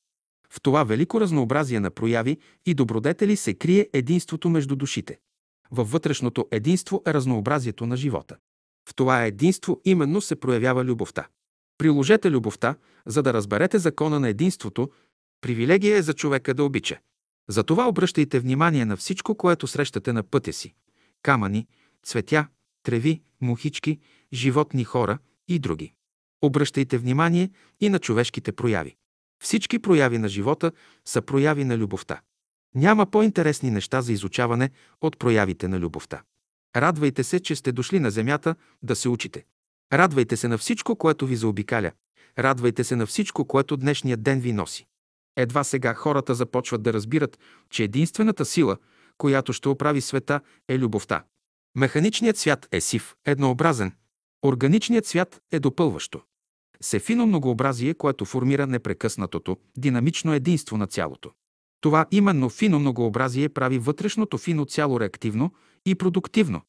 В това велико разнообразие на прояви и добродетели се крие единството между душите. Във вътрешното единство е разнообразието на живота. В това единство именно се проявява любовта. Приложете любовта, за да разберете закона на единството. Привилегия е за човека да обича. Затова обръщайте внимание на всичко, което срещате на пътя си. Камъни, цветя, треви, мухички, животни хора и други. Обръщайте внимание и на човешките прояви. Всички прояви на живота са прояви на любовта. Няма по-интересни неща за изучаване от проявите на любовта. Радвайте се, че сте дошли на земята да се учите. Радвайте се на всичко, което ви заобикаля. Радвайте се на всичко, което днешният ден ви носи. Едва сега хората започват да разбират, че единствената сила, която ще оправи света, е любовта. Механичният свят е сив, еднообразен. Органичният свят е допълващо. Сефино многообразие, което формира непрекъснатото, динамично единство на цялото. Това именно фино многообразие прави вътрешното фино цяло реактивно и продуктивно,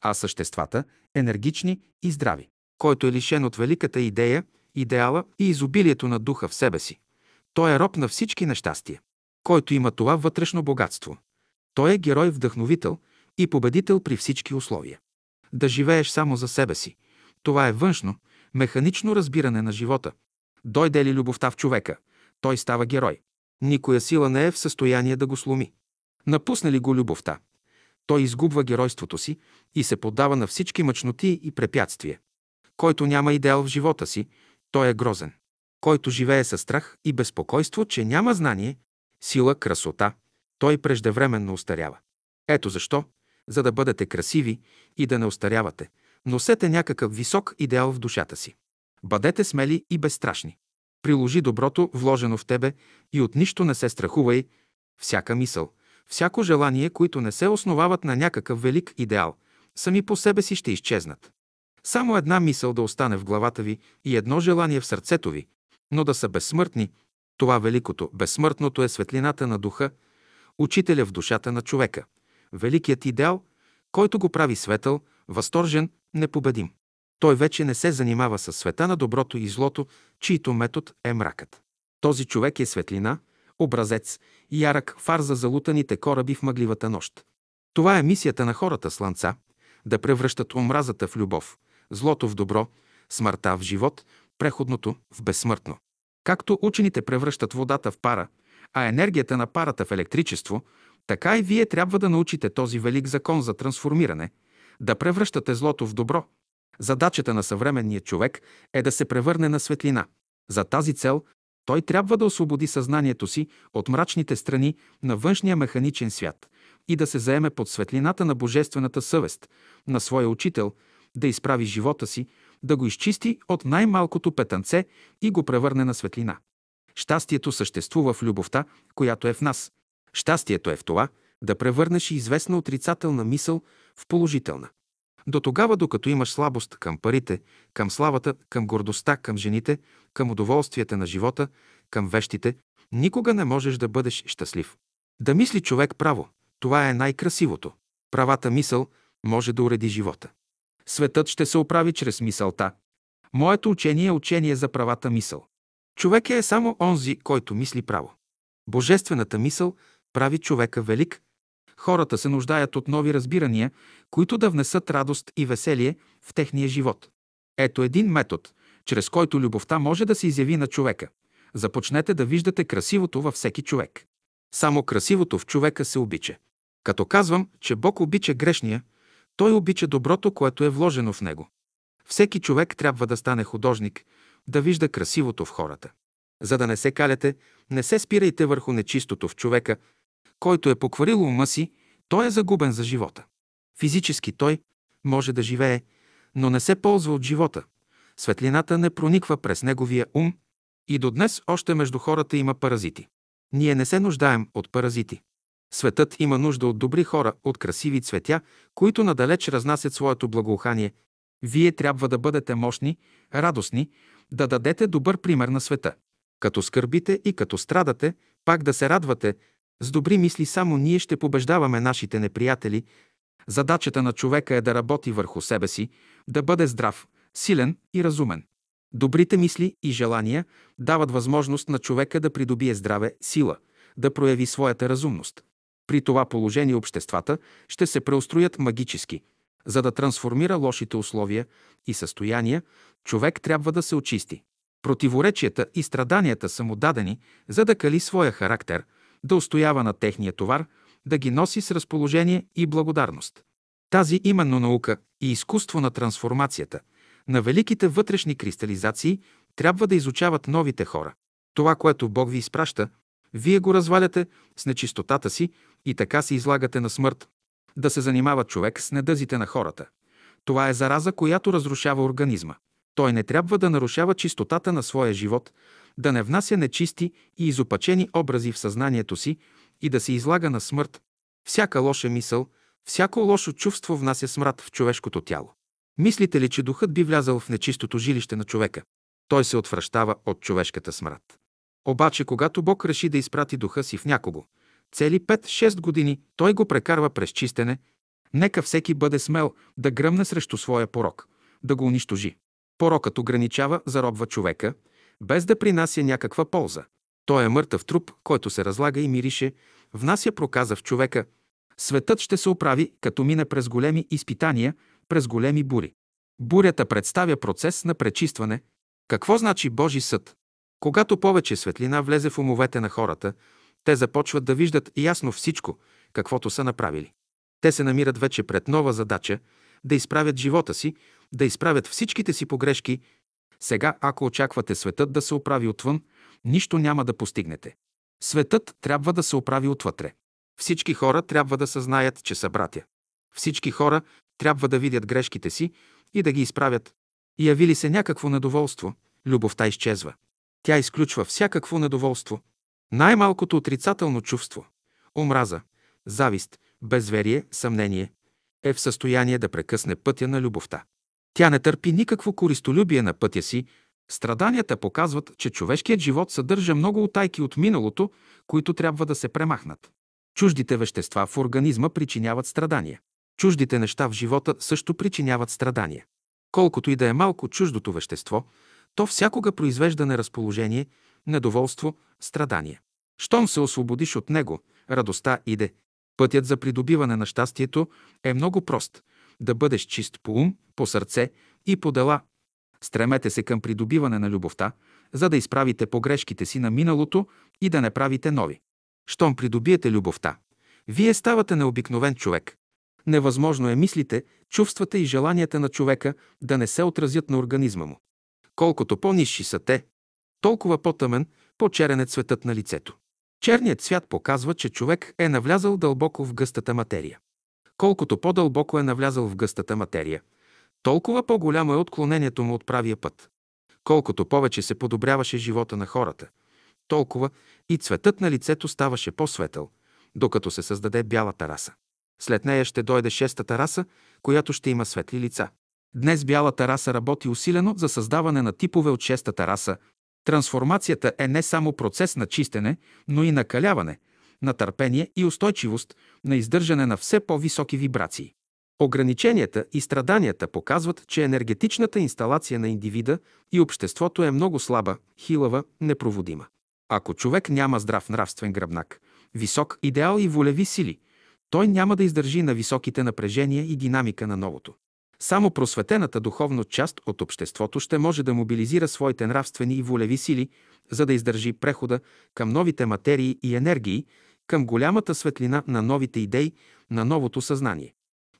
а съществата – енергични и здрави. Който е лишен от великата идея, идеала и изобилието на духа в себе си. Той е роб на всички нещастия. Който има това вътрешно богатство. Той е герой-вдъхновител и победител при всички условия. Да живееш само за себе си. Това е външно, механично разбиране на живота. Дойде ли любовта в човека, той става герой. Никоя сила не е в състояние да го сломи. Напусне ли го любовта, той изгубва геройството си и се поддава на всички мъчноти и препятствия. Който няма идеал в живота си, той е грозен. Който живее със страх и безпокойство, че няма знание, сила, красота, той преждевременно устарява. Ето защо, за да бъдете красиви и да не остарявате, носете някакъв висок идеал в душата си. Бъдете смели и безстрашни. Приложи доброто, вложено в тебе, и от нищо не се страхувай. Всяка мисъл, всяко желание, които не се основават на някакъв велик идеал, сами по себе си ще изчезнат. Само една мисъл да остане в главата ви и едно желание в сърцето ви, но да са безсмъртни, това великото, безсмъртното е светлината на духа, учителя в душата на човека, великият идеал, който го прави светъл, възторжен, непобедим. Той вече не се занимава с света на доброто и злото, чието метод е мракът. Този човек е светлина, образец, ярък фар за залутаните кораби в мъгливата нощ. Това е мисията на хората слънца – да превръщат омразата в любов, злото в добро, смъртта в живот, преходното в безсмъртно. Както учените превръщат водата в пара, а енергията на парата в електричество, така и вие трябва да научите този велик закон за трансформиране, да превръщате злото в добро. Задачата на съвременния човек е да се превърне на светлина. За тази цел той трябва да освободи съзнанието си от мрачните страни на външния механичен свят и да се заеме под светлината на божествената съвест, на своя учител, да изправи живота си, да го изчисти от най-малкото петънце и го превърне на светлина. Щастието съществува в любовта, която е в нас. Щастието е в това да превърнеш известна отрицателна мисъл в положителна. До тогава, докато имаш слабост към парите, към славата, към гордостта, към жените, към удоволствията на живота, към вещите, никога не можеш да бъдеш щастлив. Да мисли човек право, това е най-красивото. Правата мисъл може да уреди живота. Светът ще се оправи чрез мисълта. Моето учение е учение за правата мисъл. Човек е само онзи, който мисли право. Божествената мисъл прави човека велик. Хората се нуждаят от нови разбирания, които да внесат радост и веселие в техния живот. Ето един метод, чрез който любовта може да се изяви на човека. Започнете да виждате красивото във всеки човек. Само красивото в човека се обича. Като казвам, че Бог обича грешния, той обича доброто, което е вложено в него. Всеки човек трябва да стане художник, да вижда красивото в хората. За да не се каляте, не се спирайте върху нечистото в човека, който е покварил ума си, той е загубен за живота. Физически той може да живее, но не се ползва от живота. Светлината не прониква през неговия ум и до днес още между хората има паразити. Ние не се нуждаем от паразити. Светът има нужда от добри хора, от красиви цветя, които надалеч разнасят своето благоухание. Вие трябва да бъдете мощни, радостни, да дадете добър пример на света. Като скърбите и като страдате, пак да се радвате, с добри мисли само ние ще побеждаваме нашите неприятели. Задачата на човека е да работи върху себе си, да бъде здрав, силен и разумен. Добрите мисли и желания дават възможност на човека да придобие здраве, сила, да прояви своята разумност. При това положение обществата ще се преустроят магически. За да трансформира лошите условия и състояния, човек трябва да се очисти. Противоречията и страданията са му дадени, за да кали своя характер, да устоява на техния товар, да ги носи с разположение и благодарност. Тази именно наука и изкуство на трансформацията, на великите вътрешни кристализации, трябва да изучават новите хора. Това, което Бог ви изпраща, вие го разваляте с нечистотата си и така се излагате на смърт. Да се занимава човек с недъзите на хората. Това е зараза, която разрушава организма. Той не трябва да нарушава чистотата на своя живот, да не внася нечисти и изопачени образи в съзнанието си и да се излага на смърт. Всяка лоша мисъл, всяко лошо чувство внася смрад в човешкото тяло. Мислите ли, че духът би влязал в нечистото жилище на човека? Той се отвръщава от човешката смрад. Обаче, когато Бог реши да изпрати духа си в някого, цели 5-6 години той го прекарва през чистене, нека всеки бъде смел да гръмне срещу своя порок, да го унищожи. Порокът ограничава, заробва човека, без да принася някаква полза. Той е мъртъв труп, който се разлага и мирише, внася проказа в човека. Светът ще се оправи, като мине през големи изпитания, през големи бури. Бурята представя процес на пречистване. Какво значи Божи съд? Когато повече светлина влезе в умовете на хората, те започват да виждат ясно всичко, каквото са направили. Те се намират вече пред нова задача да изправят живота си, да изправят всичките си погрешки. Сега, ако очаквате светът да се оправи отвън, нищо няма да постигнете. Светът трябва да се оправи отвътре. Всички хора трябва да съзнаят, че са братя. Всички хора трябва да видят грешките си и да ги изправят. Яви се някакво недоволство, любовта изчезва. Тя изключва всякакво недоволство. Най-малкото отрицателно чувство – омраза, завист, безверие, съмнение – е в състояние да прекъсне пътя на любовта. Тя не търпи никакво користолюбие на пътя си. Страданията показват, че човешкият живот съдържа много утайки от миналото, които трябва да се премахнат. Чуждите вещества в организма причиняват страдания. Чуждите неща в живота също причиняват страдания. Колкото и да е малко чуждото вещество, то всякога произвежда неразположение, недоволство, страдание. Щом се освободиш от него, радостта иде. Пътят за придобиване на щастието е много прост – да бъдеш чист по ум, по сърце и по дела. Стремете се към придобиване на любовта, за да изправите погрешките си на миналото и да не правите нови. Щом придобиете любовта, вие ставате необикновен човек. Невъзможно е мислите, чувствата и желанията на човека да не се отразят на организма му. Колкото по-низши са те, толкова по-тъмен, по-черен е цветът на лицето. Черният цвят показва, че човек е навлязал дълбоко в гъстата материя. Колкото по-дълбоко е навлязал в гъстата материя, толкова по-голямо е отклонението му от правия път. Колкото повече се подобряваше живота на хората, толкова и цветът на лицето ставаше по-светъл, докато се създаде бялата раса. След нея ще дойде шестата раса, която ще има светли лица. Днес бялата раса работи усилено за създаване на типове от шестата раса. Трансформацията е не само процес на чистене, но и накаляване, на търпение и устойчивост, на издържане на все по-високи вибрации. Ограниченията и страданията показват, че енергетичната инсталация на индивида и обществото е много слаба, хилава, непроводима. Ако човек няма здрав нравствен гръбнак, висок идеал и волеви сили, той няма да издържи на високите напрежения и динамика на новото. Само просветената духовна част от обществото ще може да мобилизира своите нравствени и волеви сили, за да издържи прехода към новите материи и енергии, към голямата светлина на новите идеи, на новото съзнание.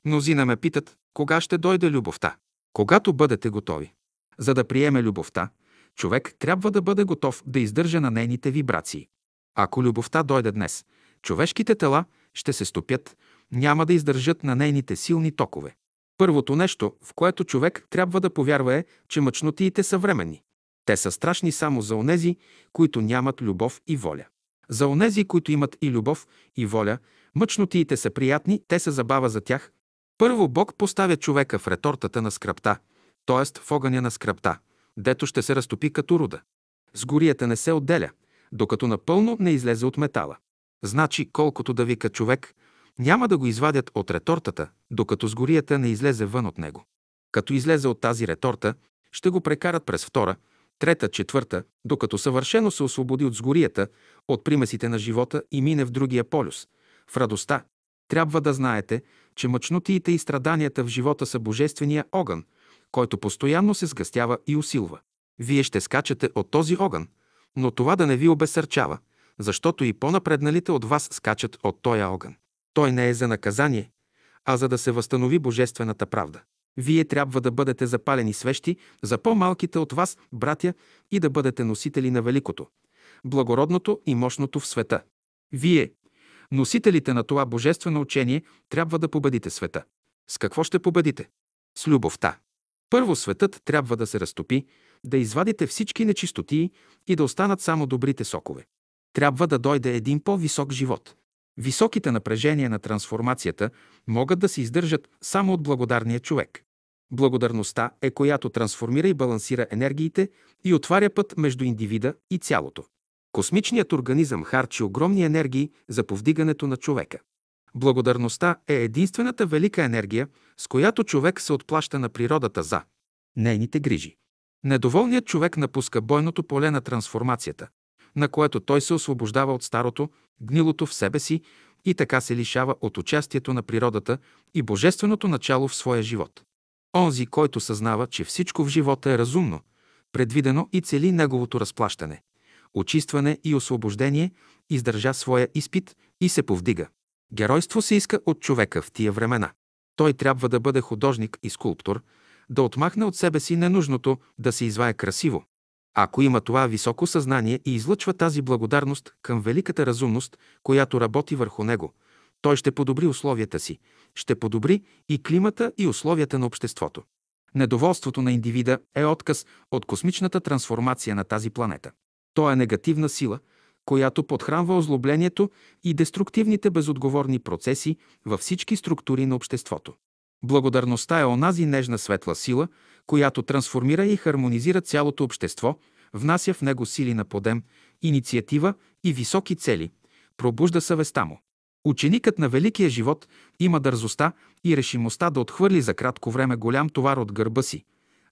Мнозина ме питат, кога ще дойде любовта? Когато бъдете готови. За да приеме любовта, човек трябва да бъде готов да издържа на нейните вибрации. Ако любовта дойде днес, човешките тела ще се стопят, няма да издържат на нейните силни токове. Първото нещо, в което човек трябва да повярва е, че мъчнотиите са временни. Те са страшни само за онези, които нямат любов и воля. За онези, които имат и любов, и воля, мъчнотиите са приятни, те са забава за тях. Първо Бог поставя човека в ретортата на скръпта, т.е. в огъня на скръпта, дето ще се разтопи като руда. Сгорията не се отделя, докато напълно не излезе от метала. Значи, колкото да вика човек, няма да го извадят от ретортата, докато сгорията не излезе вън от него. Като излезе от тази реторта, ще го прекарат през втора, трета, четвърта, докато съвършено се освободи от сгорията, от примесите на живота и мине в другия полюс, в радостта. Трябва да знаете, че мъчнотиите и страданията в живота са божествения огън, който постоянно се сгъстява и усилва. Вие ще скачате от този огън, но това да не ви обесърчава, защото и по-напредналите от вас скачат от този огън. Той не е за наказание, а за да се възстанови божествената правда. Вие трябва да бъдете запалени свещи за по-малките от вас, братя, и да бъдете носители на великото, благородното и мощното в света. Вие, носителите на това божествено учение, трябва да победите света. С какво ще победите? С любовта. Първо светът трябва да се разтопи, да извадите всички нечистотии и да останат само добрите сокове. Трябва да дойде един по-висок живот. Високите напрежения на трансформацията могат да се издържат само от благодарния човек. Благодарността е която трансформира и балансира енергиите и отваря път между индивида и цялото. Космичният организъм харчи огромни енергии за повдигането на човека. Благодарността е единствената велика енергия, с която човек се отплаща на природата за нейните грижи. Недоволният човек напуска бойното поле на трансформацията, на което той се освобождава от старото, гнилото в себе си и така се лишава от участието на природата и божественото начало в своя живот. Онзи, който съзнава, че всичко в живота е разумно, предвидено и цели неговото разплащане, очистване и освобождение, издържа своя изпит и се повдига. Геройство се иска от човека в тия времена. Той трябва да бъде художник и скулптор, да отмахне от себе си ненужното, да се извае красиво, ако има това високо съзнание и излъчва тази благодарност към великата разумност, която работи върху него, той ще подобри условията си, ще подобри и климата и условията на обществото. Недоволството на индивида е отказ от космичната трансформация на тази планета. То е негативна сила, която подхранва озлоблението и деструктивните безотговорни процеси във всички структури на обществото. Благодарността е онази нежна светла сила, която трансформира и хармонизира цялото общество, внася в него сили на подем, инициатива и високи цели, пробужда съвестта му. Ученикът на великия живот има дързостта и решимостта да отхвърли за кратко време голям товар от гърба си,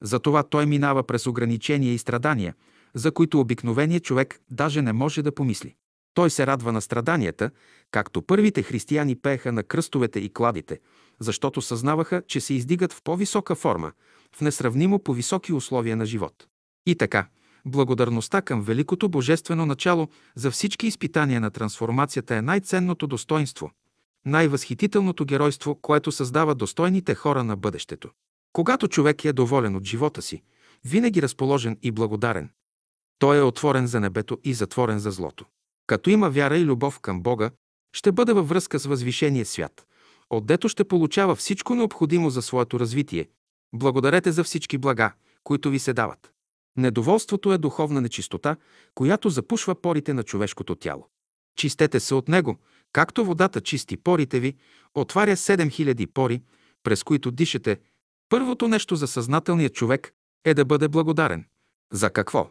Затова той минава през ограничения и страдания, за които обикновеният човек даже не може да помисли. Той се радва на страданията, както първите християни пееха на кръстовете и кладите, защото съзнаваха, че се издигат в по-висока форма, в несравнимо по-високи условия на живот. И така, благодарността към великото божествено начало за всички изпитания на трансформацията е най-ценното достоинство, най-възхитителното геройство, което създава достойните хора на бъдещето. Когато човек е доволен от живота си, винаги разположен и благодарен, той е отворен за небето и затворен за злото. Като има вяра и любов към Бога, ще бъде във връзка с възвишения свят, отдето ще получава всичко необходимо за своето развитие. Благодарете за всички блага, които ви се дават. Недоволството е духовна нечистота, която запушва порите на човешкото тяло. Чистете се от него, както водата чисти порите ви, отваря 7000 пори, през които дишате. Първото нещо за съзнателния човек е да бъде благодарен. За какво?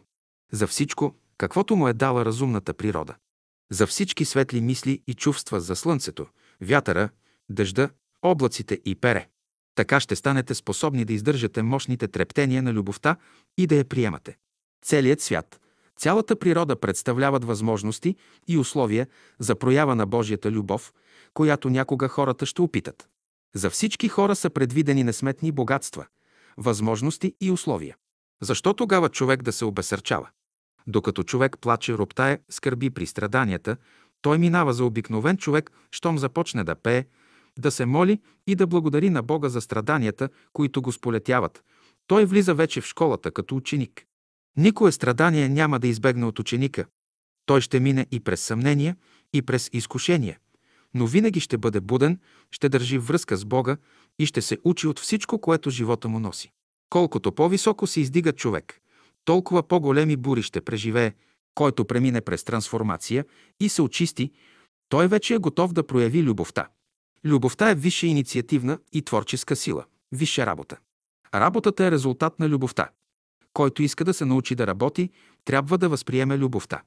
За всичко, каквото му е дала разумната природа. За всички светли мисли и чувства за слънцето, вятъра, дъжда, облаците и пере. Така ще станете способни да издържате мощните трептения на любовта и да я приемате. Целият свят, цялата природа представляват възможности и условия за проява на Божията любов, която някога хората ще опитат. За всички хора са предвидени несметни богатства, възможности и условия. Защо тогава човек да се обесърчава? Докато човек плаче, роптае, скърби при страданията, той минава за обикновен човек, щом започне да пее, да се моли и да благодари на Бога за страданията, които го сполетяват. Той влиза вече в школата като ученик. Никое страдание няма да избегне от ученика. Той ще мине и през съмнения, и през изкушения, но винаги ще бъде буден, ще държи връзка с Бога и ще се учи от всичко, което живота му носи. Колкото по-високо се издига човек, толкова по-големи бури ще преживее, който премине през трансформация и се очисти, той вече е готов да прояви любовта. Любовта е висша инициативна и творческа сила, висша работа. Работата е резултат на любовта. Който иска да се научи да работи, трябва да възприеме любовта.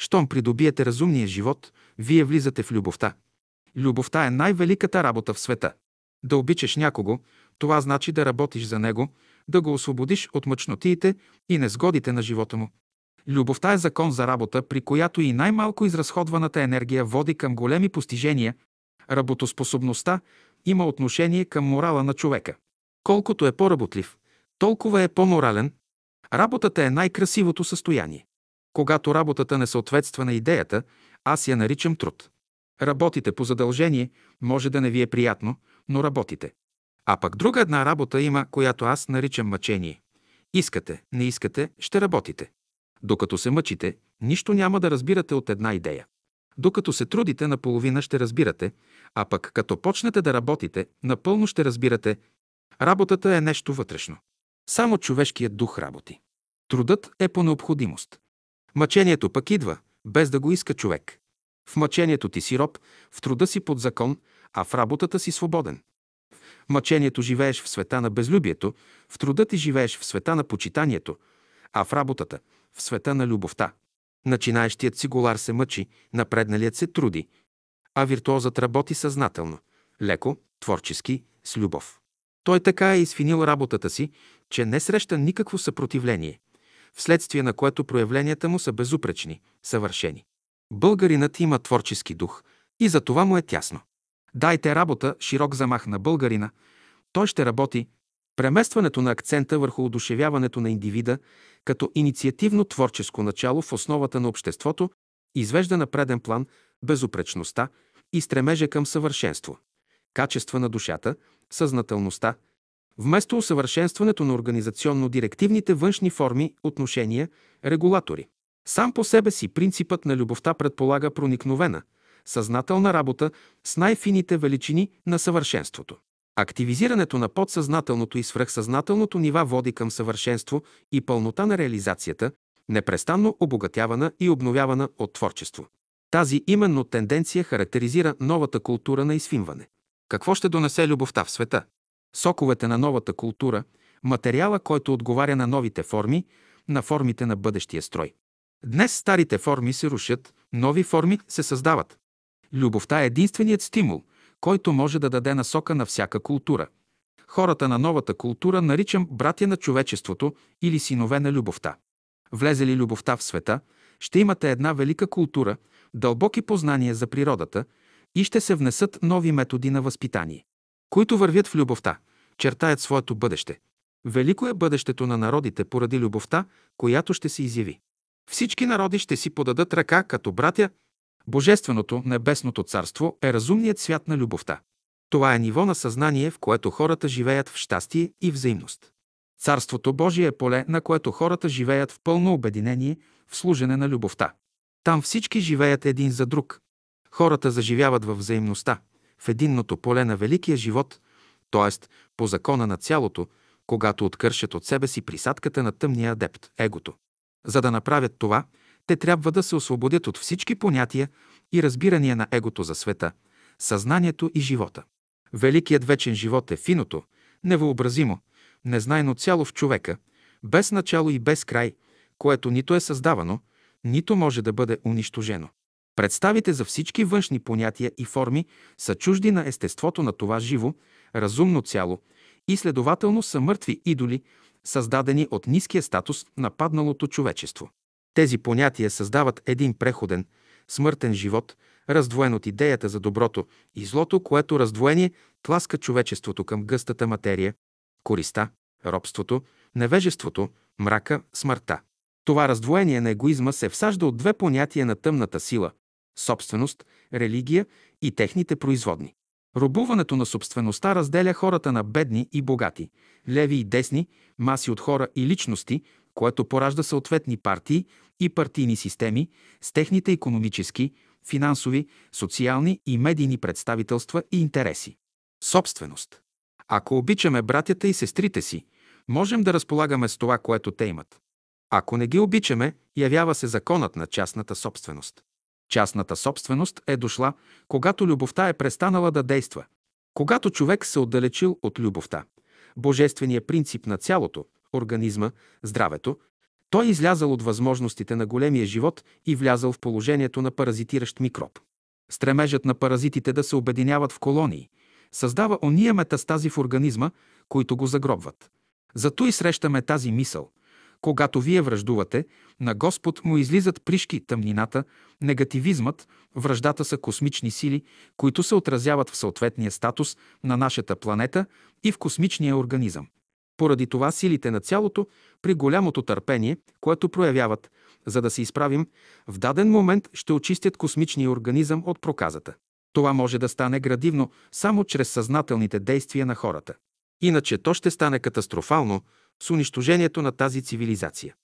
Щом придобиете разумния живот, вие влизате в любовта. Любовта е най-великата работа в света. Да обичаш някого, това значи да работиш за него, да го освободиш от мъчнотиите и незгодите на живота му. Любовта е закон за работа, при която и най-малко изразходваната енергия води към големи постижения. Работоспособността има отношение към морала на човека. Колкото е по-работлив, толкова е по-морален. Работата е най-красивото състояние. Когато работата не съответства на идеята, аз я наричам труд. Работите по задължение, може да не ви е приятно, но работите. А пък друга една работа има, която аз наричам мъчение. Искате, не искате, ще работите. Докато се мъчите, нищо няма да разбирате от една идея. Докато се трудите, наполовина ще разбирате, а пък като почнете да работите, напълно ще разбирате. Работата е нещо вътрешно. Само човешкият дух работи. Трудът е по необходимост. Мъчението пък идва, без да го иска човек. В мъчението ти си роб, в труда си под закон, а в работата си свободен мъчението живееш в света на безлюбието, в труда ти живееш в света на почитанието, а в работата – в света на любовта. Начинаещият сигулар се мъчи, напредналият се труди, а виртуозът работи съзнателно, леко, творчески, с любов. Той така е изфинил работата си, че не среща никакво съпротивление, вследствие на което проявленията му са безупречни, съвършени. Българинът има творчески дух и за това му е тясно. Дайте работа, широк замах на българина, той ще работи. Преместването на акцента върху одушевяването на индивида като инициативно творческо начало в основата на обществото извежда на преден план безупречността и стремежа към съвършенство, качества на душата, съзнателността, вместо усъвършенстването на организационно-директивните външни форми, отношения, регулатори. Сам по себе си принципът на любовта предполага проникновена – съзнателна работа с най-фините величини на съвършенството. Активизирането на подсъзнателното и свръхсъзнателното нива води към съвършенство и пълнота на реализацията, непрестанно обогатявана и обновявана от творчество. Тази именно тенденция характеризира новата култура на изфинване. Какво ще донесе любовта в света? Соковете на новата култура, материала, който отговаря на новите форми, на формите на бъдещия строй. Днес старите форми се рушат, нови форми се създават. Любовта е единственият стимул, който може да даде насока на всяка култура. хората на новата култура наричам братя на човечеството или синове на любовта. Влезе ли любовта в света, ще имате една велика култура, дълбоки познания за природата и ще се внесат нови методи на възпитание, които вървят в любовта, чертаят своето бъдеще. Велико е бъдещето на народите поради любовта, която ще се изяви. Всички народи ще си подадат ръка като братя. Божественото, небесното царство е разумният свят на любовта. Това е ниво на съзнание, в което хората живеят в щастие и взаимност. Царството Божие е поле, на което хората живеят в пълно обединение, в служене на любовта. Там всички живеят един за друг. Хората заживяват във взаимността, в единното поле на великия живот, т.е. по закона на цялото, когато откършат от себе си присадката на тъмния адепт – егото. За да направят това, те трябва да се освободят от всички понятия и разбирания на егото за света, съзнанието и живота. Великият вечен живот е финото, невъобразимо, незнайно цяло в човека, без начало и без край, което нито е създавано, нито може да бъде унищожено. Представите за всички външни понятия и форми са чужди на естеството на това живо, разумно цяло и следователно са мъртви идоли, създадени от ниския статус на падналото човечество. Тези понятия създават един преходен, смъртен живот, раздвоен от идеята за доброто и злото, което раздвоение тласка човечеството към гъстата материя, користа, робството, невежеството, мрака, смъртта. Това раздвоение на егоизма се всажда от две понятия на тъмната сила – собственост, религия и техните производни. Робуването на собствеността разделя хората на бедни и богати, леви и десни, маси от хора и личности, което поражда съответни партии и партийни системи с техните економически, финансови, социални и медийни представителства и интереси. Собственост. Ако обичаме братята и сестрите си, можем да разполагаме с това, което те имат. Ако не ги обичаме, явява се законът на частната собственост. Частната собственост е дошла, когато любовта е престанала да действа. Когато човек се отдалечил от любовта, божествения принцип на цялото, организма, здравето, той е излязал от възможностите на големия живот и влязал в положението на паразитиращ микроб. Стремежът на паразитите да се обединяват в колонии създава ония метастази в организма, които го загробват. Зато и срещаме тази мисъл. Когато вие връждувате, на Господ му излизат пришки, тъмнината, негативизмът, връждата са космични сили, които се отразяват в съответния статус на нашата планета и в космичния организъм. Поради това силите на цялото, при голямото търпение, което проявяват, за да се изправим, в даден момент ще очистят космичния организъм от проказата. Това може да стане градивно само чрез съзнателните действия на хората. Иначе то ще стане катастрофално с унищожението на тази цивилизация.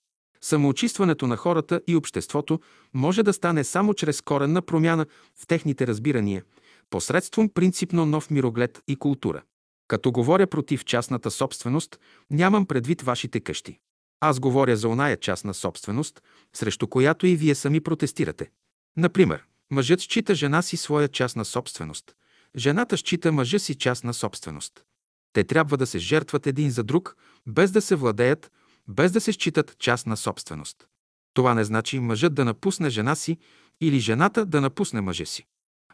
Самоочистването на хората и обществото може да стане само чрез коренна промяна в техните разбирания, посредством принципно нов мироглед и култура. Като говоря против частната собственост, нямам предвид вашите къщи. Аз говоря за оная частна собственост, срещу която и вие сами протестирате. Например, мъжът счита жена си своя частна собственост. Жената счита мъжа си частна собственост. Те трябва да се жертват един за друг, без да се владеят, без да се считат частна собственост. Това не значи мъжът да напусне жена си или жената да напусне мъжа си.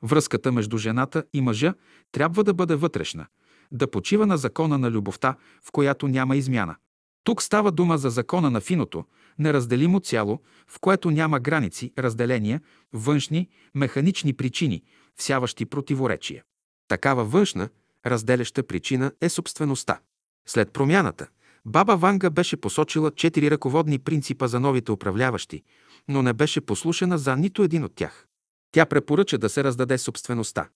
Връзката между жената и мъжа трябва да бъде вътрешна, да почива на закона на любовта, в която няма измяна. Тук става дума за закона на финото, неразделимо цяло, в което няма граници, разделения, външни, механични причини, всяващи противоречия. Такава външна, разделяща причина е собствеността. След промяната, баба Ванга беше посочила четири ръководни принципа за новите управляващи, но не беше послушана за нито един от тях. Тя препоръча да се раздаде собствеността.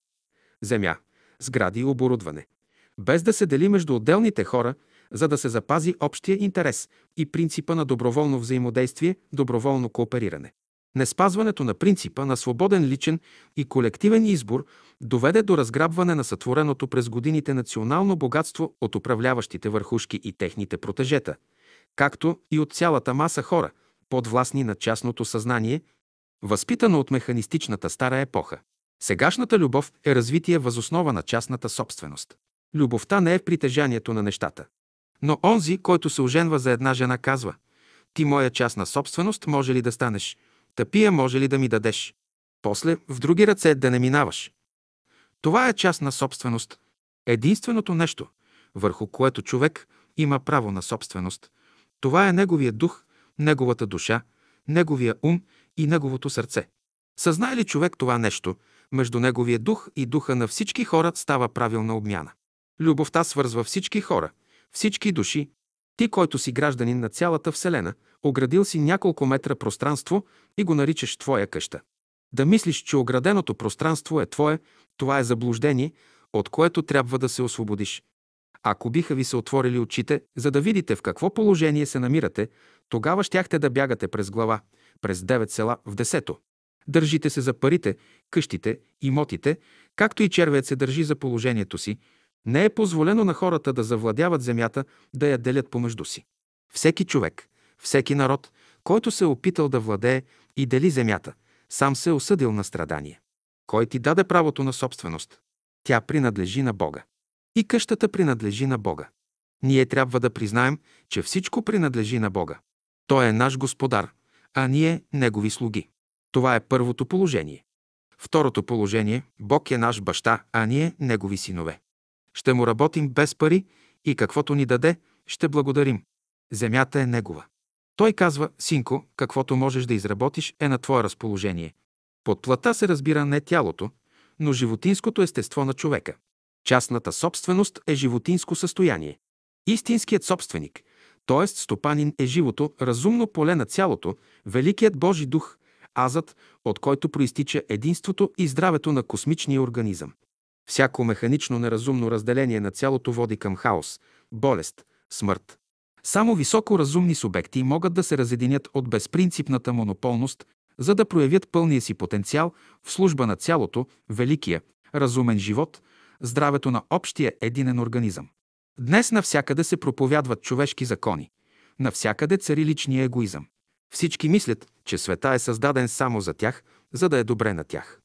Земя, сгради и оборудване. Без да се дели между отделните хора, за да се запази общия интерес и принципа на доброволно взаимодействие, доброволно коопериране. Неспазването на принципа на свободен личен и колективен избор доведе до разграбване на сътвореното през годините национално богатство от управляващите върхушки и техните протежета, както и от цялата маса хора, подвластни на частното съзнание, възпитано от механистичната стара епоха. Сегашната любов е развитие възоснова на частната собственост. Любовта не е притежанието на нещата. Но онзи, който се оженва за една жена, казва «Ти моя частна собственост може ли да станеш? Тъпия може ли да ми дадеш? После в други ръце да не минаваш». Това е частна собственост. Единственото нещо, върху което човек има право на собственост. Това е неговия дух, неговата душа, неговия ум и неговото сърце. Съзнае ли човек това нещо, между неговия дух и духа на всички хора става правилна обмяна. Любовта свързва всички хора, всички души. Ти, който си гражданин на цялата Вселена, оградил си няколко метра пространство и го наричаш твоя къща. Да мислиш, че ограденото пространство е твое, това е заблуждение, от което трябва да се освободиш. Ако биха ви се отворили очите, за да видите в какво положение се намирате, тогава щяхте да бягате през глава, през девет села в десето. Държите се за парите, къщите, имотите, както и червеят се държи за положението си. Не е позволено на хората да завладяват земята, да я делят помежду си. Всеки човек, всеки народ, който се е опитал да владее и дели земята, сам се е осъдил на страдание. Кой ти даде правото на собственост? Тя принадлежи на Бога. И къщата принадлежи на Бога. Ние трябва да признаем, че всичко принадлежи на Бога. Той е наш господар, а ние – негови слуги. Това е първото положение. Второто положение – Бог е наш баща, а ние – негови синове. Ще му работим без пари и каквото ни даде, ще благодарим. Земята е негова. Той казва, синко, каквото можеш да изработиш е на твое разположение. Под плата се разбира не тялото, но животинското естество на човека. Частната собственост е животинско състояние. Истинският собственик, т.е. стопанин е живото, разумно поле на цялото, великият Божи дух, азът, от който проистича единството и здравето на космичния организъм. Всяко механично неразумно разделение на цялото води към хаос, болест, смърт. Само високо разумни субекти могат да се разединят от безпринципната монополност, за да проявят пълния си потенциал в служба на цялото, великия, разумен живот, здравето на общия единен организъм. Днес навсякъде се проповядват човешки закони. Навсякъде цари личния егоизъм. Всички мислят, че света е създаден само за тях, за да е добре на тях.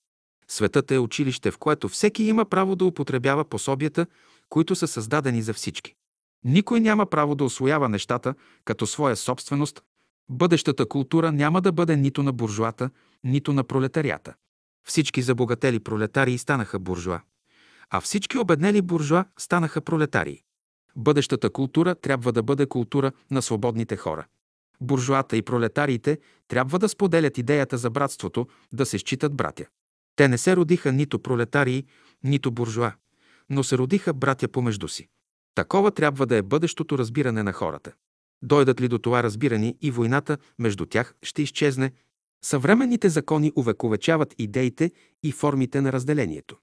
Светът е училище, в което всеки има право да употребява пособията, които са създадени за всички. Никой няма право да освоява нещата като своя собственост. Бъдещата култура няма да бъде нито на буржуата, нито на пролетарията. Всички забогатели пролетарии станаха буржуа, а всички обеднели буржуа станаха пролетарии. Бъдещата култура трябва да бъде култура на свободните хора. Буржуата и пролетариите трябва да споделят идеята за братството, да се считат братя. Те не се родиха нито пролетарии, нито буржуа, но се родиха братя помежду си. Такова трябва да е бъдещото разбиране на хората. Дойдат ли до това разбиране и войната между тях ще изчезне, съвременните закони увековечават идеите и формите на разделението.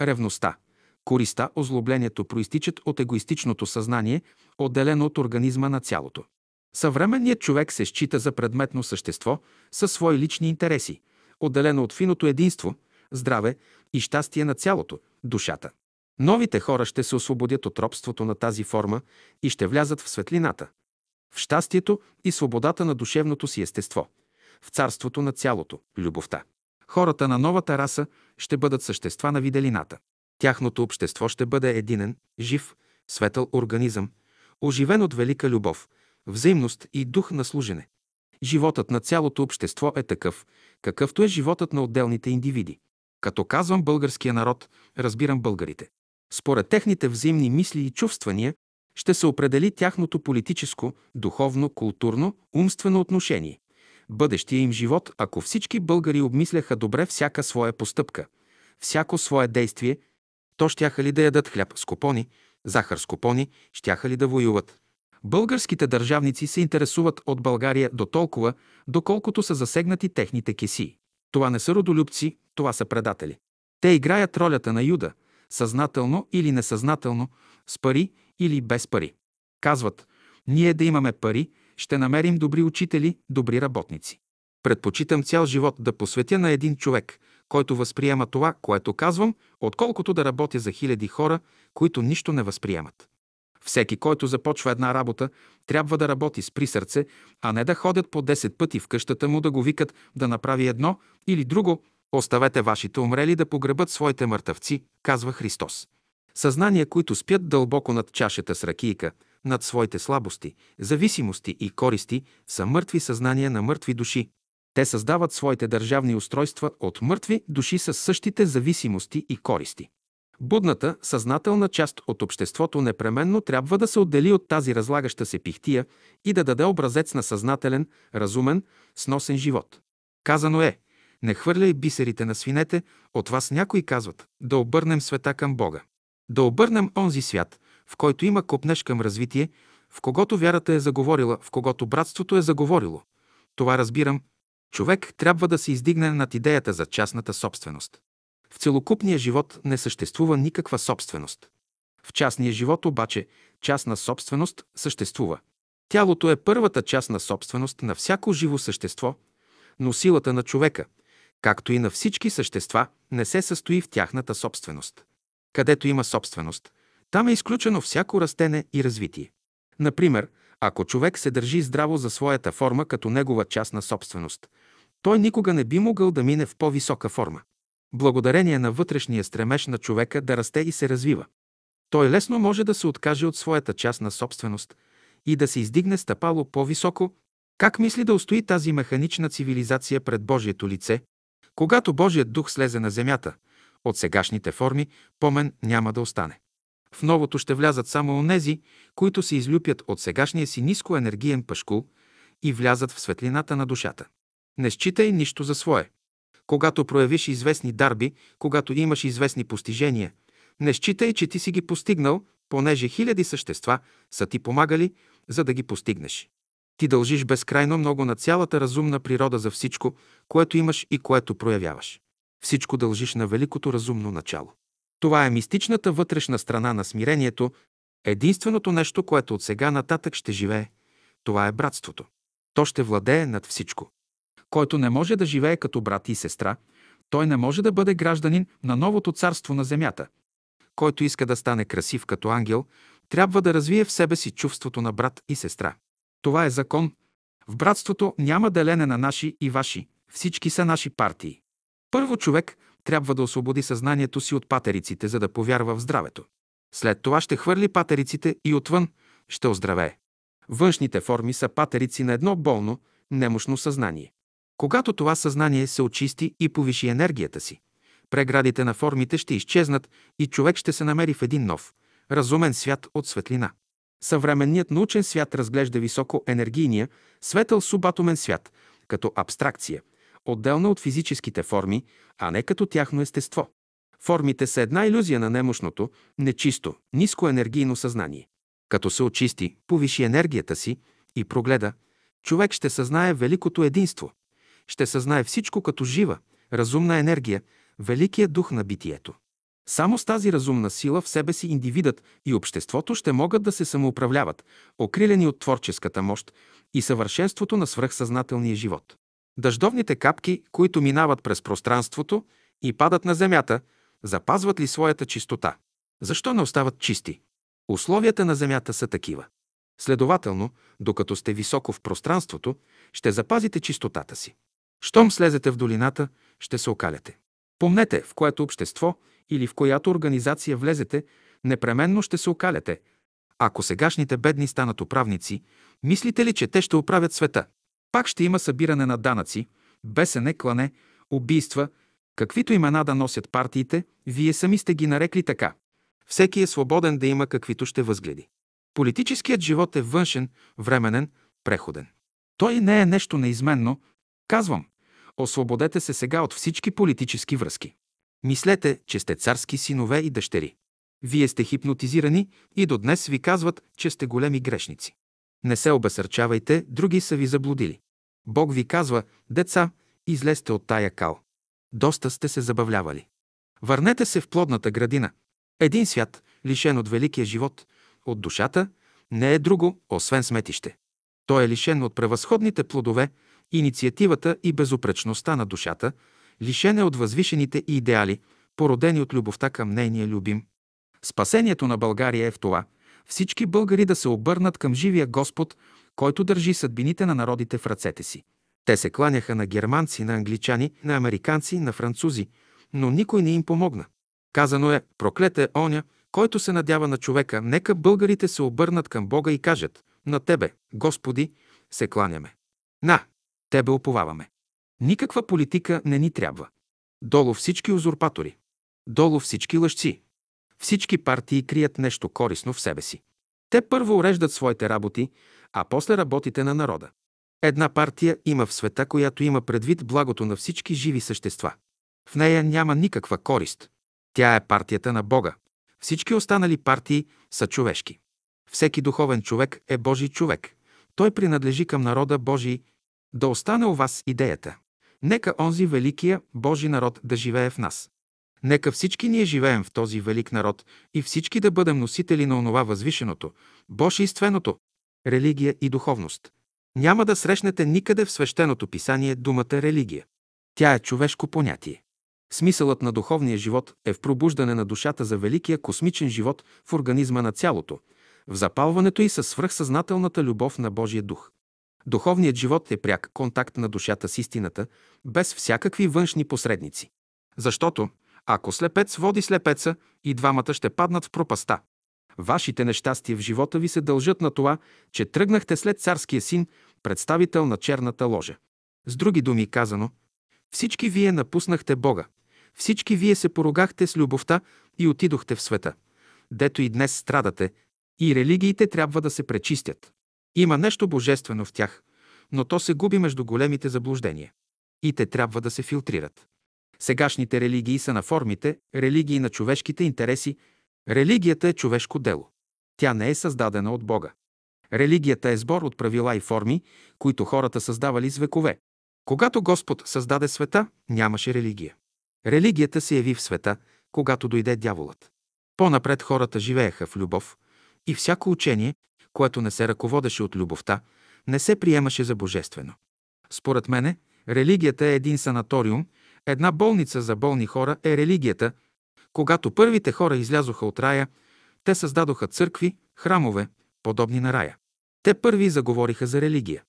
Ревността, користа, озлоблението проистичат от егоистичното съзнание, отделено от организма на цялото. Съвременният човек се счита за предметно същество със свои лични интереси, отделено от финото единство, здраве и щастие на цялото, душата. Новите хора ще се освободят от робството на тази форма и ще влязат в светлината, в щастието и свободата на душевното си естество, в царството на цялото, любовта. Хората на новата раса ще бъдат същества на виделината. Тяхното общество ще бъде единен, жив, светъл организъм, оживен от велика любов, взаимност и дух на служене. Животът на цялото общество е такъв, какъвто е животът на отделните индивиди. Като казвам българския народ, разбирам българите. Според техните взаимни мисли и чувствания ще се определи тяхното политическо, духовно, културно, умствено отношение. Бъдещия им живот, ако всички българи обмисляха добре всяка своя постъпка, всяко свое действие, то щяха ли да ядат хляб с купони, захар с купони, щяха ли да воюват. Българските държавници се интересуват от България до толкова, доколкото са засегнати техните кеси. Това не са родолюбци, това са предатели. Те играят ролята на Юда, съзнателно или несъзнателно, с пари или без пари. Казват, ние да имаме пари, ще намерим добри учители, добри работници. Предпочитам цял живот да посветя на един човек, който възприема това, което казвам, отколкото да работя за хиляди хора, които нищо не възприемат. Всеки, който започва една работа, трябва да работи с при сърце, а не да ходят по 10 пъти в къщата му да го викат да направи едно или друго. Оставете вашите умрели да погребат своите мъртъвци, казва Христос. Съзнания, които спят дълбоко над чашата с ракийка, над своите слабости, зависимости и користи, са мъртви съзнания на мъртви души. Те създават своите държавни устройства от мъртви души с същите зависимости и користи. Будната, съзнателна част от обществото непременно трябва да се отдели от тази разлагаща се пихтия и да даде образец на съзнателен, разумен, сносен живот. Казано е, не хвърляй бисерите на свинете, от вас някои казват, да обърнем света към Бога. Да обърнем онзи свят, в който има копнеш към развитие, в когото вярата е заговорила, в когото братството е заговорило. Това разбирам. Човек трябва да се издигне над идеята за частната собственост. В целокупния живот не съществува никаква собственост. В частния живот обаче частна собственост съществува. Тялото е първата частна собственост на всяко живо същество, но силата на човека, както и на всички същества, не се състои в тяхната собственост. Където има собственост, там е изключено всяко растене и развитие. Например, ако човек се държи здраво за своята форма като негова частна собственост, той никога не би могъл да мине в по-висока форма. Благодарение на вътрешния стремеж на човека да расте и се развива. Той лесно може да се откаже от своята частна собственост и да се издигне стъпало по-високо. Как мисли да устои тази механична цивилизация пред Божието лице? Когато Божият дух слезе на земята, от сегашните форми помен няма да остане. В новото ще влязат само онези, които се излюпят от сегашния си нискоенергиен пашкул и влязат в светлината на душата. Не считай нищо за свое. Когато проявиш известни дарби, когато имаш известни постижения, не считай, че ти си ги постигнал, понеже хиляди същества са ти помагали, за да ги постигнеш. Ти дължиш безкрайно много на цялата разумна природа за всичко, което имаш и което проявяваш. Всичко дължиш на великото разумно начало. Това е мистичната вътрешна страна на смирението, единственото нещо, което от сега нататък ще живее. Това е братството. То ще владее над всичко. Който не може да живее като брат и сестра, той не може да бъде гражданин на новото царство на земята. Който иска да стане красив като ангел, трябва да развие в себе си чувството на брат и сестра. Това е закон. В братството няма делене на наши и ваши. Всички са наши партии. Първо човек трябва да освободи съзнанието си от патериците, за да повярва в здравето. След това ще хвърли патериците и отвън ще оздравее. Външните форми са патерици на едно болно, немощно съзнание. Когато това съзнание се очисти и повиши енергията си, преградите на формите ще изчезнат и човек ще се намери в един нов, разумен свят от светлина. Съвременният научен свят разглежда високо енергийния, светъл субатомен свят като абстракция – отделна от физическите форми, а не като тяхно естество. Формите са една иллюзия на немощното, нечисто, ниско енергийно съзнание. Като се очисти, повиши енергията си и прогледа, човек ще съзнае великото единство. Ще съзнае всичко като жива, разумна енергия, великият дух на битието. Само с тази разумна сила в себе си индивидът и обществото ще могат да се самоуправляват, окрилени от творческата мощ и съвършенството на свръхсъзнателния живот. Дъждовните капки, които минават през пространството и падат на земята, запазват ли своята чистота? Защо не остават чисти? Условията на земята са такива. Следователно, докато сте високо в пространството, ще запазите чистотата си. Щом слезете в долината, ще се окаляте. Помнете, в което общество или в която организация влезете, непременно ще се окаляте. Ако сегашните бедни станат управници, мислите ли, че те ще оправят света? Пак ще има събиране на данъци, бесене, клане, убийства, каквито имена да носят партиите, вие сами сте ги нарекли така. Всеки е свободен да има каквито ще възгледи. Политическият живот е външен, временен, преходен. Той не е нещо неизменно. Казвам, освободете се сега от всички политически връзки. Мислете, че сте царски синове и дъщери. Вие сте хипнотизирани и до днес ви казват, че сте големи грешници. Не се обесърчавайте, други са ви заблудили. Бог ви казва, деца, излезте от тая кал. Доста сте се забавлявали. Върнете се в плодната градина. Един свят, лишен от великия живот, от душата, не е друго, освен сметище. Той е лишен от превъзходните плодове, инициативата и безупречността на душата, лишен от възвишените идеали, породени от любовта към нейния любим. Спасението на България е в това всички българи да се обърнат към живия Господ, който държи съдбините на народите в ръцете си. Те се кланяха на германци, на англичани, на американци, на французи, но никой не им помогна. Казано е, проклет е оня, който се надява на човека, нека българите се обърнат към Бога и кажат, на Тебе, Господи, се кланяме. На, Тебе уповаваме. Никаква политика не ни трябва. Долу всички узурпатори. Долу всички лъжци. Всички партии крият нещо корисно в себе си. Те първо уреждат своите работи, а после работите на народа. Една партия има в света, която има предвид благото на всички живи същества. В нея няма никаква корист. Тя е партията на Бога. Всички останали партии са човешки. Всеки духовен човек е Божий човек. Той принадлежи към народа Божий. Да остане у вас идеята. Нека онзи великия Божий народ да живее в нас. Нека всички ние живеем в този велик народ и всички да бъдем носители на онова възвишеното, божественото, религия и духовност. Няма да срещнете никъде в свещеното писание думата религия. Тя е човешко понятие. Смисълът на духовния живот е в пробуждане на душата за великия космичен живот в организма на цялото, в запалването и със свръхсъзнателната любов на Божия дух. Духовният живот е пряк контакт на душата с истината, без всякакви външни посредници. Защото, ако слепец води слепеца, и двамата ще паднат в пропаста. Вашите нещастия в живота ви се дължат на това, че тръгнахте след царския син, представител на черната ложа. С други думи казано, всички вие напуснахте Бога, всички вие се поругахте с любовта и отидохте в света, дето и днес страдате, и религиите трябва да се пречистят. Има нещо божествено в тях, но то се губи между големите заблуждения. И те трябва да се филтрират. Сегашните религии са на формите, религии на човешките интереси. Религията е човешко дело. Тя не е създадена от Бога. Религията е сбор от правила и форми, които хората създавали с векове. Когато Господ създаде света, нямаше религия. Религията се яви в света, когато дойде дяволът. По-напред хората живееха в любов и всяко учение, което не се ръководеше от любовта, не се приемаше за божествено. Според мене, религията е един санаториум, една болница за болни хора е религията. Когато първите хора излязоха от рая, те създадоха църкви, храмове, подобни на рая. Те първи заговориха за религия.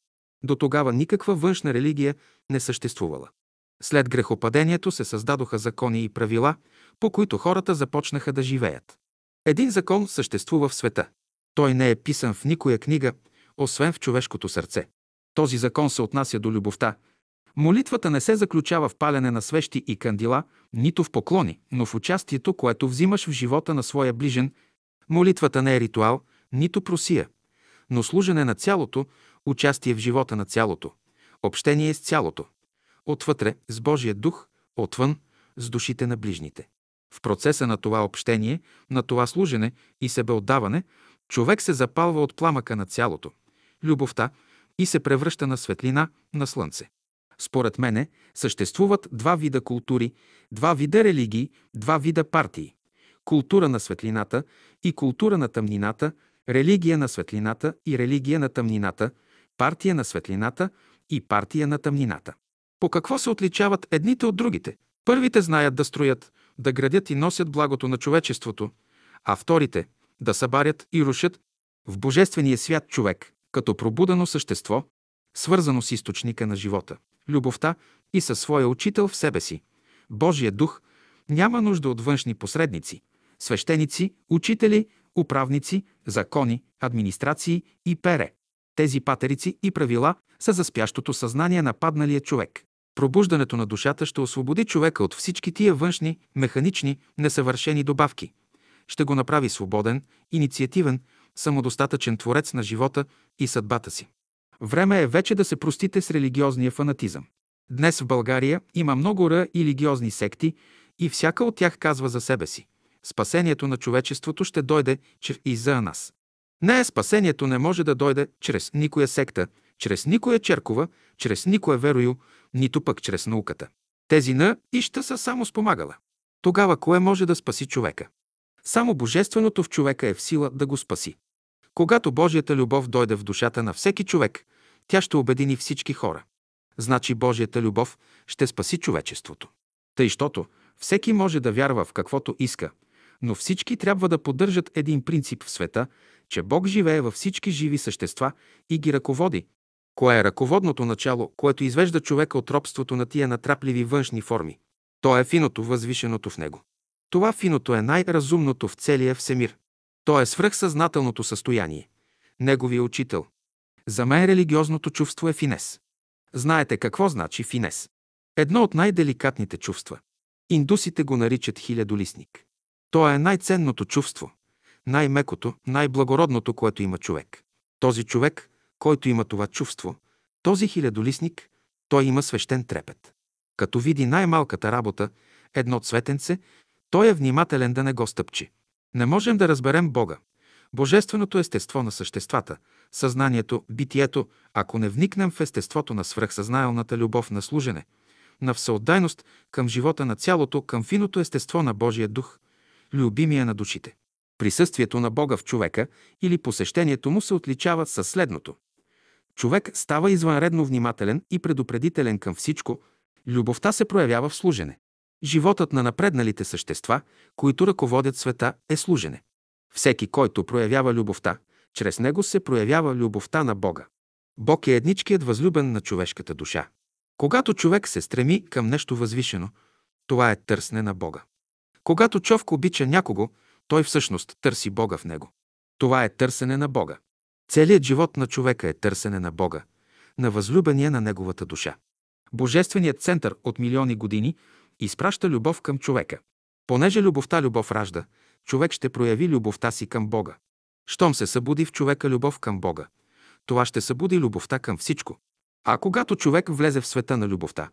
До тогава никаква външна религия не съществувала. След грехопадението се създадоха закони и правила, по които хората започнаха да живеят. Един закон съществува в света. Той не е писан в никоя книга, освен в човешкото сърце. Този закон се отнася до любовта. Молитвата не се заключава в палене на свещи и кандила, нито в поклони, но в участието, което взимаш в живота на своя ближен. Молитвата не е ритуал, нито просия, но служене на цялото, участие в живота на цялото, общение с цялото. Отвътре с Божия дух, отвън с душите на ближните. В процеса на това общение, на това служене и себеотдаване, човек се запалва от пламъка на цялото, любовта и се превръща на светлина на слънце. Според мене съществуват два вида култури, два вида религии, два вида партии. Култура на светлината и култура на тъмнината, религия на светлината и религия на тъмнината, партия на светлината и партия на тъмнината. По какво се отличават едните от другите? Първите знаят да строят, да градят и носят благото на човечеството, а вторите – да събарят и рушат в божествения свят човек, като пробудено същество, свързано с източника на живота, любовта и със своя учител в себе си. Божия дух няма нужда от външни посредници, свещеници, учители, управници, закони, администрации и пере. Тези патерици и правила са за спящото съзнание на падналия човек. Пробуждането на душата ще освободи човека от всички тия външни, механични, несъвършени добавки. Ще го направи свободен, инициативен, самодостатъчен творец на живота и съдбата си. Време е вече да се простите с религиозния фанатизъм. Днес в България има много ра и религиозни секти и всяка от тях казва за себе си. Спасението на човечеството ще дойде и за нас. Не, спасението не може да дойде чрез никоя секта, чрез никоя черкова, чрез никое верою, нито пък чрез науката. Тези на и ще са само спомагала. Тогава кое може да спаси човека? Само Божественото в човека е в сила да го спаси. Когато Божията любов дойде в душата на всеки човек, тя ще обедини всички хора. Значи Божията любов ще спаси човечеството. Тъй, щото всеки може да вярва в каквото иска, но всички трябва да поддържат един принцип в света, че Бог живее във всички живи същества и ги ръководи. Кое е ръководното начало, което извежда човека от робството на тия натрапливи външни форми? То е финото, възвишеното в него. Това финото е най-разумното в целия всемир. То е свръхсъзнателното състояние. Неговия учител. За мен религиозното чувство е финес. Знаете какво значи финес? Едно от най-деликатните чувства. Индусите го наричат хилядолистник. То е най-ценното чувство, най-мекото, най-благородното, което има човек. Този човек, който има това чувство, този хилядолисник, той има свещен трепет. Като види най-малката работа, едно цветенце, той е внимателен да не го стъпчи. Не можем да разберем Бога, божественото естество на съществата, съзнанието, битието, ако не вникнем в естеството на свръхсъзнателната любов на служене, на всеотдайност към живота на цялото, към финото естество на Божия дух, любимия на душите. Присъствието на Бога в човека или посещението му се отличава със следното. Човек става извънредно внимателен и предупредителен към всичко, любовта се проявява в служене. Животът на напредналите същества, които ръководят света, е служене. Всеки, който проявява любовта, чрез него се проявява любовта на Бога. Бог е едничкият възлюбен на човешката душа. Когато човек се стреми към нещо възвишено, това е търсне на Бога. Когато човек обича някого, той всъщност търси Бога в него. Това е търсене на Бога. Целият живот на човека е търсене на Бога, на възлюбения на неговата душа. Божественият център от милиони години изпраща любов към човека. Понеже любовта любов ражда, човек ще прояви любовта си към Бога. Щом се събуди в човека любов към Бога, това ще събуди любовта към всичко. А когато човек влезе в света на любовта,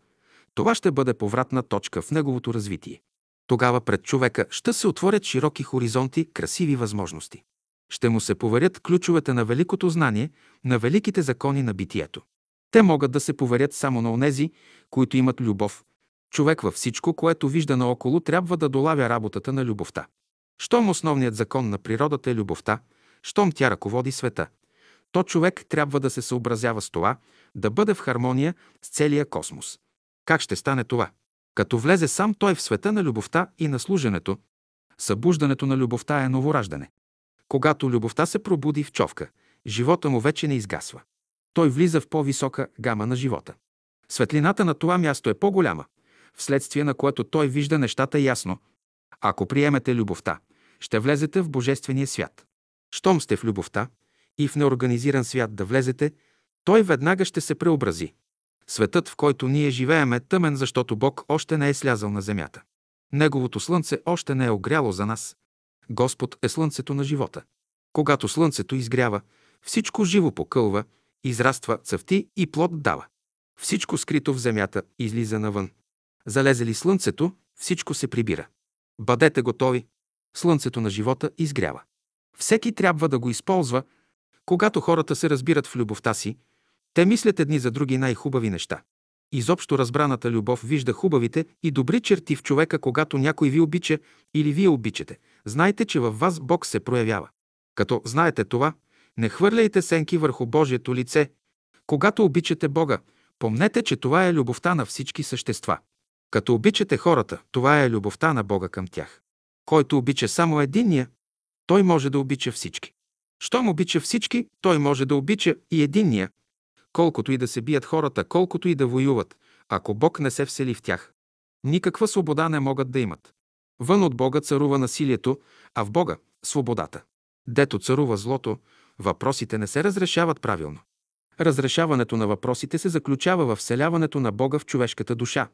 това ще бъде повратна точка в неговото развитие. Тогава пред човека ще се отворят широки хоризонти, красиви възможности. Ще му се поверят ключовете на великото знание, на великите закони на битието. Те могат да се поверят само на онези, които имат любов. Човек във всичко, което вижда наоколо, трябва да долавя работата на любовта. Щом основният закон на природата е любовта, щом тя ръководи света, то човек трябва да се съобразява с това, да бъде в хармония с целия космос. Как ще стане това? Като влезе сам той в света на любовта и на служенето, събуждането на любовта е новораждане. Когато любовта се пробуди в човка, живота му вече не изгасва. Той влиза в по-висока гама на живота. Светлината на това място е по-голяма, вследствие на което той вижда нещата ясно. Ако приемете любовта, ще влезете в Божествения свят. Щом сте в любовта и в неорганизиран свят да влезете, той веднага ще се преобрази. Светът, в който ние живеем, е тъмен, защото Бог още не е слязал на земята. Неговото слънце още не е огряло за нас. Господ е слънцето на живота. Когато слънцето изгрява, всичко живо покълва, израства, цъфти и плод дава. Всичко скрито в земята излиза навън. Залезе ли слънцето, всичко се прибира. Бъдете готови. Слънцето на живота изгрява. Всеки трябва да го използва. Когато хората се разбират в любовта си, те мислят едни за други най-хубави неща. Изобщо разбраната любов вижда хубавите и добри черти в човека, когато някой ви обича или вие обичате. Знайте, че във вас Бог се проявява. Като знаете това, не хвърляйте сенки върху Божието лице. Когато обичате Бога, помнете, че това е любовта на всички същества. Като обичате хората, това е любовта на Бога към тях. Който обича само единния, той може да обича всички. Щом обича всички, той може да обича и единния, колкото и да се бият хората, колкото и да воюват, ако Бог не се всели в тях. Никаква свобода не могат да имат. Вън от Бога царува насилието, а в Бога – свободата. Дето царува злото, въпросите не се разрешават правилно. Разрешаването на въпросите се заключава в вселяването на Бога в човешката душа.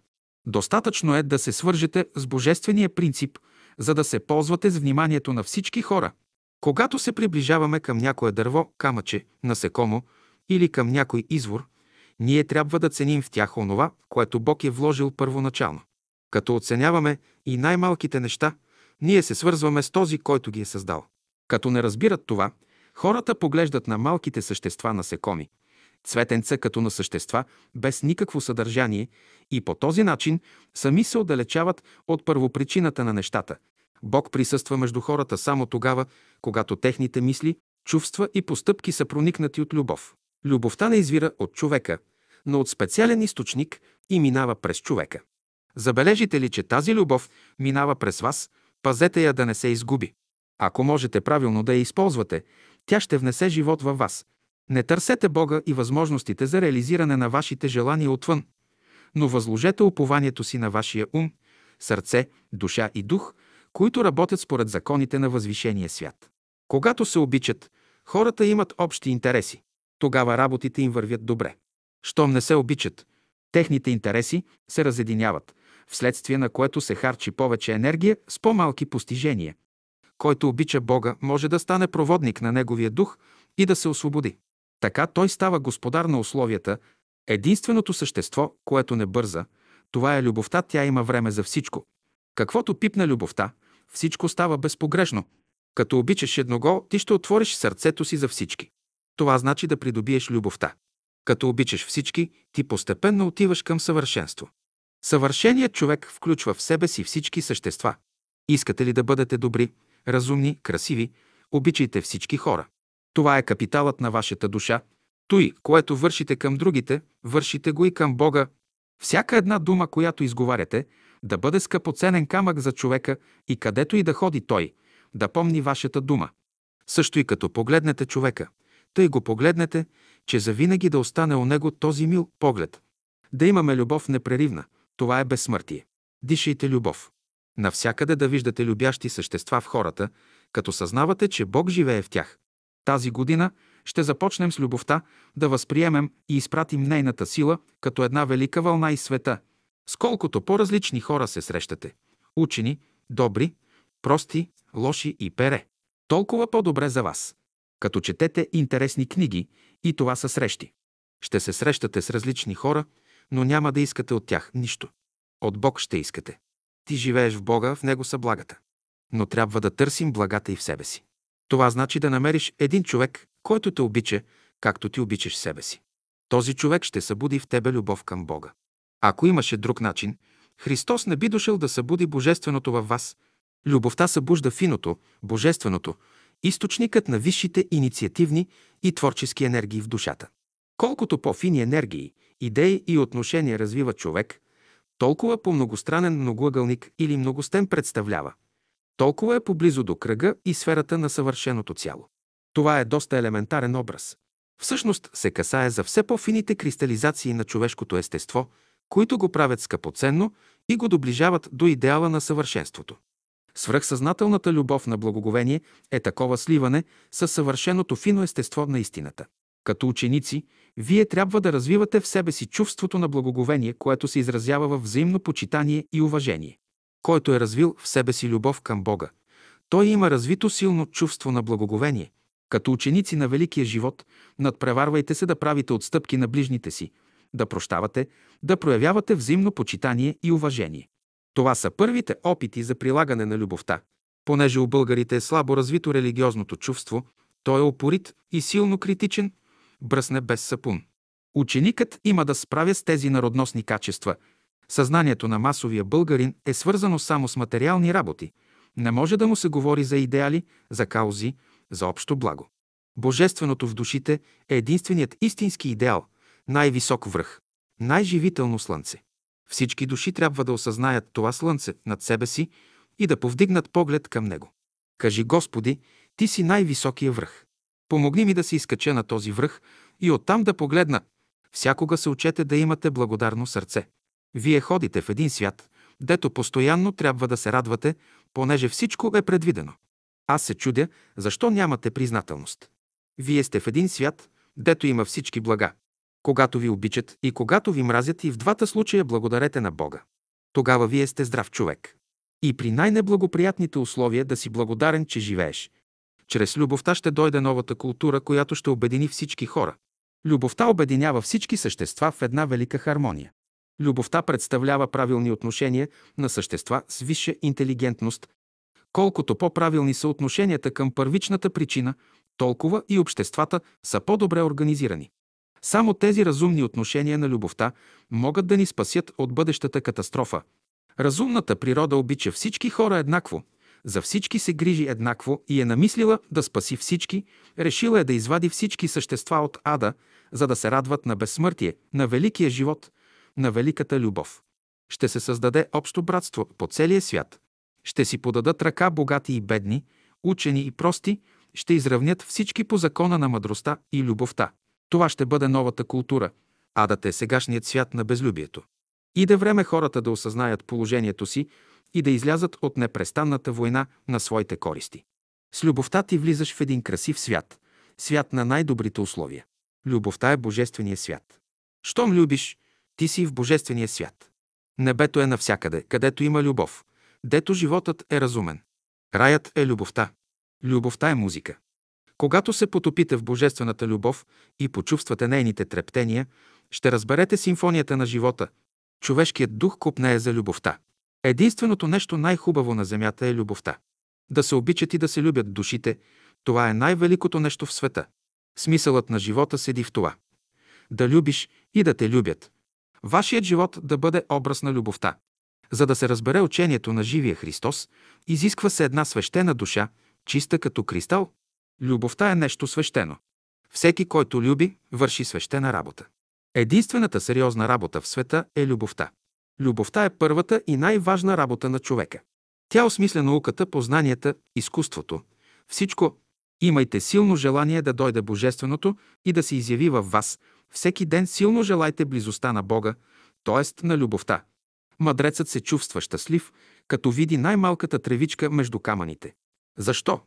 Достатъчно е да се свържете с божествения принцип, за да се ползвате с вниманието на всички хора. Когато се приближаваме към някое дърво, камъче, насекомо или към някой извор, ние трябва да ценим в тях онова, което Бог е вложил първоначално. Като оценяваме и най-малките неща, ние се свързваме с този, който ги е създал. Като не разбират това, хората поглеждат на малките същества насекоми, цветенца като на същества без никакво съдържание и по този начин сами се отдалечават от първопричината на нещата. Бог присъства между хората само тогава, когато техните мисли, чувства и постъпки са проникнати от любов. Любовта не извира от човека, но от специален източник и минава през човека. Забележите ли, че тази любов минава през вас, пазете я да не се изгуби. Ако можете правилно да я използвате, тя ще внесе живот във вас. Не търсете Бога и възможностите за реализиране на вашите желания отвън, но възложете упованието си на вашия ум, сърце, душа и дух, които работят според законите на възвишения свят. Когато се обичат, хората имат общи интереси. Тогава работите им вървят добре. Щом не се обичат, техните интереси се разединяват. вследствие на което се харчи повече енергия с по-малки постижения. Който обича Бога, може да стане проводник на Неговия дух и да се освободи. Така той става господар на условията, единственото същество, което не бърза, това е любовта, тя има време за всичко. Каквото пипна любовта, всичко става безпогрешно. Като обичаш едного, ти ще отвориш сърцето си за всички. Това значи да придобиеш любовта. Като обичаш всички, ти постепенно отиваш към съвършенство. Съвършеният човек включва в себе си всички същества. Искате ли да бъдете добри, разумни, красиви, обичайте всички хора. Това е капиталът на вашата душа. Той, което вършите към другите, вършите го и към Бога. Всяка една дума, която изговаряте, да бъде скъпоценен камък за човека и където и да ходи той, да помни вашата дума. Също и като погледнете човека, тъй го погледнете, че завинаги да остане у него този мил поглед. Да имаме любов непреривна, това е безсмъртие. Дишайте любов. Навсякъде да виждате любящи същества в хората, като съзнавате, че Бог живее в тях. Тази година ще започнем с любовта да възприемем и изпратим нейната сила като една велика вълна из света. Сколкото по-различни хора се срещате – учени, добри, прости, лоши и пере, толкова по-добре за вас. Като четете интересни книги, и това са срещи. Ще се срещате с различни хора, но няма да искате от тях нищо. От Бог ще искате. Ти живееш в Бога, в Него са благата. Но трябва да търсим благата и в себе си. Това значи да намериш един човек, който те обича, както ти обичаш себе си. Този човек ще събуди в тебе любов към Бога. Ако имаше друг начин, Христос не би дошъл да събуди Божественото във вас. Любовта събужда финото, Божественото, източникът на висшите инициативни и творчески енергии в душата. Колкото по-фини енергии, идеи и отношения развива човек, толкова по-многостранен многоъгълник или многостен представлява, толкова е поблизо до кръга и сферата на съвършеното цяло. Това е доста елементарен образ. Всъщност се касае за все по-фините кристализации на човешкото естество, които го правят скъпоценно и го доближават до идеала на съвършенството. Свръхсъзнателната любов на благоговение е такова сливане с съвършеното фино естество на истината. Като ученици, вие трябва да развивате в себе си чувството на благоговение, което се изразява в взаимно почитание и уважение. Който е развил в себе си любов към Бога, той има развито силно чувство на благоговение. Като ученици на великия живот, надпреварвайте се да правите отстъпки на ближните си, да прощавате, да проявявате взаимно почитание и уважение. Това са първите опити за прилагане на любовта. Понеже у българите е слабо развито религиозното чувство, той е опорит и силно критичен, бръсне без сапун. Ученикът има да справя с тези народносни качества. Съзнанието на масовия българин е свързано само с материални работи. Не може да му се говори за идеали, за каузи, за общо благо. Божественото в душите е единственият истински идеал, най-висок връх, най-живително слънце. Всички души трябва да осъзнаят това слънце над себе си и да повдигнат поглед към него. Кажи, Господи, Ти си най-високия връх. Помогни ми да се изкача на този връх и оттам да погледна. Всякога се учете да имате благодарно сърце. Вие ходите в един свят, дето постоянно трябва да се радвате, понеже всичко е предвидено. Аз се чудя, защо нямате признателност. Вие сте в един свят, дето има всички блага. Когато ви обичат и когато ви мразят и в двата случая благодарете на Бога. Тогава вие сте здрав човек. И при най-неблагоприятните условия да си благодарен, че живееш. Чрез любовта ще дойде новата култура, която ще обедини всички хора. Любовта обединява всички същества в една велика хармония. Любовта представлява правилни отношения на същества с висша интелигентност. Колкото по-правилни са отношенията към първичната причина, толкова и обществата са по-добре организирани. Само тези разумни отношения на любовта могат да ни спасят от бъдещата катастрофа. Разумната природа обича всички хора еднакво, за всички се грижи еднакво и е намислила да спаси всички, решила е да извади всички същества от ада, за да се радват на безсмъртие, на великия живот, на великата любов. Ще се създаде общо братство по целия свят. Ще си подадат ръка богати и бедни, учени и прости, ще изравнят всички по закона на мъдростта и любовта. Това ще бъде новата култура. Адът е сегашният свят на безлюбието. Иде време хората да осъзнаят положението си и да излязат от непрестанната война на своите користи. С любовта ти влизаш в един красив свят, свят на най-добрите условия. Любовта е Божествения свят. Щом любиш, ти си в Божествения свят. Небето е навсякъде, където има любов, дето животът е разумен. Раят е любовта. Любовта е музика. Когато се потопите в божествената любов и почувствате нейните трептения, ще разберете симфонията на живота. Човешкият дух купнее за любовта. Единственото нещо най-хубаво на земята е любовта. Да се обичат и да се любят душите, това е най-великото нещо в света. Смисълът на живота седи в това. Да любиш и да те любят. Вашият живот да бъде образ на любовта. За да се разбере учението на живия Христос, изисква се една свещена душа, чиста като кристал. Любовта е нещо свещено. Всеки, който люби, върши свещена работа. Единствената сериозна работа в света е любовта. Любовта е първата и най-важна работа на човека. Тя осмисля науката, познанията, изкуството. Всичко. Имайте силно желание да дойде Божественото и да се изяви във вас. Всеки ден силно желайте близостта на Бога, т.е. на любовта. Мъдрецът се чувства щастлив, като види най-малката тревичка между камъните. Защо?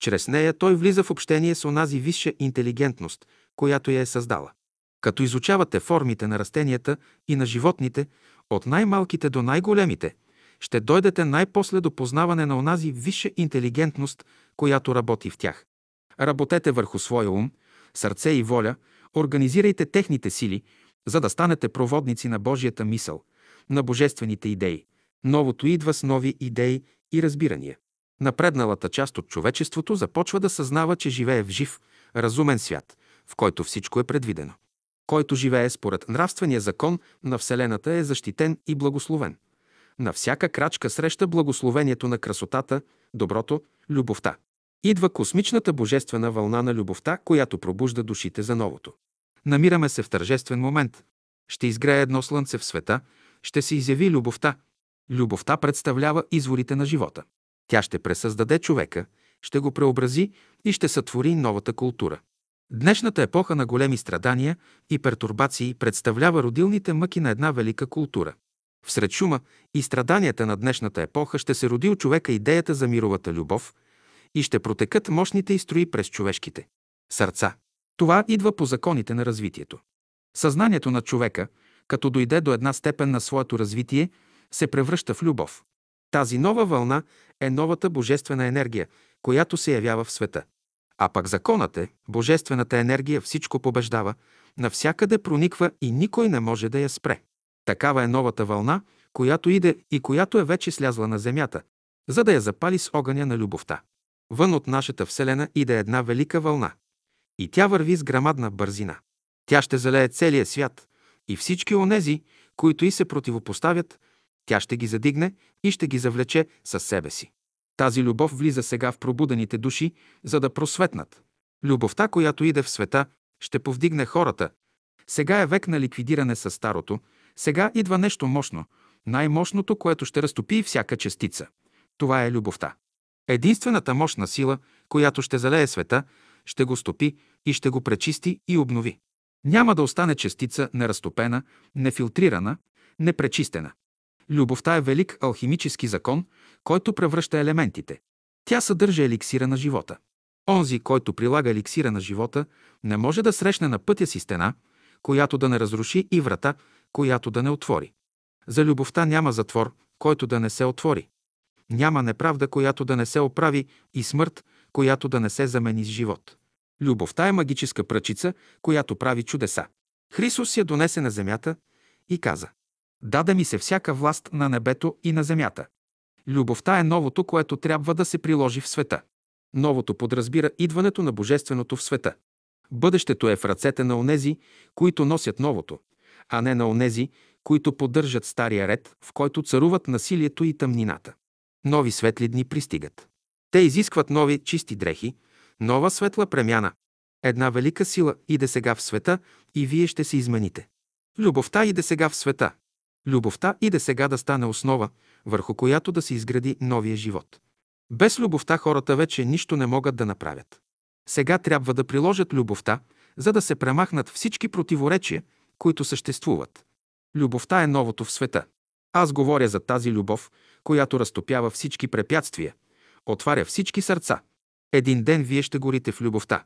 Чрез нея той влиза в общение с онази висша интелигентност, която я е създала. Като изучавате формите на растенията и на животните, от най-малките до най-големите, ще дойдете най-после до познаване на онази висша интелигентност, която работи в тях. Работете върху своя ум, сърце и воля, организирайте техните сили, за да станете проводници на Божията мисъл, на божествените идеи. Новото идва с нови идеи и разбирания. Напредналата част от човечеството започва да съзнава, че живее в жив, разумен свят, в който всичко е предвидено. Който живее според нравствения закон на Вселената е защитен и благословен. На всяка крачка среща благословението на красотата, доброто, любовта. Идва космичната божествена вълна на любовта, която пробужда душите за новото. Намираме се в тържествен момент. Ще изгрее едно слънце в света, ще се изяви любовта. Любовта представлява изворите на живота. Тя ще пресъздаде човека, ще го преобрази и ще сътвори новата култура. Днешната епоха на големи страдания и пертурбации представлява родилните мъки на една велика култура. Всред шума и страданията на днешната епоха ще се роди от човека идеята за мировата любов и ще протекат мощните и строи през човешките сърца. Това идва по законите на развитието. Съзнанието на човека, като дойде до една степен на своето развитие, се превръща в любов. Тази нова вълна е новата божествена енергия, която се явява в света. А пък законът е, божествената енергия всичко побеждава, навсякъде прониква и никой не може да я спре. Такава е новата вълна, която иде и която е вече слязла на земята, за да я запали с огъня на любовта. Вън от нашата Вселена иде една велика вълна. И тя върви с грамадна бързина. Тя ще залее целия свят и всички онези, които и се противопоставят, тя ще ги задигне и ще ги завлече със себе си. Тази любов влиза сега в пробудените души, за да просветнат. Любовта, която иде в света, ще повдигне хората. Сега е век на ликвидиране с старото, сега идва нещо мощно, най-мощното, което ще разтопи всяка частица. Това е любовта. Единствената мощна сила, която ще залее света, ще го стопи и ще го пречисти и обнови. Няма да остане частица неразтопена, нефилтрирана, непречистена. Любовта е велик алхимически закон, който превръща елементите. Тя съдържа еликсира на живота. Онзи, който прилага еликсира на живота, не може да срещне на пътя си стена, която да не разруши и врата, която да не отвори. За любовта няма затвор, който да не се отвори. Няма неправда, която да не се оправи и смърт, която да не се замени с живот. Любовта е магическа пръчица, която прави чудеса. Христос я донесе на земята и каза Даде ми се всяка власт на небето и на земята. Любовта е новото, което трябва да се приложи в света. Новото подразбира идването на Божественото в света. Бъдещето е в ръцете на онези, които носят новото, а не на онези, които поддържат стария ред, в който царуват насилието и тъмнината. Нови светли дни пристигат. Те изискват нови чисти дрехи, нова светла премяна. Една велика сила иде сега в света и вие ще се измените. Любовта иде сега в света. Любовта иде сега да стане основа, върху която да се изгради новия живот. Без любовта хората вече нищо не могат да направят. Сега трябва да приложат любовта, за да се премахнат всички противоречия, които съществуват. Любовта е новото в света. Аз говоря за тази любов, която разтопява всички препятствия, отваря всички сърца. Един ден вие ще горите в любовта.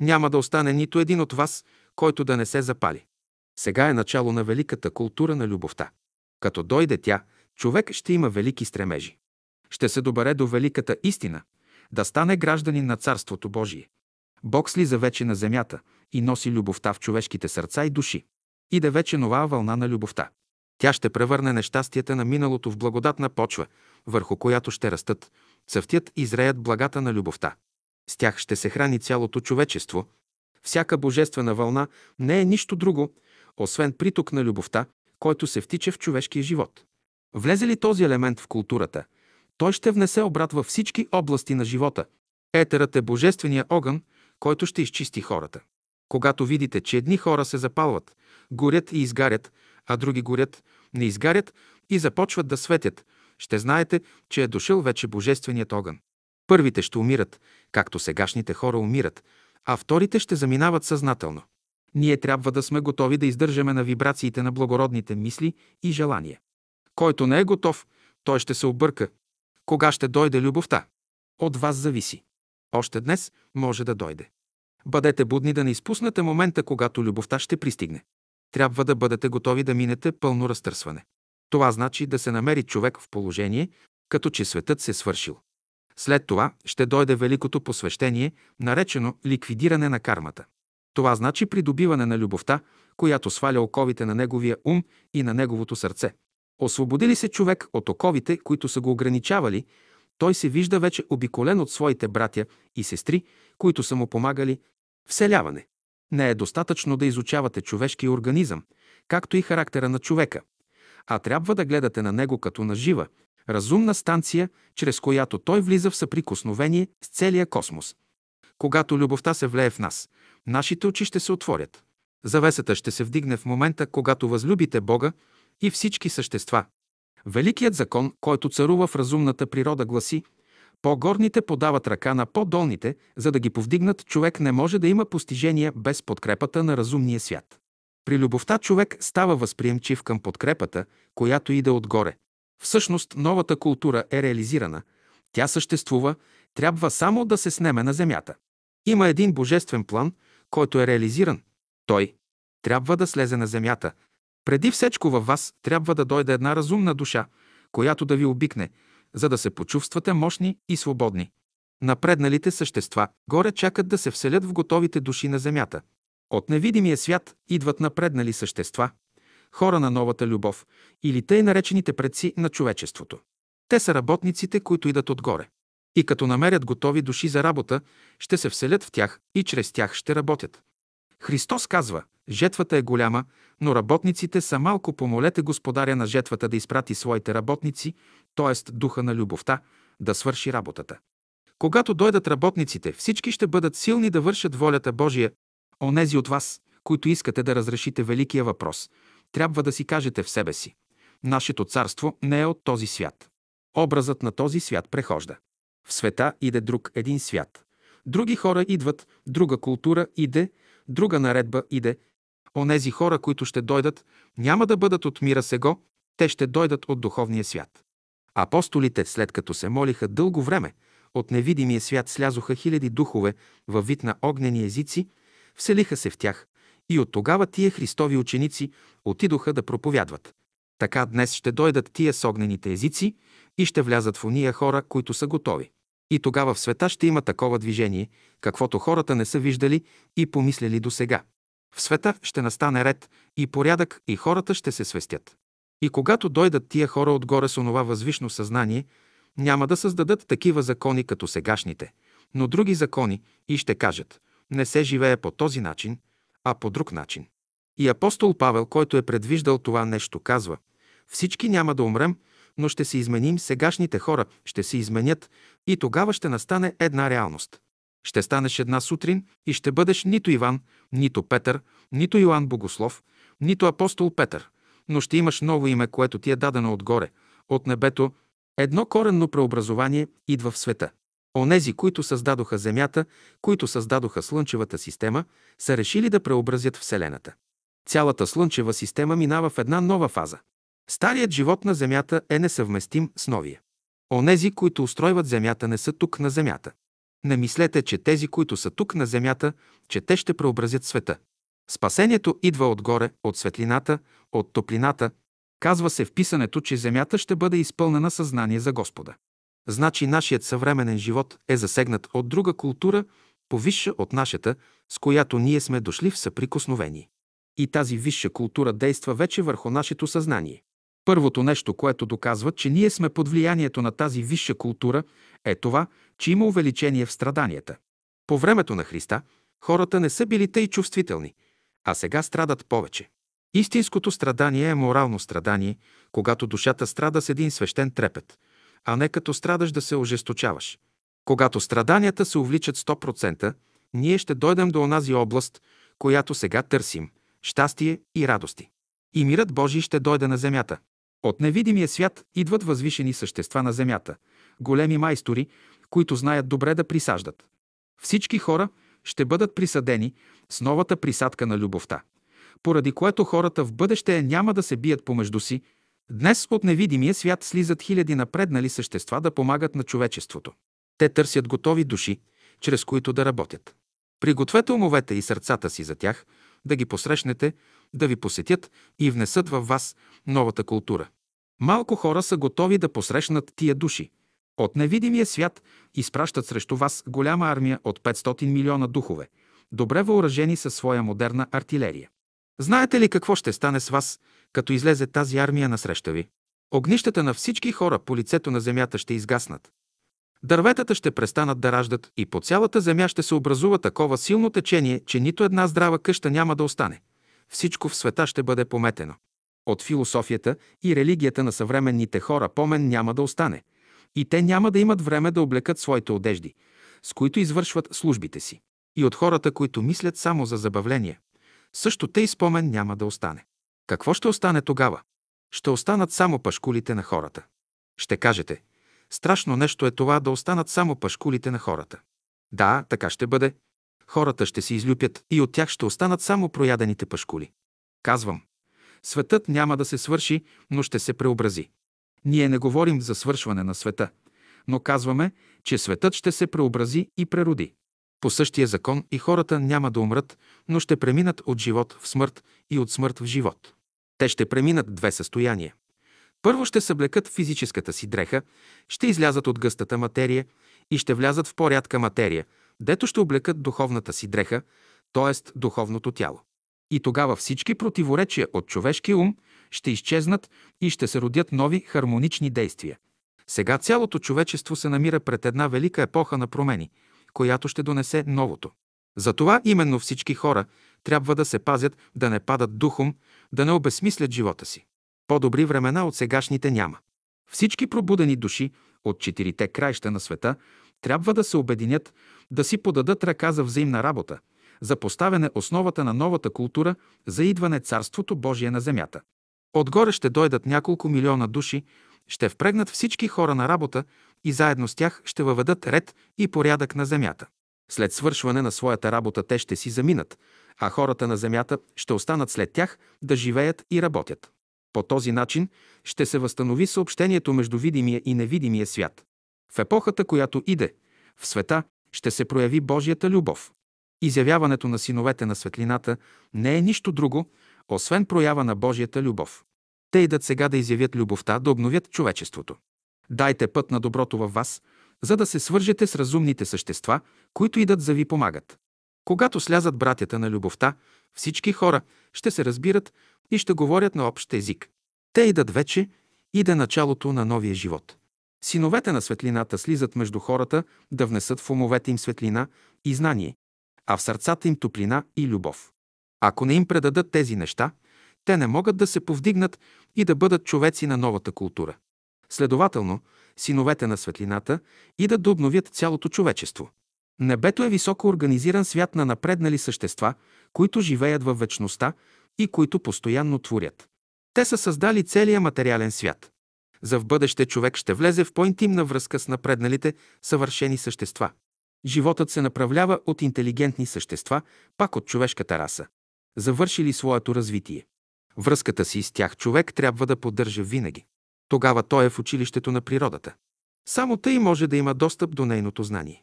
Няма да остане нито един от вас, който да не се запали. Сега е начало на великата култура на любовта. Като дойде тя, човек ще има велики стремежи. Ще се добере до великата истина, да стане гражданин на Царството Божие. Бог слиза вече на земята и носи любовта в човешките сърца и души. Иде вече нова вълна на любовта. Тя ще превърне нещастията на миналото в благодатна почва, върху която ще растат, цъфтят и зреят благата на любовта. С тях ще се храни цялото човечество. Всяка божествена вълна не е нищо друго, освен приток на любовта, който се втича в човешкия живот. Влезе ли този елемент в културата, той ще внесе обрат във всички области на живота. Етерът е божествения огън, който ще изчисти хората. Когато видите, че едни хора се запалват, горят и изгарят, а други горят, не изгарят и започват да светят, ще знаете, че е дошъл вече Божественият огън. Първите ще умират, както сегашните хора умират, а вторите ще заминават съзнателно. Ние трябва да сме готови да издържаме на вибрациите на благородните мисли и желания. Който не е готов, той ще се обърка. Кога ще дойде любовта? От вас зависи. Още днес може да дойде. Бъдете будни да не изпуснете момента, когато любовта ще пристигне. Трябва да бъдете готови да минете пълно разтърсване. Това значи да се намери човек в положение, като че светът се свършил. След това ще дойде великото посвещение, наречено ликвидиране на кармата. Това значи придобиване на любовта, която сваля оковите на неговия ум и на неговото сърце. Освободи ли се човек от оковите, които са го ограничавали, той се вижда вече обиколен от своите братя и сестри, които са му помагали. Вселяване. Не е достатъчно да изучавате човешкия организъм, както и характера на човека, а трябва да гледате на него като на жива, разумна станция, чрез която той влиза в съприкосновение с целия космос. Когато любовта се влее в нас, нашите очи ще се отворят. Завесата ще се вдигне в момента, когато възлюбите Бога и всички същества. Великият закон, който царува в разумната природа, гласи по-горните подават ръка на по-долните, за да ги повдигнат, човек не може да има постижения без подкрепата на разумния свят. При любовта човек става възприемчив към подкрепата, която иде отгоре. Всъщност новата култура е реализирана. Тя съществува, трябва само да се снеме на земята. Има един божествен план, който е реализиран. Той трябва да слезе на земята. Преди всечко във вас трябва да дойде една разумна душа, която да ви обикне, за да се почувствате мощни и свободни. Напредналите същества горе чакат да се вселят в готовите души на земята. От невидимия свят идват напреднали същества, хора на новата любов или тъй наречените предци на човечеството. Те са работниците, които идат отгоре. И като намерят готови души за работа, ще се вселят в тях и чрез тях ще работят. Христос казва, жетвата е голяма, но работниците са малко. Помолете Господаря на жетвата да изпрати своите работници, т.е. духа на любовта, да свърши работата. Когато дойдат работниците, всички ще бъдат силни да вършат волята Божия. Онези от вас, които искате да разрешите великия въпрос, трябва да си кажете в себе си. Нашето царство не е от този свят. Образът на този свят прехожда. В света иде друг един свят. Други хора идват, друга култура иде, друга наредба иде. Онези хора, които ще дойдат, няма да бъдат от мира сего, те ще дойдат от духовния свят. Апостолите, след като се молиха дълго време, от невидимия свят слязоха хиляди духове във вид на огнени езици, вселиха се в тях и от тогава тия Христови ученици отидоха да проповядват. Така днес ще дойдат тия с огнените езици и ще влязат в уния хора, които са готови. И тогава в света ще има такова движение, каквото хората не са виждали и помислили до сега. В света ще настане ред и порядък и хората ще се свестят. И когато дойдат тия хора отгоре с онова възвишно съзнание, няма да създадат такива закони като сегашните, но други закони и ще кажат не се живее по този начин, а по друг начин. И апостол Павел, който е предвиждал това нещо, казва всички няма да умрем, но ще се изменим, сегашните хора ще се изменят и тогава ще настане една реалност. Ще станеш една сутрин и ще бъдеш нито Иван, нито Петър, нито Йоанн Богослов, нито апостол Петър, но ще имаш ново име, което ти е дадено отгоре, от небето. Едно коренно преобразование идва в света. Онези, които създадоха Земята, които създадоха Слънчевата система, са решили да преобразят Вселената. Цялата Слънчева система минава в една нова фаза. Старият живот на Земята е несъвместим с новия. Онези, които устройват Земята, не са тук на Земята. Не мислете, че тези, които са тук на Земята, че те ще преобразят света. Спасението идва отгоре, от светлината, от топлината. Казва се в писането, че земята ще бъде изпълнена съзнание за Господа. Значи нашият съвременен живот е засегнат от друга култура, повисша от нашата, с която ние сме дошли в съприкосновение. И тази висша култура действа вече върху нашето съзнание. Първото нещо, което доказва, че ние сме под влиянието на тази висша култура, е това, че има увеличение в страданията. По времето на Христа хората не са били тъй чувствителни, а сега страдат повече. Истинското страдание е морално страдание, когато душата страда с един свещен трепет, а не като страдаш да се ожесточаваш. Когато страданията се увличат 100%, ние ще дойдем до онази област, която сега търсим – щастие и радости. И мирът Божий ще дойде на земята. От невидимия свят идват възвишени същества на земята, големи майстори, които знаят добре да присаждат. Всички хора ще бъдат присъдени с новата присадка на любовта, поради което хората в бъдеще няма да се бият помежду си. Днес от невидимия свят слизат хиляди напреднали същества да помагат на човечеството. Те търсят готови души, чрез които да работят. Пригответе умовете и сърцата си за тях, да ги посрещнете, да ви посетят и внесат във вас новата култура. Малко хора са готови да посрещнат тия души. От невидимия свят изпращат срещу вас голяма армия от 500 милиона духове, добре въоръжени със своя модерна артилерия. Знаете ли какво ще стане с вас, като излезе тази армия насреща ви? Огнищата на всички хора по лицето на земята ще изгаснат. Дърветата ще престанат да раждат и по цялата земя ще се образува такова силно течение, че нито една здрава къща няма да остане. Всичко в света ще бъде пометено. От философията и религията на съвременните хора помен няма да остане. И те няма да имат време да облекат своите одежди, с които извършват службите си. И от хората, които мислят само за забавление, също те и спомен няма да остане. Какво ще остане тогава? Ще останат само пашкулите на хората. Ще кажете, страшно нещо е това да останат само пашкулите на хората. Да, така ще бъде. Хората ще се излюпят и от тях ще останат само проядените пашкули. Казвам, светът няма да се свърши, но ще се преобрази. Ние не говорим за свършване на света, но казваме, че светът ще се преобрази и прероди. По същия закон и хората няма да умрат, но ще преминат от живот в смърт и от смърт в живот. Те ще преминат две състояния. Първо ще съблекат физическата си дреха, ще излязат от гъстата материя и ще влязат в по-рядка материя, дето ще облекат духовната си дреха, т.е. духовното тяло. И тогава всички противоречия от човешкия ум ще изчезнат и ще се родят нови хармонични действия. Сега цялото човечество се намира пред една велика епоха на промени, която ще донесе новото. Затова именно всички хора трябва да се пазят да не падат духом, да не обесмислят живота си. По-добри времена от сегашните няма. Всички пробудени души от четирите краища на света трябва да се обединят, да си подадат ръка за взаимна работа, за поставяне основата на новата култура, за идване Царството Божие на земята. Отгоре ще дойдат няколко милиона души, ще впрегнат всички хора на работа и заедно с тях ще въведат ред и порядък на земята. След свършване на своята работа те ще си заминат, а хората на земята ще останат след тях да живеят и работят. По този начин ще се възстанови съобщението между видимия и невидимия свят. В епохата, която иде, в света ще се прояви Божията любов. Изявяването на синовете на светлината не е нищо друго, освен проява на Божията любов. Те идат сега да изявят любовта, да обновят човечеството. Дайте път на доброто във вас, за да се свържете с разумните същества, които идат за ви помагат. Когато слязат братята на любовта, всички хора ще се разбират и ще говорят на общ език. Те идат вече, иде началото на новия живот. Синовете на светлината слизат между хората да внесат в умовете им светлина и знание, а в сърцата им топлина и любов. Ако не им предадат тези неща, те не могат да се повдигнат и да бъдат човеци на новата култура. Следователно, синовете на светлината идат да обновят цялото човечество. Небето е високо организиран свят на напреднали същества, които живеят във вечността и които постоянно творят. Те са създали целия материален свят. За в бъдеще човек ще влезе в по-интимна връзка с напредналите, съвършени същества. Животът се направлява от интелигентни същества, пак от човешката раса, завършили своето развитие. Връзката си с тях човек трябва да поддържа винаги. Тогава той е в училището на природата. Само тъй може да има достъп до нейното знание.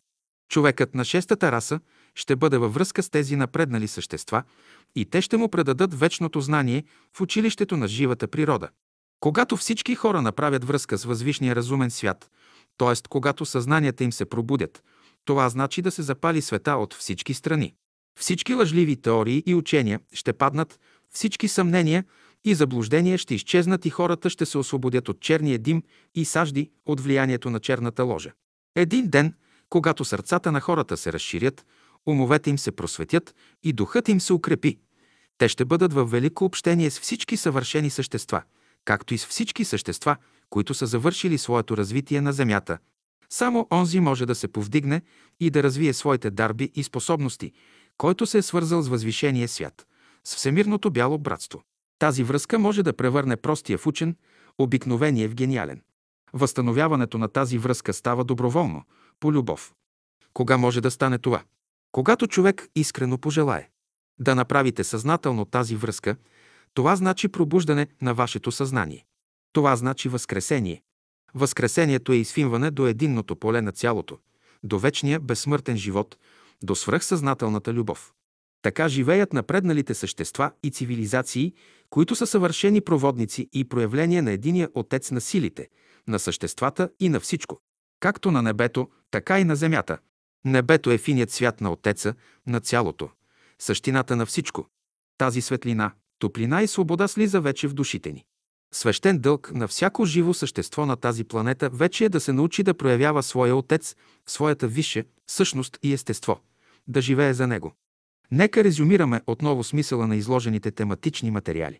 Човекът на шестата раса ще бъде във връзка с тези напреднали същества и те ще му предадат вечното знание в училището на живата природа. Когато всички хора направят връзка с възвишния разумен свят, т.е. когато съзнанията им се пробудят, това значи да се запали света от всички страни. Всички лъжливи теории и учения ще паднат, всички съмнения и заблуждения ще изчезнат и хората ще се освободят от черния дим и сажди от влиянието на черната ложа. Един ден, когато сърцата на хората се разширят, умовете им се просветят и духът им се укрепи, те ще бъдат във велико общение с всички съвършени същества, както и с всички същества, които са завършили своето развитие на Земята. Само онзи може да се повдигне и да развие своите дарби и способности, който се е свързал с възвишения свят, с всемирното бяло братство. Тази връзка може да превърне простия в учен, обикновение в гениален. Възстановяването на тази връзка става доброволно, по любов. Кога може да стане това? Когато човек искрено пожелае. Да направите съзнателно тази връзка, това значи пробуждане на вашето съзнание. Това значи възкресение. Възкресението е изфинване до единното поле на цялото, до вечния безсмъртен живот, до свръхсъзнателната любов. Така живеят напредналите същества и цивилизации, които са съвършени проводници и проявления на единия Отец на силите, на съществата и на всичко. Както на небето, така и на земята. Небето е финият свят на Отеца, на цялото, същината на всичко. Тази светлина, топлина и свобода слиза вече в душите ни. Свещен дълг на всяко живо същество на тази планета вече е да се научи да проявява своя Отец, своята висша същност и естество, да живее за Него. Нека резюмираме отново смисъла на изложените тематични материали.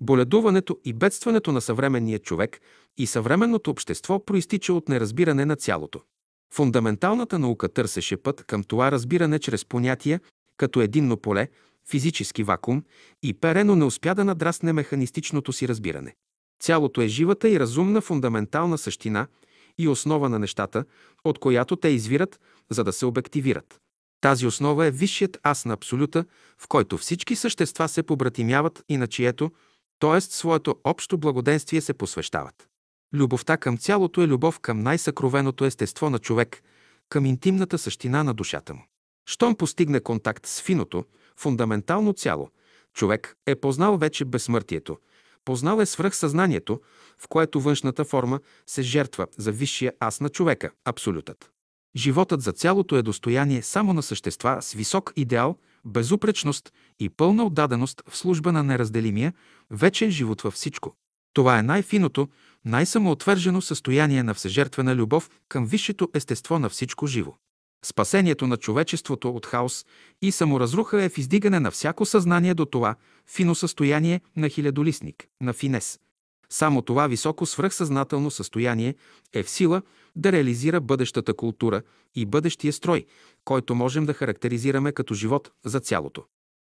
Боледуването и бедстването на съвременния човек и съвременното общество проистича от неразбиране на цялото. Фундаменталната наука търсеше път към това разбиране чрез понятия като единно поле, физически вакуум и перено не успя да надрасне механистичното си разбиране. Цялото е живата и разумна фундаментална същина и основа на нещата, от която те извират, за да се обективират. Тази основа е висшият аз на Абсолюта, в който всички същества се побратимяват и на чието, т.е. своето общо благоденствие се посвещават. Любовта към цялото е любов към най-съкровеното естество на човек, към интимната същина на душата му. Щом постигне контакт с финото, фундаментално цяло, човек е познал вече безсмъртието, познал е свръхсъзнанието, в което външната форма се жертва за висшия аз на човека, абсолютът. Животът за цялото е достояние само на същества с висок идеал, безупречност и пълна отдаденост в служба на неразделимия, вечен живот във всичко. Това е най-финото, най-самоотвържено състояние на всежертвена любов към висшето естество на всичко живо. Спасението на човечеството от хаос и саморазруха е в издигане на всяко съзнание до това фино състояние на хилядолистник, на финес. Само това високо свръхсъзнателно състояние е в сила да реализира бъдещата култура и бъдещия строй, който можем да характеризираме като живот за цялото.